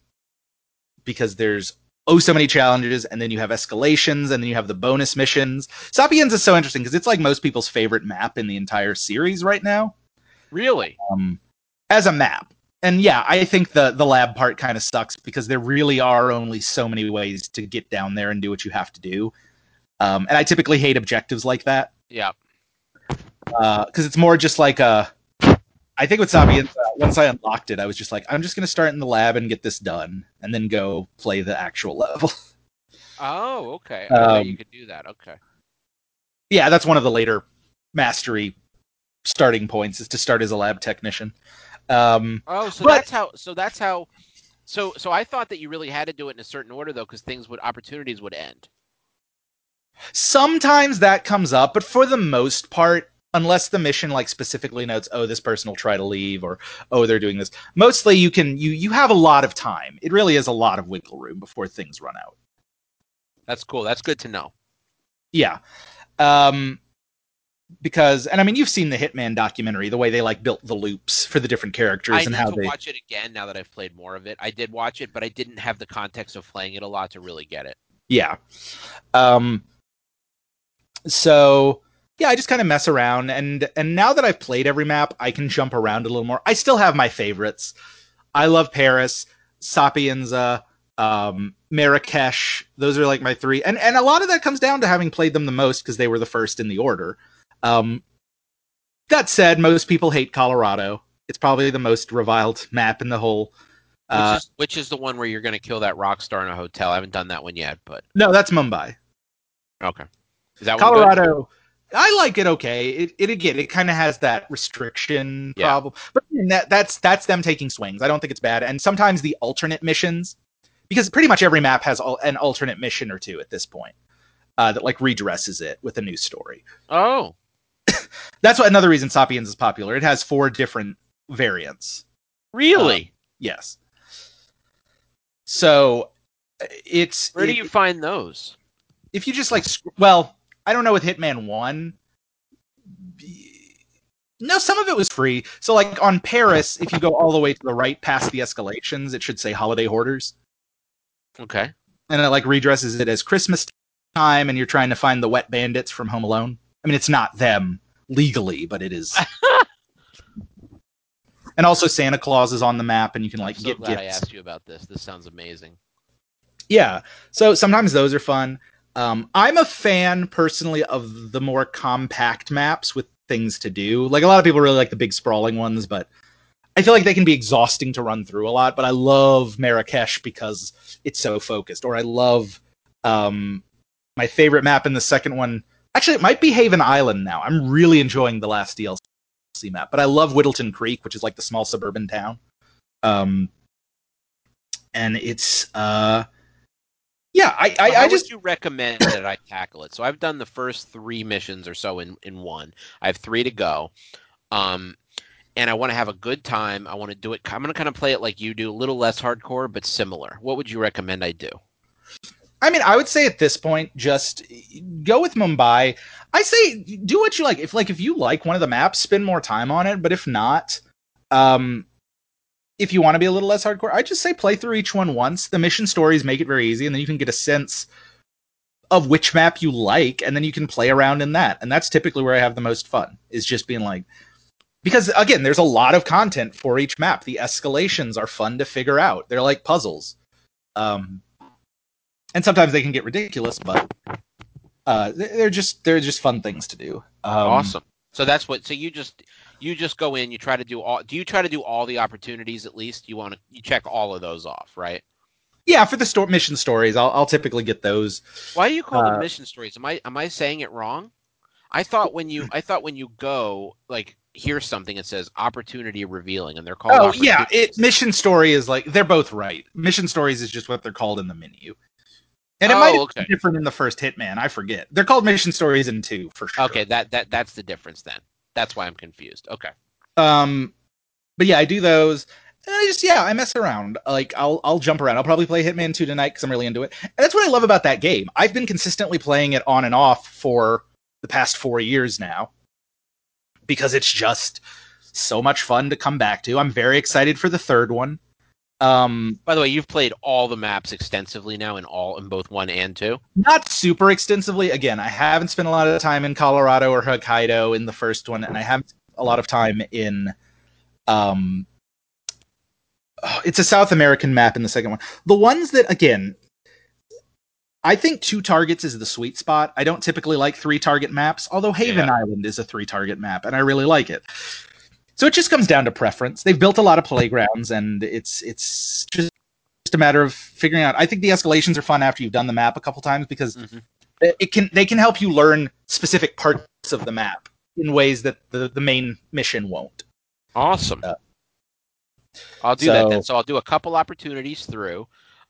because there's oh so many challenges, and then you have escalations, and then you have the bonus missions. Sapienza is so interesting because it's like most people's favorite map in the entire series right now.
Really?
Um, as a map. And yeah, I think the the lab part kind of sucks because there really are only so many ways to get down there and do what you have to do. Um, and I typically hate objectives like that
Yeah.
Because it's more just like a. I think with Sapienza, uh, once I unlocked it, I was just like, I'm just gonna start in the lab and get this done, and then go play the actual level.
Oh, okay. okay,
Um,
you could do that. Okay.
yeah, that's one of the later mastery starting points is to start as a lab technician. Um,
Oh, so
But-
that's how. So that's how. So so I thought that you really had to do it in a certain order though, because things would opportunities would end.
sometimes that comes up, but for the most part, unless the mission like specifically notes, oh, this person will try to leave, or oh, they're doing this. Mostly, you can you you have a lot of time. It really is a lot of wiggle room before things run out.
That's cool. That's good to know.
Yeah. Um because and I mean you've seen the Hitman documentary, the way they like built the loops for the different characters
I
and how
to
they
watch it again now that I've played more of it. I did watch it, but I didn't have the context of playing it a lot to really get it.
Yeah. Um so yeah, I just kind of mess around and and now that I've played every map, I can jump around a little more. I still have my favorites. I love Paris, Sapienza, um Marrakesh. Those are like my three. And and a lot of that comes down to having played them the most because they were the first in the order. Um that said, most people hate Colorado. It's probably the most reviled map in the whole
Which
uh,
is which is the one where you're going to kill that rock star in a hotel. I haven't done that one yet, but
no, that's Mumbai.
okay. Is that?
Colorado, I like it okay. It, it again, it kind of has that restriction
Yeah.
problem, but that that's that's them taking swings. I don't think it's bad. And sometimes the alternate missions, because pretty much every map has an alternate mission or two at this point uh, that like redresses it with a new story.
Oh,
That's what another reason Sapienza is popular. It has four different variants.
really?
Yes. So uh, it's
Where do
it-
you find those?
if you just like well i don't know with hitman 1 no some of it was free so like on paris if you go all the way to the right past the escalations it should say holiday hoarders
Okay.
and it like redresses it as christmas time and you're trying to find the wet bandits from home alone i mean it's not them legally but it is and also santa claus is on the map and you can like
I'm so
get
glad I asked you about this. This sounds amazing.
Yeah. So sometimes those are fun. Um, I'm a fan personally of the more compact maps with things to do. Like a lot of people really like the big sprawling ones, but I feel like they can be exhausting to run through a lot. But I love Marrakesh because it's so focused. Or I love um, my favorite map in the second one. Actually, it might be Haven Island now. I'm really enjoying the last DLC map, but I love Whittleton Creek, which is like the small suburban town. Um, and it's uh, yeah, I I,
How
I
would
just
you recommend that I tackle it? So I've done the first three missions or so in in one. I have three to go. Um, and I want to have a good time. I want to do it. I'm going to kind of play it like you do, a little less hardcore, but similar. What would you recommend I do?
I mean, I would say at this point, just go with Mumbai. I say do what you like. If like if you like one of the maps, spend more time on it. But if not, um, if you want to be a little less hardcore, I just say play through each one once. The mission stories make it very easy, and then you can get a sense of which map you like, and then you can play around in that. And that's typically where I have the most fun. Is just being like, because again, there's a lot of content for each map. The escalations are fun to figure out. They're like puzzles. Um, and sometimes they can get ridiculous, but uh, they- they're just they're just fun things to do. Um,
awesome. So that's what. So you just you just go in. You try to do all. Do you try to do all the opportunities at least? You want to you check all of those off, right?
Yeah, for the sto- mission stories, I'll, I'll typically get those.
Why do you call
Uh,
them mission stories? Am I am I saying it wrong? I thought when you I thought when you go like hear something it says opportunity revealing and they're called.
Oh yeah, it mission story is like they're both right. Mission stories is just what they're called in the menu, and it
Oh,
might have
okay.
different in the first Hitman. I forget. They're called mission stories in two for sure.
Okay, that that that's the difference then. That's why I'm confused. Okay.
Um, but yeah, I do those. I just yeah, I mess around. Like I'll I'll jump around. I'll probably play Hitman 2 tonight because I'm really into it. And that's what I love about that game. I've been consistently playing it on and off for the past four years now. Because it's just so much fun to come back to. I'm very excited for the third one. Um,
By the way, you've played all the maps extensively now in all in both one and two.
not super extensively. Again, I haven't spent a lot of time in Colorado or Hokkaido in the first one, and I haven't spent a lot of time in. Um, it's a South American map in the second one. The ones that again, I think two targets is the sweet spot. I don't typically like three target maps, although Haven
Yeah.
Island is a three target map, and I really like it. So it just comes down to preference. They've built a lot of playgrounds, and it's it's just just a matter of figuring out. I think the escalations are fun after you've done the map a couple times because
Mhm.
it it can they can help you learn specific parts of the map in ways that the, the main mission won't.
Awesome.
Uh,
I'll do that then. So I'll do a couple opportunities through,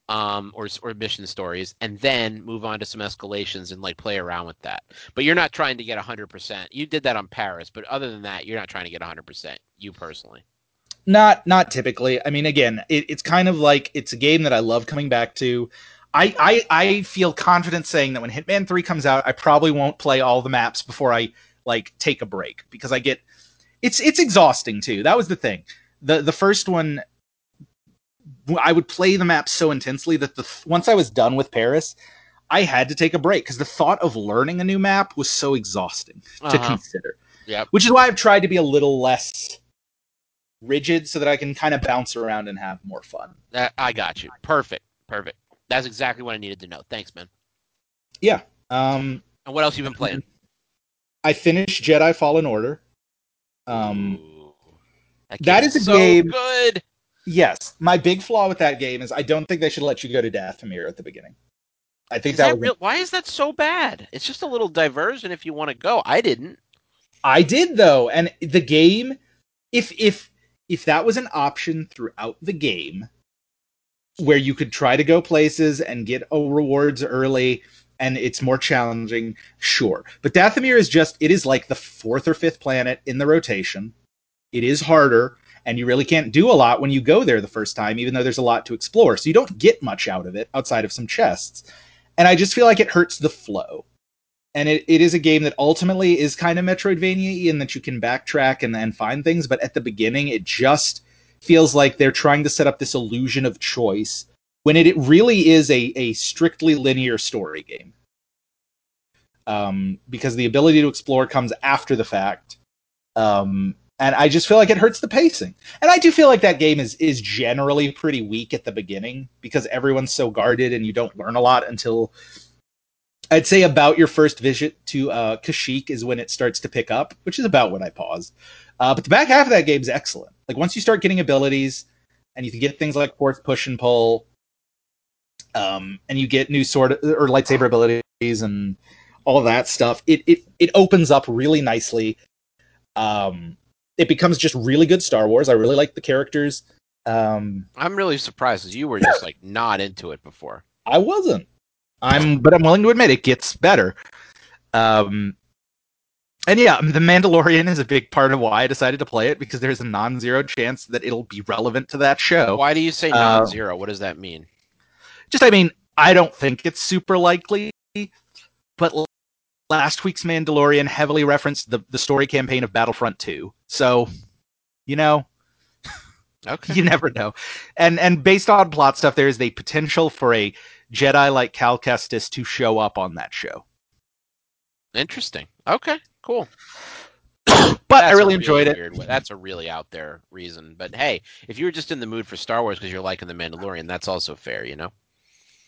um, or or mission stories, and then move on to some escalations and like play around with that. But you're not trying to get hundred percent. You did that on Paris, but other than that, you're not trying to get hundred percent. You personally.
Not not typically. I mean, again, it, it's kind of like it's a game that I love coming back to. I, I I feel confident saying that when Hitman Three comes out, I probably won't play all the maps before I like take a break because I get it's it's exhausting too. That was the thing. the The first one, I would play the map so intensely that the once I was done with Paris, I had to take a break because the thought of learning a new map was so exhausting to
Uh-huh.
consider.
Yep.
Which is why I've tried to be a little less rigid so that I can kind of bounce around and have more fun.
That, I got you. Perfect. Perfect. That's exactly what I needed to know. Thanks, man. Yeah.
Um,
And what else you been playing?
I finished Jedi Fallen Order. Um,
Ooh.
that
game
is a
so
game-
good.
Yes, my big flaw with that game is I don't think they should let you go to Dathomir at the beginning. I think
Is
that,
that real? Why is that so bad? It's just a little diversion if you want to go. I didn't.
I did though, and the game, if if if that was an option throughout the game, where you could try to go places and get oh, rewards early, and it's more challenging, sure. But Dathomir is just it is like the fourth or fifth planet in the rotation. It is harder, and you really can't do a lot when you go there the first time, even though there's a lot to explore. So you don't get much out of it outside of some chests. And I just feel like it hurts the flow and it, it is a game that ultimately is kind of Metroidvania in that you can backtrack and, and find things, but at the beginning it just feels like they're trying to set up this illusion of choice when it, it really is a, a strictly linear story game. Um, because the ability to explore comes after the fact. Um, and I just feel like it hurts the pacing. And I do feel like that game is is generally pretty weak at the beginning because everyone's so guarded and you don't learn a lot until I'd say about your first visit to uh, Kashyyyk is when it starts to pick up, which is about when I paused. Uh, but the back half of that game is excellent. Like once you start getting abilities, and you can get things like force push and pull, um, and you get new sword or lightsaber abilities and all that stuff. It it it opens up really nicely. Um, it becomes just really good Star Wars. I really like the characters. Um,
I'm really surprised because you were just like not into it before.
I wasn't. I'm, but I'm willing to admit it gets better. Um, and yeah, The Mandalorian is a big part of why I decided to play it because there's a non-zero chance that it'll be relevant to that show.
Why do you say
Uh,
non-zero? what does that mean?
Just, I mean, I don't think it's super likely, but last week's Mandalorian heavily referenced the the story campaign of Battlefront 2, so you know,
Okay.
you never know. And and based on plot stuff, there is the potential for a Jedi like Cal Kestis to show up on that show.
Interesting. Okay. Cool.
But
That's
I really enjoyed it.
That's a really out there reason. But hey, if you were just in the mood for Star Wars because you're liking the Mandalorian, that's also fair. You know.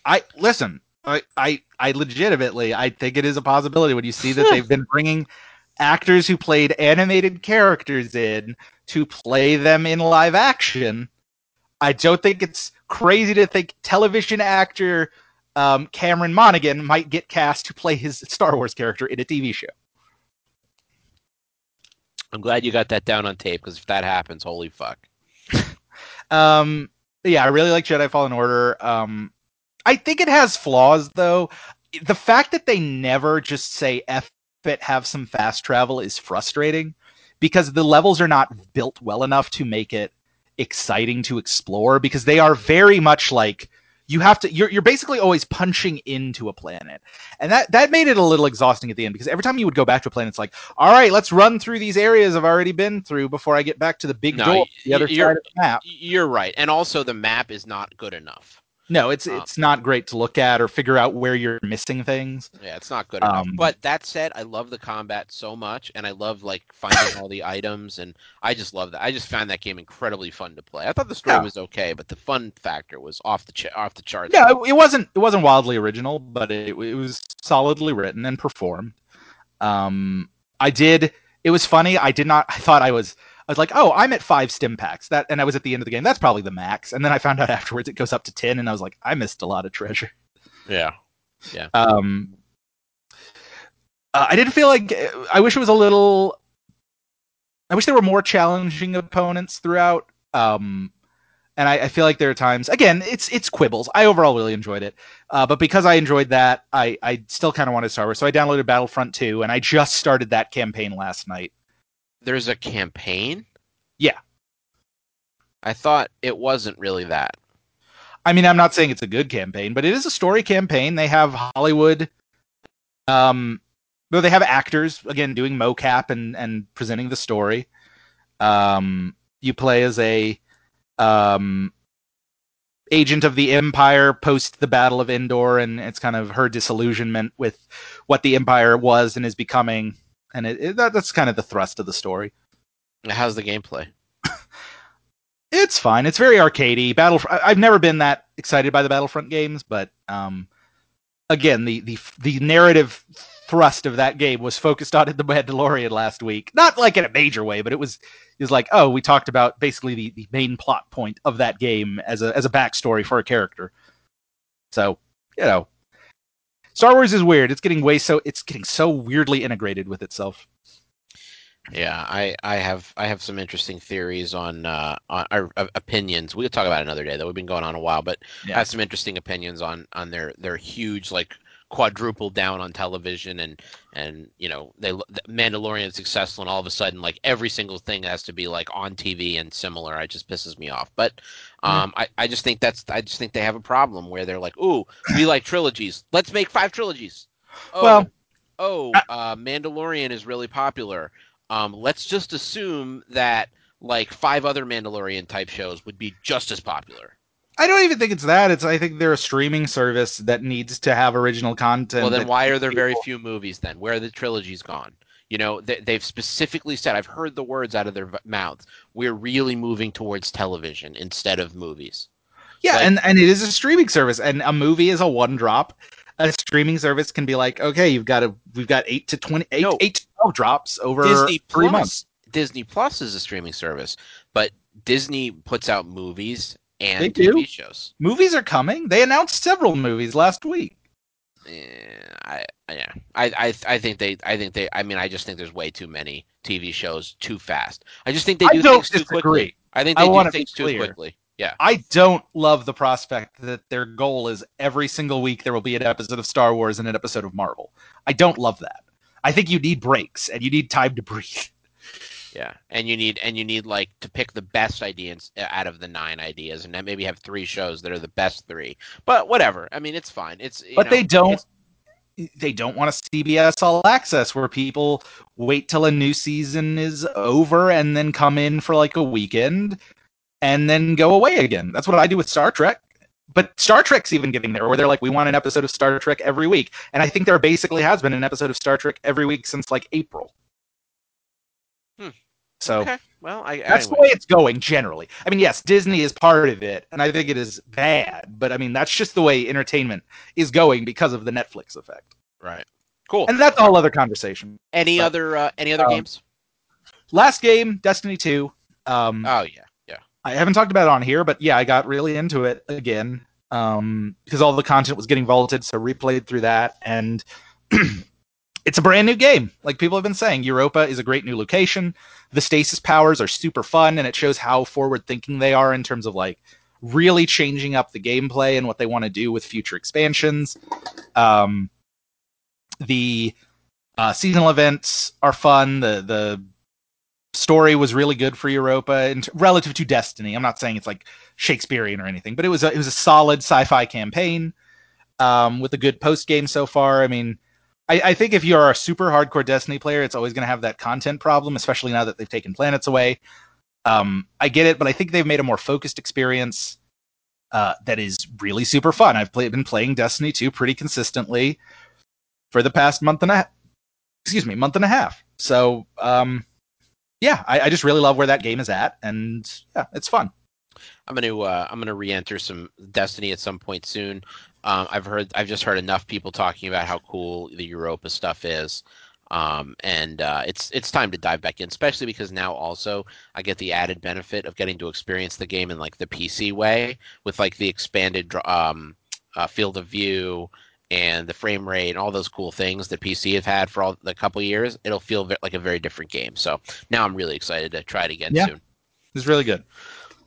I listen. I, I I legitimately I think it is a possibility when you see that they've been bringing actors who played animated characters in to play them in live action. I don't think it's crazy to think television actor um, Cameron Monaghan might get cast to play his Star Wars character in a TV show.
I'm glad you got that down on tape because if that happens, holy fuck.
Um, yeah, I really like Jedi Fallen Order. Um, I think it has flaws though. The fact that they never just say "f it," have some fast travel is frustrating because the levels are not built well enough to make it exciting to explore because they are very much like you have to you're you're basically always punching into a planet. And that that made it a little exhausting at the end because every time you would go back to a planet it's like, "All right, let's run through these areas I've already been through before I get back to the big
No,
goal, the other side of the map."
You're right, and also the map is not good enough.
No, it's
Uh,
it's not great to look at or figure out where you're missing things.
Yeah, it's not good enough.
Um,
But that said, I love the combat so much, and I love like finding all the items, and I just love that. I just found that game incredibly fun to play. I thought the story
Yeah.
was okay, but the fun factor was off the ch- off the charts.
Yeah, it, it wasn't it wasn't wildly original, but it, it was solidly written and performed. Um, I did. It was funny. I did not. I thought I was. I was like, oh, I'm at five stim packs. That, and I was at the end of the game. That's probably the max. And then I found out afterwards it goes up to ten, and I was like, I missed a lot of treasure.
yeah.
Um, uh, I didn't feel like. I wish it was a little. I wish there were more challenging opponents throughout. Um, and I, I feel like there are times. Again, it's it's quibbles. I overall really enjoyed it, uh, but because I enjoyed that, I I still kind of wanted Star Wars. So I downloaded Battlefront 2, and I just started that campaign last night.
There's a campaign.
Yeah.
I thought it wasn't really that.
I mean, I'm not saying it's a good campaign, but it is a story campaign. They have Hollywood, um, though they have actors again doing mocap and and presenting the story. Um, you play as a um agent of the Empire post the Battle of Endor, and it's kind of her disillusionment with what the Empire was and is becoming, and it, it, that, that's kind of the thrust of the story.
How's the gameplay?
It's fine. It's very arcadey. Battle. I've never been that excited by the Battlefront games, but um, again, the the the narrative thrust of that game was focused on at the Mandalorian last week. Not like in a major way, but it was it was like, oh, we talked about basically the, the main plot point of that game as a as a backstory for a character. So you know, Star Wars is weird. It's getting way so it's getting so weirdly integrated with itself.
Yeah, I, I have I have some interesting theories on uh on our uh, opinions. We'll talk about it another day. That we've been going on a while, but
Yeah.
I have some interesting opinions on on their their huge like quadruple down on television and and you know they Mandalorian is successful and all of a sudden like every single thing has to be like on TV and similar. It just pisses me off. But um I I just think that's I just think they have a problem where they're like, "Ooh, we like trilogies. Let's make five trilogies." Oh,
Well,
oh, uh, Mandalorian is really popular. Um, let's just assume that like five other Mandalorian type shows would be just as popular.
I don't even think it's that. It's I think they're a streaming service that needs to have original content.
well, then why are there very few movies then? Where are the trilogies gone? You know, they, they've specifically said, I've heard the words out of their mouths. We're really moving towards television instead of movies.
Yeah,
like-
and and it is a streaming service, and a movie is a one drop. A streaming service can be like, okay, you've got a we've got eight to twenty eight
No.
eight to twelve drops over
Disney
three
Plus,
months.
Disney Plus is a streaming service, but Disney puts out movies and
They
TV
do?
shows.
Movies are coming. They announced several movies last week.
I yeah, I, I I think they I think they I mean I just think there's way too many TV shows too fast. I just think they do things too quickly. I think they
wanna
do things too quickly. Yeah.
I don't love the prospect that their goal is every single week there will be an episode of Star Wars and an episode of Marvel. I don't love that. I think you need breaks and you need time to breathe.
Yeah, and you need and you need like to pick the best ideas uh, out of the nine ideas, and then maybe have three shows that are the best three. But whatever. I mean, it's fine. It's you
But
know,
they don't they don't want a CBS All Access where people wait till a new season is over and then come in for like a weekend and then go away again. That's what I do with Star Trek. But Star Trek's even getting there where they're like, we want an episode of Star Trek every week. And I think there basically has been an episode of Star Trek every week since like April.
Hmm.
So
Okay. Well, I
that's the way it's going generally. I mean, yes, Disney is part of it, and I think it is bad, but I mean, that's just the way entertainment is going because of the Netflix effect.
right. Cool.
And that's a whole other conversation.
any
but-
other uh, any other
um,
games?
Last game, Destiny 2. Um,
Oh yeah, yeah.
I haven't talked about it on here, but yeah, I got really into it again um, because all the content was getting vaulted, so replayed through that, and it's a brand new game. Like people have been saying, Europa is a great new location. The stasis powers are super fun, and it shows how forward thinking they are in terms of like really changing up the gameplay and what they want to do with future expansions. Um, the uh, seasonal events are fun. The the story was really good for Europa and relative to Destiny. I'm not saying it's like Shakespearean or anything, but it was a, it was a solid sci-fi campaign um, with a good post game so far. I mean, I, I think if you're a super hardcore Destiny player, it's always going to have that content problem, especially now that they've taken planets away. Um, I get it, but I think they've made a more focused experience uh, that is really super fun. I've play, been playing Destiny 2 pretty consistently for the past month and a half. excuse me month and a half. So um, yeah, I, I, just really love where that game is at, and yeah, it's fun.
I'm gonna uh, I'm gonna re-enter some Destiny at some point soon. Um, I've heard I've just heard enough people talking about how cool the Europa stuff is. Um, and uh, it's it's time to dive back in, especially because now also I get the added benefit of getting to experience the game in like the PC way with like the expanded um, uh, field of view and the frame rate and all those cool things that PC have had for all the couple years. It'll feel like a very different game. So now I'm really excited to try it again yeah, soon.
It's really good.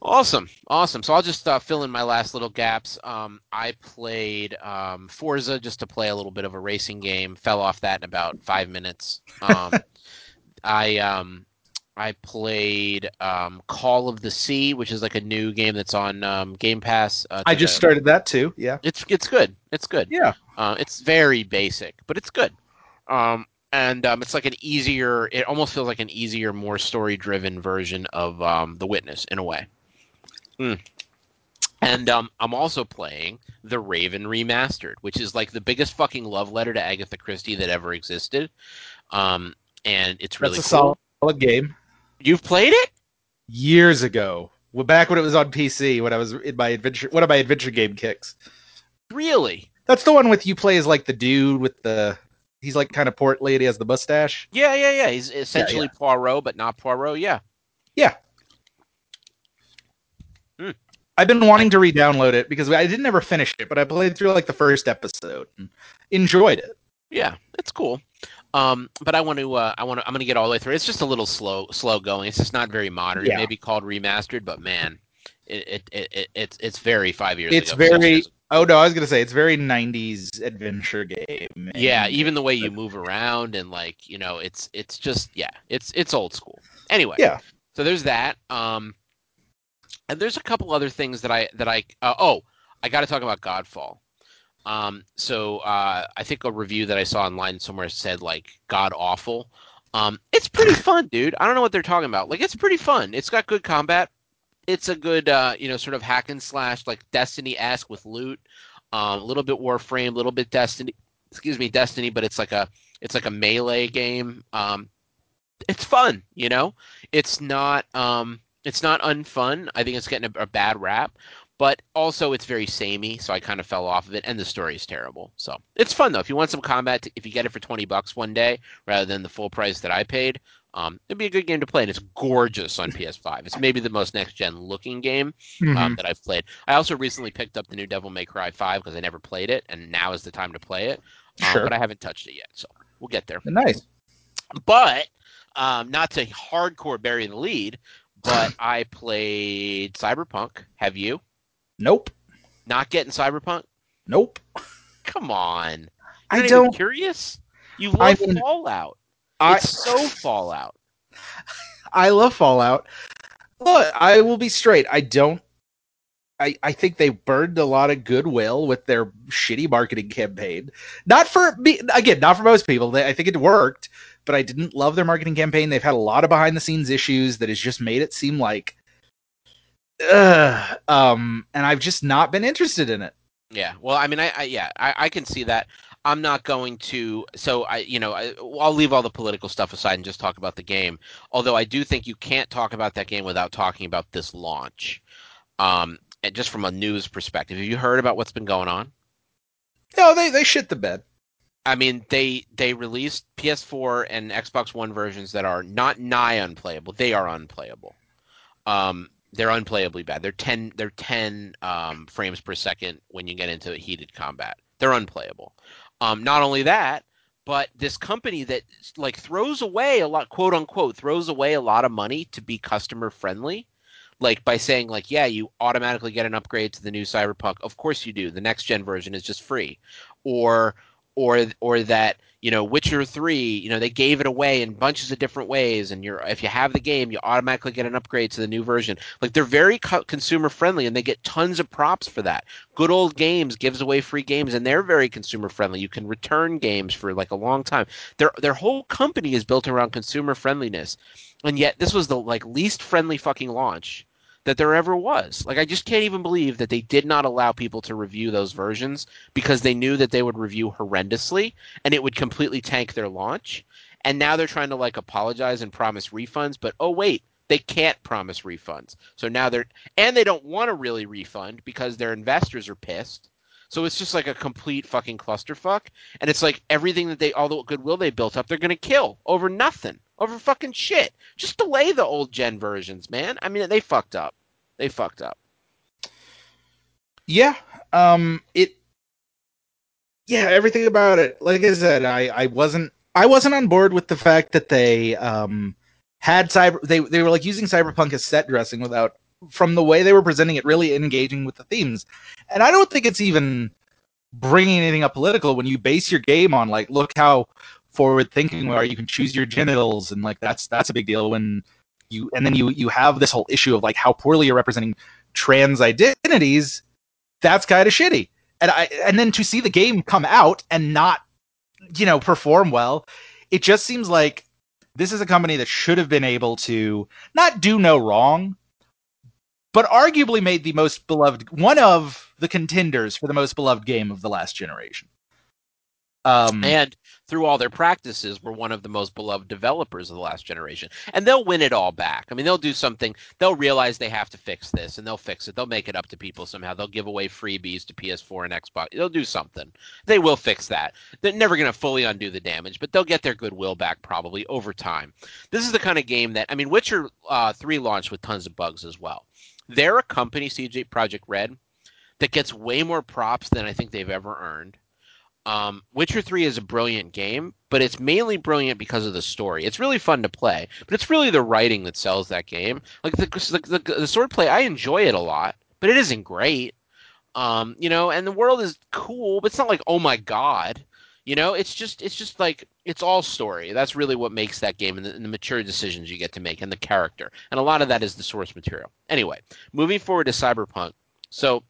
Awesome, awesome. So I'll just uh, fill in my last little gaps. Um, I played um, Forza just to play a little bit of a racing game. Fell off that in about five minutes. Um, I um, I played um, Call of the Sea, which is like a new game that's on um, Game Pass.
Uh, I just started that too. Yeah,
it's it's good. It's good.
Yeah,
uh, it's very basic, but it's good. Um, and um, it's like an easier. It almost feels like an easier, more story-driven version of um, The Witness in a way. Mm. And um, I'm also playing The Raven Remastered, which is like the biggest fucking love letter to Agatha Christie that ever existed. Um, and it's really
That's a
cool.
solid game.
You've played it
years ago, well, back when it was on PC, when I was in my adventure, one of my adventure game kicks.
Really?
That's the one with you play as like the dude with the. He's like kind of portly. He has the mustache.
Yeah, yeah, yeah. He's essentially yeah, yeah. Poirot, but not Poirot. Yeah.
Yeah, I've been wanting to re-download it because I didn't ever finish it, but I played through like the first episode and enjoyed it.
Yeah, it's cool. Um, but I want to, uh, I want to, I'm going to get all the way through. It's just a little slow, slow going. It's just not very modern. Yeah. It may be called remastered, but man, it, it, it, it it's it's very five years. Old.
It's
ago,
very. Oh no, I was gonna say it's very '90s adventure game.
Yeah, even the way you move around and like you know, it's it's just yeah, it's it's old school. Anyway,
yeah.
So there's that. Um, and there's a couple other things that I that I uh, oh I got to talk about Godfall. Um, so uh, I think a review that I saw online somewhere said like God awful. Um, it's pretty fun, dude. I don't know what they're talking about. Like it's pretty fun. It's got good combat. It's a good uh, you know sort of hack and slash like Destiny esque with loot. Um, a little bit Warframe, a little bit Destiny. Excuse me, Destiny, but it's like a it's like a melee game. Um, it's fun, you know. It's not um, it's not unfun. I think it's getting a, a bad rap, but also it's very samey, so I kind of fell off of it. And the story is terrible. So it's fun though. If you want some combat, if you get it for twenty bucks one day rather than the full price that I paid, um, it'd be a good game to play. And it's gorgeous on PS5. It's maybe the most next gen looking game um, mm-hmm. that I've played. I also recently picked up the new Devil May Cry Five because I never played it, and now is the time to play it. Um, sure. But I haven't touched it yet, so we'll get there.
Nice.
But um, not to hardcore bury the lead, but I played Cyberpunk. Have you?
Nope.
Not getting Cyberpunk?
Nope.
Come on. You're
I don't.
curious? You love I mean, Fallout. I, it's so Fallout.
I love Fallout. Look, I will be straight. I don't. I, I think they burned a lot of goodwill with their shitty marketing campaign. Not for me, again, not for most people. I think it worked, but I didn't love their marketing campaign. They've had a lot of behind the scenes issues that has just made it seem like, uh, um, and I've just not been interested in it.
Yeah, well, I mean, I, I yeah, I, I can see that. I'm not going to. So I, you know, I, will leave all the political stuff aside and just talk about the game. Although I do think you can't talk about that game without talking about this launch. Um, and just from a news perspective, have you heard about what's been going on?
No, they they shit the bed.
I mean, they they released PS4 and Xbox One versions that are not nigh unplayable. They are unplayable. Um, they're unplayably bad. They're ten they're ten um, frames per second when you get into heated combat. They're unplayable. Um, not only that, but this company that like throws away a lot, quote unquote, throws away a lot of money to be customer friendly, like by saying like, yeah, you automatically get an upgrade to the new Cyberpunk. Of course you do. The next gen version is just free, or or or that you know Witcher three, you know they gave it away in bunches of different ways, and you're if you have the game, you automatically get an upgrade to the new version. Like they're very co- consumer friendly, and they get tons of props for that. Good old games gives away free games, and they're very consumer friendly. You can return games for like a long time. Their their whole company is built around consumer friendliness, and yet this was the like least friendly fucking launch that there ever was. Like I just can't even believe that they did not allow people to review those versions because they knew that they would review horrendously and it would completely tank their launch. And now they're trying to like apologize and promise refunds, but oh wait, they can't promise refunds. So now they're and they don't want to really refund because their investors are pissed. So it's just like a complete fucking clusterfuck. And it's like everything that they all the goodwill they built up, they're gonna kill over nothing over fucking shit. Just delay the old gen versions, man. I mean, they fucked up. They fucked up.
Yeah. Um. It. Yeah. Everything about it. Like I said, I I wasn't I wasn't on board with the fact that they um had cyber they they were like using cyberpunk as set dressing without from the way they were presenting it really engaging with the themes and i don't think it's even bringing anything up political when you base your game on like look how forward thinking where you can choose your genitals and like that's that's a big deal when you and then you you have this whole issue of like how poorly you're representing trans identities that's kind of shitty. And i and then to see the game come out and not you know perform well it just seems like this is a company that should have been able to not do no wrong but arguably made the most beloved one of the contenders for the most beloved game of the last generation.
Um, and through all their practices were one of the most beloved developers of the last generation. And they'll win it all back. I mean, they'll do something. They'll realize they have to fix this, and they'll fix it. They'll make it up to people somehow. They'll give away freebies to PS4 and Xbox. They'll do something. They will fix that. They're never going to fully undo the damage, but they'll get their goodwill back probably over time. This is the kind of game that I mean, Witcher uh, Three launched with tons of bugs as well. They're a company, CD Projekt Red, that gets way more props than I think they've ever earned um, Witcher 3 is a brilliant game, but it's mainly brilliant because of the story. It's really fun to play, but it's really the writing that sells that game. Like the, the, the, the swordplay, I enjoy it a lot, but it isn't great. Um, you know, and the world is cool, but it's not like, oh my god. You know, it's just it's just like it's all story. That's really what makes that game and the, and the, mature decisions you get to make and the character. And a lot of that is the source material. Anyway, moving forward to Cyberpunk. So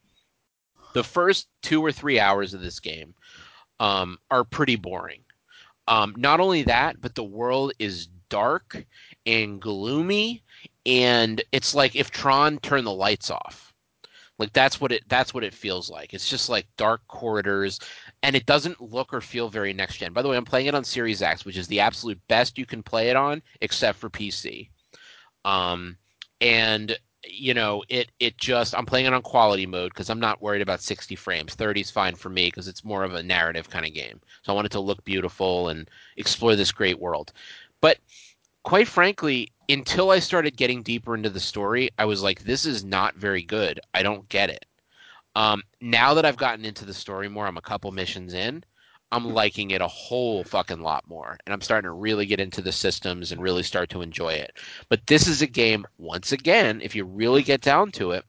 the first two or three hours of this game um, are pretty boring. Um, not only that, but the world is dark and gloomy, and it's like if Tron turned the lights off. Like that's what it that's what it feels like. It's just like dark corridors, and it doesn't look or feel very next gen. By the way, I'm playing it on Series X, which is the absolute best you can play it on, except for PC. Um, and you know, it it just I'm playing it on quality mode because I'm not worried about 60 frames. 30 is fine for me because it's more of a narrative kind of game. So I want it to look beautiful and explore this great world. But quite frankly, until I started getting deeper into the story, I was like, this is not very good. I don't get it. Um, now that I've gotten into the story more, I'm a couple missions in. I'm liking it a whole fucking lot more. And I'm starting to really get into the systems and really start to enjoy it. But this is a game, once again, if you really get down to it,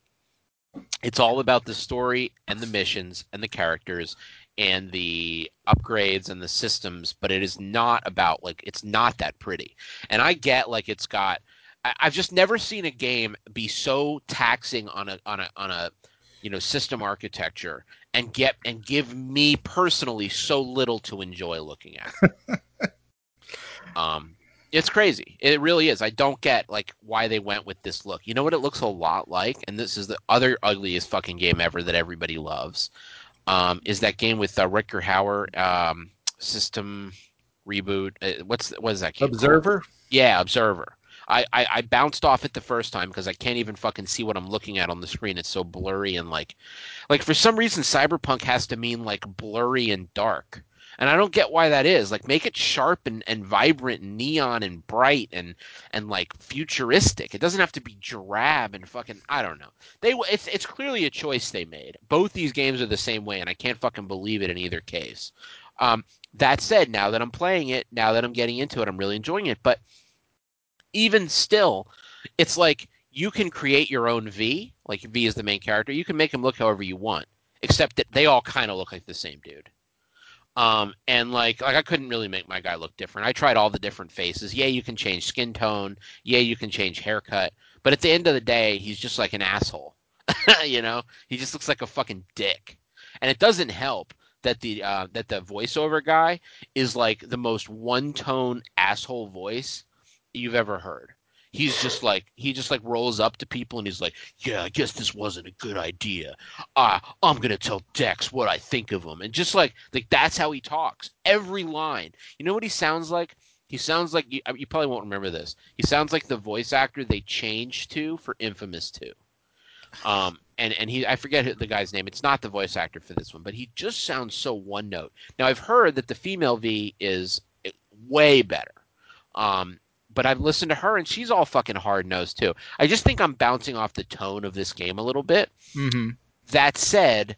it's all about the story and the missions and the characters and the upgrades and the systems, but it is not about like it's not that pretty. And I get like it's got I've just never seen a game be so taxing on a on a on a you know system architecture and get and give me personally so little to enjoy looking at. um, it's crazy. It really is. I don't get like why they went with this look. You know what it looks a lot like, and this is the other ugliest fucking game ever that everybody loves. Um, is that game with uh, Rutger Hauer um, system reboot? Uh, what's what is that game?
Observer.
Called? Yeah, Observer. I, I, I bounced off it the first time because I can't even fucking see what I'm looking at on the screen. It's so blurry and like, like for some reason, cyberpunk has to mean like blurry and dark, and I don't get why that is. Like, make it sharp and, and vibrant and neon and bright and and like futuristic. It doesn't have to be drab and fucking. I don't know. They it's it's clearly a choice they made. Both these games are the same way, and I can't fucking believe it in either case. Um, that said, now that I'm playing it, now that I'm getting into it, I'm really enjoying it. But even still, it's like you can create your own V. Like V is the main character. You can make him look however you want, except that they all kind of look like the same dude. Um, and like like I couldn't really make my guy look different. I tried all the different faces. Yeah, you can change skin tone. Yeah, you can change haircut. But at the end of the day, he's just like an asshole. you know, he just looks like a fucking dick. And it doesn't help that the uh, that the voiceover guy is like the most one tone asshole voice you've ever heard. He's just like he just like rolls up to people and he's like, "Yeah, I guess this wasn't a good idea. Uh, I'm gonna tell Dex what I think of him." And just like like that's how he talks. Every line. You know what he sounds like? He sounds like you, you probably won't remember this. He sounds like the voice actor they changed to for Infamous 2. Um, and and he I forget the guy's name. It's not the voice actor for this one, but he just sounds so one note. Now I've heard that the female V is way better. Um, but I've listened to her and she's all fucking hard nosed too. I just think I'm bouncing off the tone of this game a little bit.
Mm-hmm.
That said,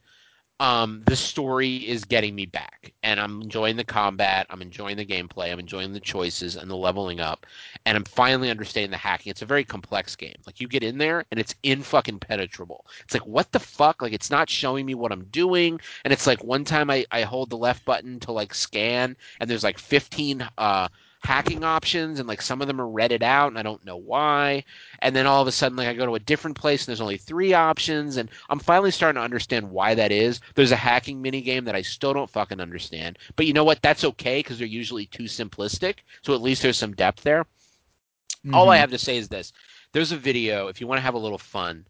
um, the story is getting me back, and I'm enjoying the combat. I'm enjoying the gameplay. I'm enjoying the choices and the leveling up, and I'm finally understanding the hacking. It's a very complex game. Like you get in there, and it's in fucking penetrable. It's like what the fuck? Like it's not showing me what I'm doing, and it's like one time I I hold the left button to like scan, and there's like 15 uh hacking options and like some of them are redded out and I don't know why. And then all of a sudden like I go to a different place and there's only three options and I'm finally starting to understand why that is. There's a hacking mini game that I still don't fucking understand. But you know what? That's okay because they're usually too simplistic. So at least there's some depth there. Mm-hmm. All I have to say is this. There's a video if you want to have a little fun.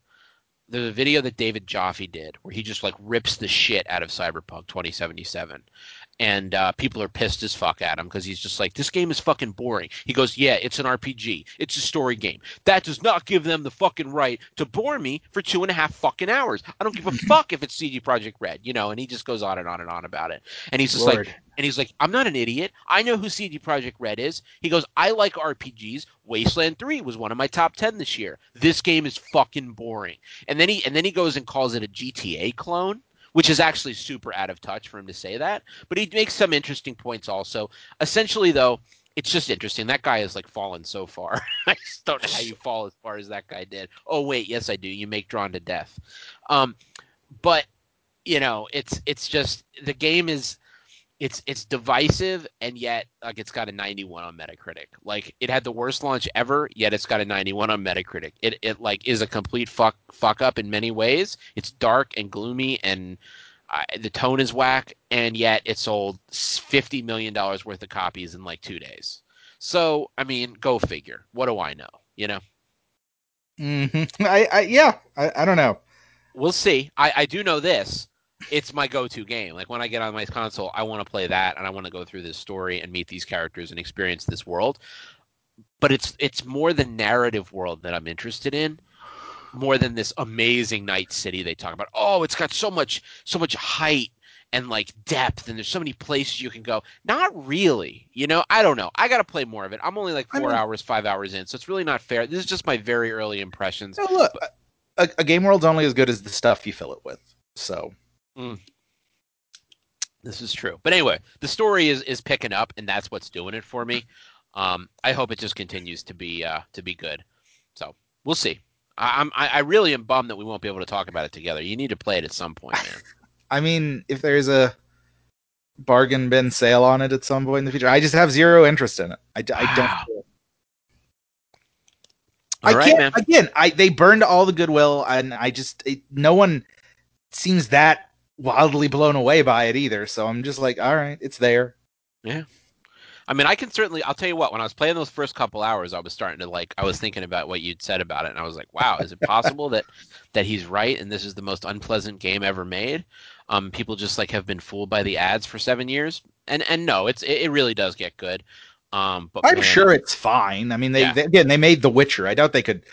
There's a video that David Jaffe did where he just like rips the shit out of Cyberpunk 2077 and uh, people are pissed as fuck at him because he's just like, this game is fucking boring. He goes, yeah, it's an RPG. It's a story game. That does not give them the fucking right to bore me for two and a half fucking hours. I don't give a fuck if it's CD Projekt Red, you know. And he just goes on and on and on about it. And he's just Lord. like, and he's like, I'm not an idiot. I know who CD Projekt Red is. He goes, I like RPGs. Wasteland 3 was one of my top 10 this year. This game is fucking boring. And then he and then he goes and calls it a GTA clone which is actually super out of touch for him to say that. But he makes some interesting points also. Essentially, though, it's just interesting. That guy has like fallen so far. I just don't know how you fall as far as that guy did. Oh wait, yes I do. You make drawn to death. Um, but you know, it's it's just the game is it's it's divisive and yet like it's got a 91 on Metacritic. Like it had the worst launch ever, yet it's got a 91 on Metacritic. It it like is a complete fuck fuck up in many ways. It's dark and gloomy and uh, the tone is whack, and yet it sold 50 million dollars worth of copies in like two days. So I mean, go figure. What do I know? You know.
Mm-hmm. I, I yeah. I, I don't know.
We'll see. I, I do know this it's my go-to game. Like when I get on my console, I want to play that and I want to go through this story and meet these characters and experience this world. But it's it's more the narrative world that I'm interested in, more than this amazing night city they talk about. Oh, it's got so much so much height and like depth and there's so many places you can go. Not really. You know, I don't know. I got to play more of it. I'm only like 4 I mean, hours, 5 hours in, so it's really not fair. This is just my very early impressions.
look, a, a game world's only as good as the stuff you fill it with. So Mm.
This is true. But anyway, the story is is picking up, and that's what's doing it for me. Um, I hope it just continues to be uh, to be good. So we'll see. I, I'm I, I really am bummed that we won't be able to talk about it together. You need to play it at some point, man.
I mean, if there's a bargain bin sale on it at some point in the future, I just have zero interest in it. I, I don't. I right, can't. Man. Again, I they burned all the goodwill, and I just it, no one seems that wildly blown away by it either. So I'm just like, all right, it's there.
Yeah. I mean, I can certainly. I'll tell you what. When I was playing those first couple hours, I was starting to like. I was thinking about what you'd said about it, and I was like, "Wow, is it possible that that he's right and this is the most unpleasant game ever made?" Um, people just like have been fooled by the ads for seven years, and and no, it's it, it really does get good. Um, but
I'm man, sure it's fine. I mean, they, yeah. they, again they made The Witcher. I doubt they could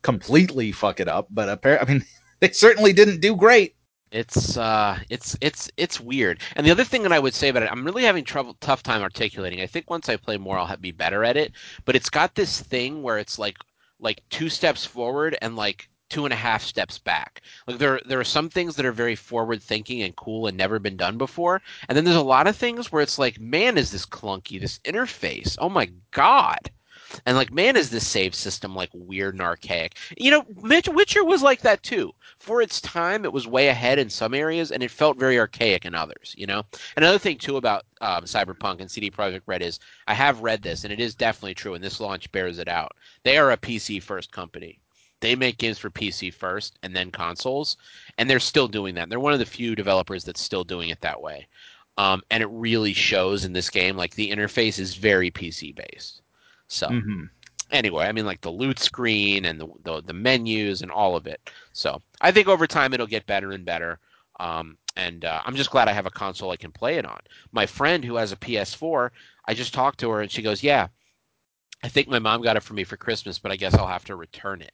completely fuck it up, but apparently, I mean, they certainly didn't do great.
It's uh, it's it's it's weird. And the other thing that I would say about it, I'm really having trouble, tough time articulating. I think once I play more, I'll be better at it. But it's got this thing where it's like like two steps forward and like two and a half steps back. Like there there are some things that are very forward thinking and cool and never been done before, and then there's a lot of things where it's like, man, is this clunky? This interface, oh my god. And like, man, is this save system like weird and archaic? You know, Mitch Witcher was like that too. For its time, it was way ahead in some areas, and it felt very archaic in others. You know, another thing too about um, Cyberpunk and CD Projekt Red is I have read this, and it is definitely true, and this launch bears it out. They are a PC first company. They make games for PC first and then consoles, and they're still doing that. They're one of the few developers that's still doing it that way. Um, and it really shows in this game. Like the interface is very PC based. So
Mhm.
anyway, I mean like the loot screen and the, the the menus and all of it. So I think over time it'll get better and better. Um, and uh, I'm just glad I have a console I can play it on. My friend who has a PS4, I just talked to her and she goes, "Yeah, I think my mom got it for me for Christmas, but I guess I'll have to return it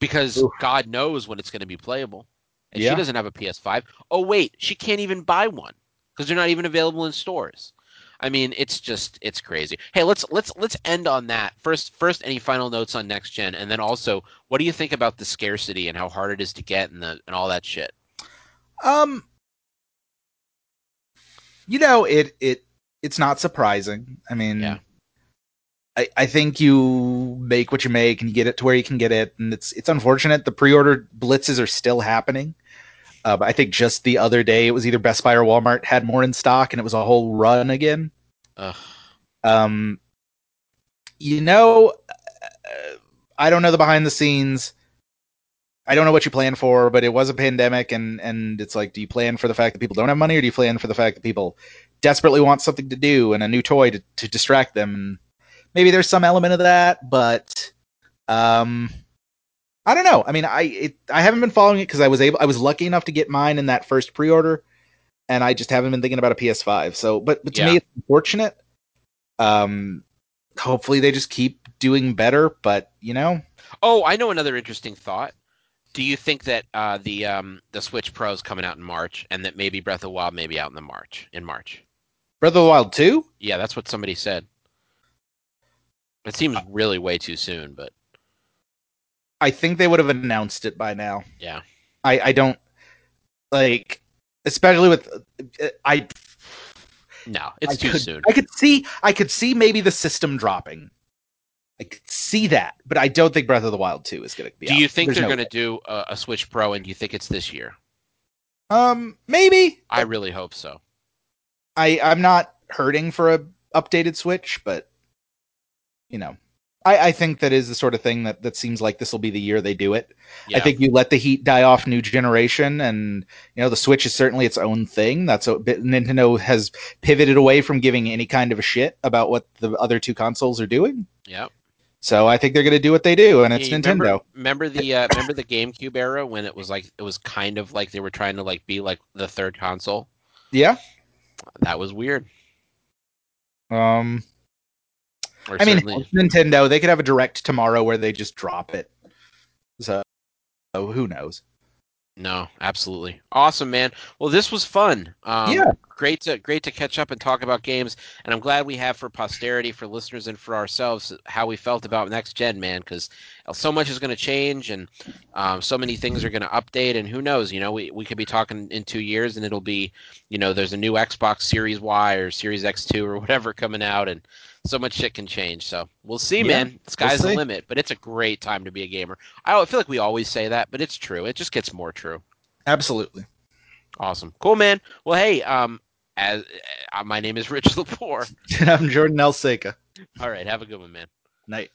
because
Oof.
God knows when it's going to be playable." And
Yeah.
she doesn't have a PS5. Oh wait, she can't even buy one because they're not even available in stores. I mean, it's just it's crazy. Hey, let's let's let's end on that. First first any final notes on next gen and then also what do you think about the scarcity and how hard it is to get and the and all that shit?
Um, you know, it it it's not surprising. I mean,
Yeah.
I I think you make what you make and you get it to where you can get it, and it's it's unfortunate the pre-order blitzes are still happening. But I think just the other day it was either Best Buy or Walmart had more in stock, and it was a whole run again.
Ugh.
Um, you know, uh, I don't know the behind the scenes. I don't know what you plan for, but it was a pandemic, and and it's like, do you plan for the fact that people don't have money, or do you plan for the fact that people desperately want something to do and a new toy to, to distract them? And maybe there's some element of that, but um, I don't know. I mean, I it, I haven't been following it because I was able, I was lucky enough to get mine in that first pre-order, and I just haven't been thinking about a PS5. So, but but to
Yeah.
me, it's unfortunate. Um, hopefully they just keep doing better, but you know,
Oh, I know another interesting thought. Do you think that uh, the um, the Switch Pro is coming out in March, and that maybe Breath of the Wild may be out in the March in March?
Breath of the Wild 2?
Yeah, that's what somebody said. It seems really way too soon, but
I think they would have announced it by now.
yeah,
I I don't like especially with I
no, it's
I
too
could,
soon.
I could see I could see maybe the system dropping. I could see that, but I don't think Breath of the Wild 2 is going to be
Do
out.
you think
There's
they're
no
going to do a, a Switch Pro, and do you think it's this year?
Um maybe.
I really hope so.
I I'm not hurting for a updated Switch, but you know, I I think that is the sort of thing that that seems like this will be the year they do it.
Yeah.
I think you let the heat die off new generation, and you know the Switch is certainly its own thing. That's a bit- Nintendo has pivoted away from giving any kind of a shit about what the other two consoles are doing.
yeah.
So I think they're going to do what they do, and it's
Yeah,
Nintendo.
Remember, remember the uh, remember the GameCube era when it was like it was kind of like they were trying to like be like the third console.
Yeah.
That was weird.
Um.
Or
I mean, Nintendo. They could have a direct tomorrow where they just drop it. So, so who knows?
No, absolutely. Awesome, man. Well, this was fun. Um,
Yeah.
Great to great to catch up and talk about games, and I'm glad we have for posterity, for listeners, and for ourselves how we felt about next gen, man. Because so much is going to change, and um, so many things are going to update, and who knows? You know, we we could be talking in two years, and it'll be, you know, there's a new Xbox Series Y or Series X2 or whatever coming out, and so much shit can change. So we'll see,
Yeah,
man. Sky's
we'll
the limit, but it's a great time to be a gamer. I feel like we always say that, but it's true. It just gets more true.
Absolutely.
Awesome. Cool, man. Well, hey, um, as uh, my name is Rich Lepore.
I'm Jordan Elseka.
All right, have a good one, man.
Night.